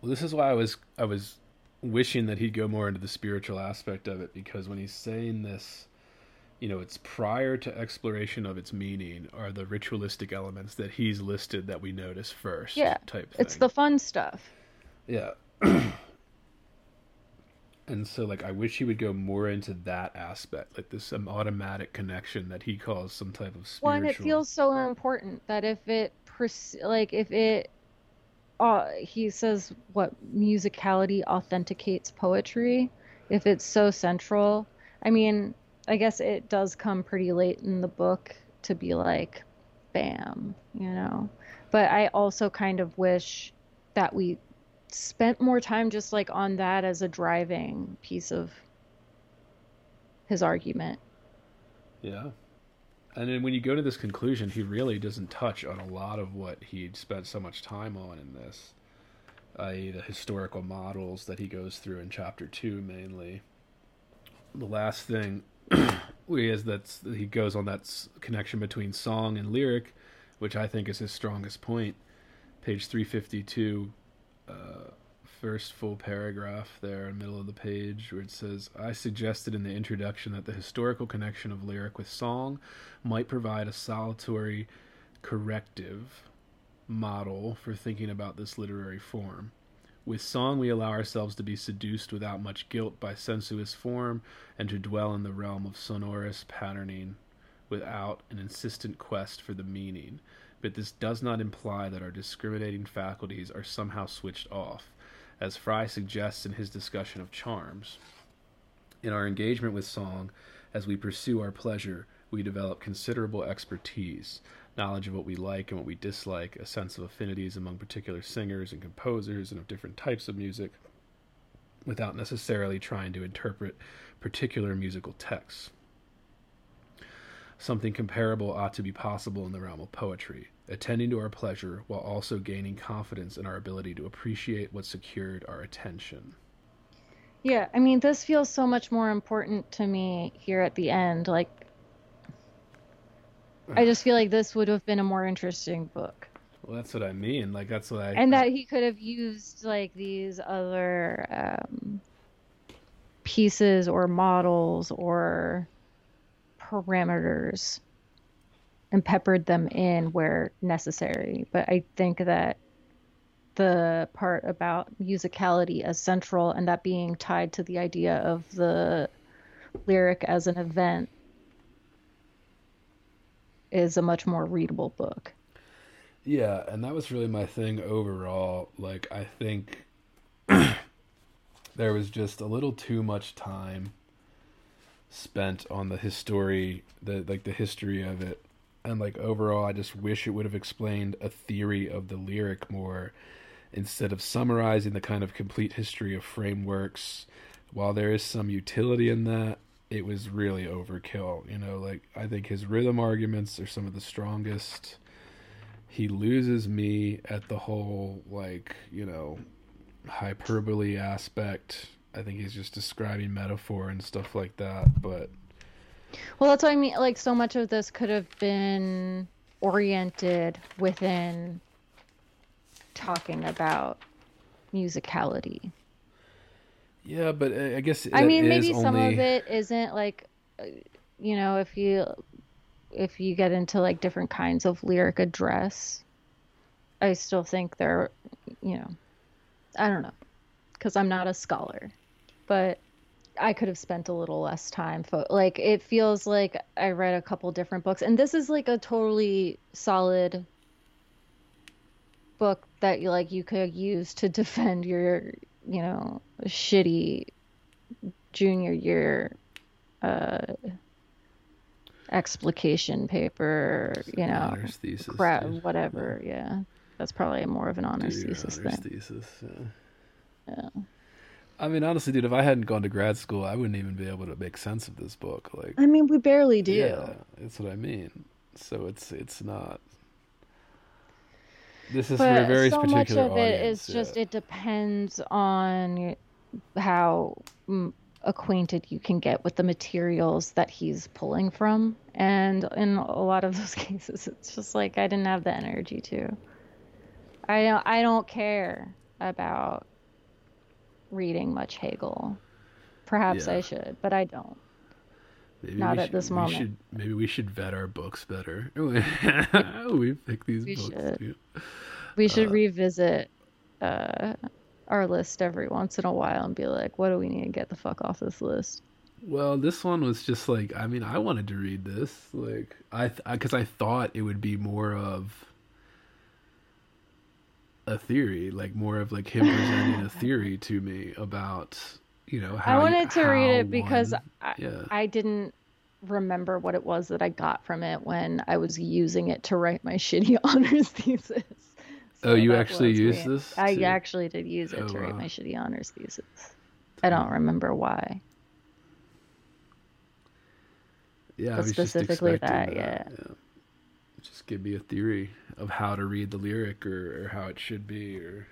Well, this is why I was I was wishing that he'd go more into the spiritual aspect of it because when he's saying this, you know, it's prior to exploration of its meaning are the ritualistic elements that he's listed that we notice first. Yeah, type. It's the fun stuff. Yeah. <clears throat> and so, like, I wish he would go more into that aspect, like this um, automatic connection that he calls some type of spiritual. Well, and it feels so important that if it, pers- like, if it, uh, he says what musicality authenticates poetry. If it's so central, I mean, I guess it does come pretty late in the book to be like, bam, you know. But I also kind of wish that we spent more time just like on that as a driving piece of his argument. Yeah. And then when you go to this conclusion, he really doesn't touch on a lot of what he'd spent so much time on in this, i.e., the historical models that he goes through in chapter two mainly. The last thing <clears throat> is that he goes on that connection between song and lyric, which I think is his strongest point. Page 352, uh, first full paragraph there in the middle of the page where it says i suggested in the introduction that the historical connection of lyric with song might provide a solitary corrective model for thinking about this literary form. With song we allow ourselves to be seduced without much guilt by sensuous form and to dwell in the realm of sonorous patterning without an insistent quest for the meaning but this does not imply that our discriminating faculties are somehow switched off as Frye suggests in his discussion of charms. In our engagement with song, as we pursue our pleasure, we develop considerable expertise, knowledge of what we like and what we dislike, a sense of affinities among particular singers and composers and of different types of music, without necessarily trying to interpret particular musical texts. Something comparable ought to be possible in the realm of poetry, attending to our pleasure while also gaining confidence in our ability to appreciate what secured our attention. Yeah, I mean, this feels so much more important to me here at the end. Like, I just feel like this would have been a more interesting book. Well, that's what I mean. Like that's what I and that he could have used like these other um, pieces or models or parameters and peppered them in where necessary. But I think that the part about musicality as central and that being tied to the idea of the lyric as an event is a much more readable book. Yeah, and that was really my thing overall. Like I think <clears throat> there was just a little too much time spent on the history, the like the history of it. And like overall, I just wish it would have explained a theory of the lyric more instead of summarizing the kind of complete history of frameworks. While there is some utility in that, it was really overkill. You know, like I think his rhythm arguments are some of the strongest he loses me at the whole like you know hyperbole aspect i think he's just describing metaphor and stuff like that but Well, that's what I mean. Like, so much of this could have been oriented within talking about musicality. yeah but i I guess I mean, maybe some only- of it isn't like, uh, you know, if you if you get into like different kinds of lyric address, I still think they're, you know, I don't know, because I'm not a scholar, but I could have spent a little less time. Fo- like it feels like I read a couple different books, and this is like a totally solid book that you like you could use to <laughs> defend your, you know, shitty junior year uh explication paper, you know, thesis crap, whatever. Yeah, that's probably more of an honors thesis honors thing. thesis yeah. Yeah. I mean honestly dude if i hadn't gone to grad school i wouldn't even be able to make sense of this book like I mean, we barely do. yeah that's what i mean. So it's it's not this is for a but very so much particular of it audience, is just it depends on how acquainted you can get with the materials that he's pulling from. And in a lot of <laughs> those cases it's just like i didn't have the energy to. I don't i don't care about reading much Hegel. Perhaps Yeah. I should, but I don't. Maybe Not at should, this we moment. Should, maybe we should vet our books better. <laughs> we pick these We books. should. too. We should Uh, revisit uh, our list every once in a while and be like, what do we need to get the fuck off this list? Well, this one was just like I mean, I wanted to read this like I because I thought it would be more of a theory, like more of like him presenting a theory to me about you know how I wanted to read it because one- I, yeah I didn't remember what it was that I got from it when I was using it to write my <laughs> shitty honors thesis. Oh, you actually used this I to- actually did use it Oh, to write wow. my shitty honors thesis. I don't remember why. yeah but was specifically that, that, yeah. Just give me a theory of how to read the lyric or, or how it should be or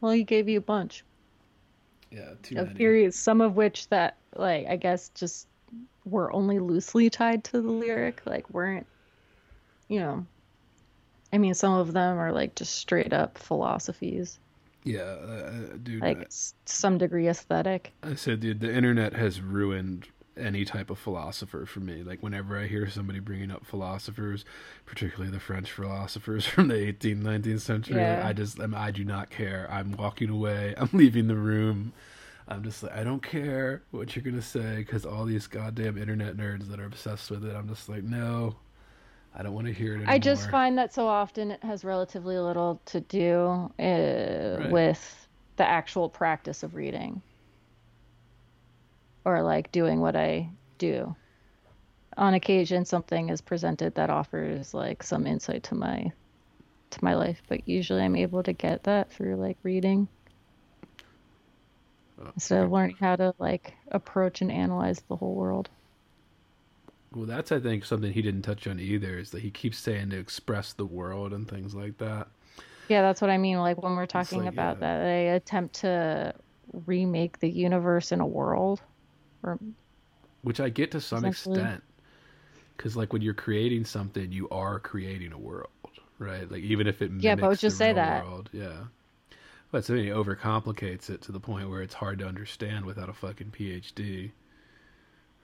Well, he gave you a bunch yeah too of many. theories, some of which that, like, I guess just were only loosely tied to the lyric, like, weren't, you know. I mean, some of them are like just straight up philosophies, Yeah, uh, dude. like I- some degree aesthetic. I said, dude, the internet has ruined any type of philosopher for me. Like, whenever I hear somebody bringing up philosophers, particularly the French philosophers <laughs> from the 18th, 19th century, Yeah. I just, I'm, I do not care. I'm walking away. <laughs> I'm leaving the room. I'm just like, I don't care what you're going to say because all these goddamn internet nerds that are obsessed with it, I'm just like, no, I don't want to hear it anymore. I just find that so often it has relatively little to do uh, with the actual practice of reading or like doing what I do. On occasion, something is presented that offers like some insight to my to my life, but usually I'm able to get that through like reading instead of learning how to like approach and analyze the whole world. Well, that's I think something he didn't touch on either is that he keeps saying to express the world and things like that. Yeah, that's what I mean. Like when we're talking like, about yeah. that, they attempt to remake the universe in a world. Or which I get to some extent. Because like when you're creating something, you are creating a world, right? Like even if it Yeah, but mimics just say that. world, yeah. But so he overcomplicates it to the point where it's hard to understand without a fucking PhD.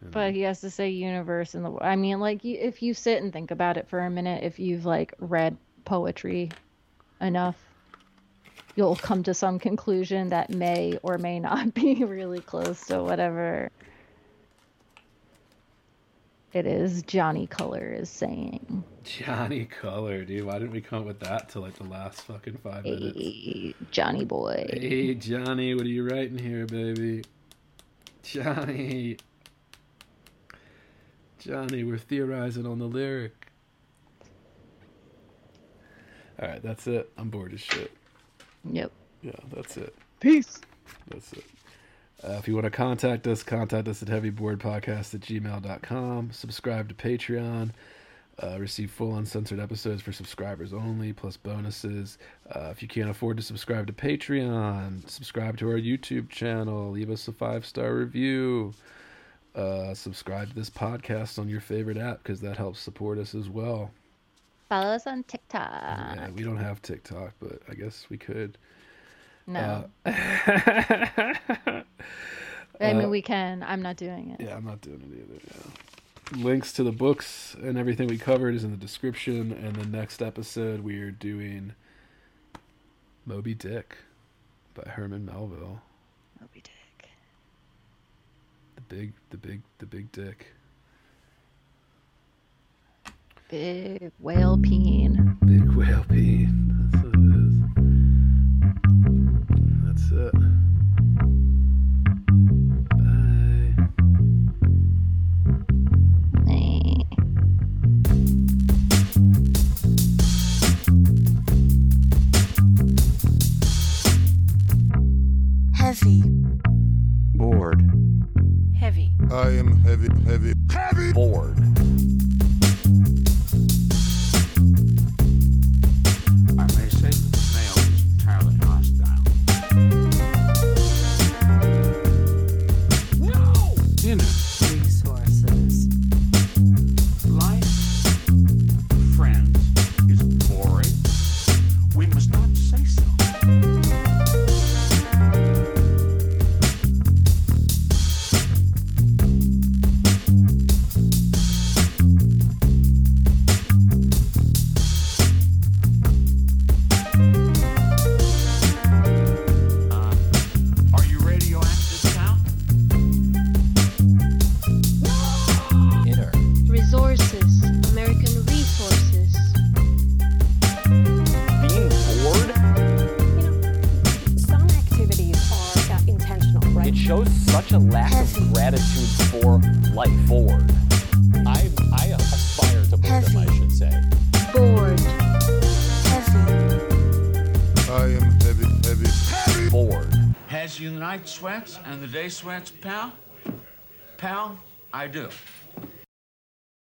And- but he has to say universe in the. I mean, like you, if you sit and think about it for a minute, if you've like read poetry enough, you'll come to some conclusion that may or may not <laughs> be really close to whatever it is Johnny Culler is saying. Johnny Culler, dude. Why didn't we come up with that till like the last fucking five minutes? Hey, Johnny boy. Hey, Johnny, what are you writing here, baby? Johnny. Johnny, we're theorizing on the lyric. Alright, that's it. I'm bored as shit. Yep. Yeah, that's it. Peace. That's it. Uh, if you want to contact us, contact us at heavyboredpodcast at gmail.com. Subscribe to Patreon. Uh, receive full uncensored episodes for subscribers only, plus bonuses. Uh, if you can't afford to subscribe to Patreon, subscribe to our YouTube channel. Leave us a five star review. Uh, subscribe to this podcast on your favorite app because that helps support us as well. Follow us on TikTok. yeah, we don't have TikTok, but I guess we could. No. Uh, <laughs> I mean, uh, we can. I'm not doing it. Yeah, I'm not doing it either. Yeah. Links to the books and everything we covered is in the description. And the next episode, we are doing Moby Dick by Herman Melville. Moby Dick. The big, the big, the big dick. Big whale peen. Big whale peen. It is. That's it. Heavy. bored, Heavy. I am heavy, heavy, heavy. bored, pal? Pal, I do.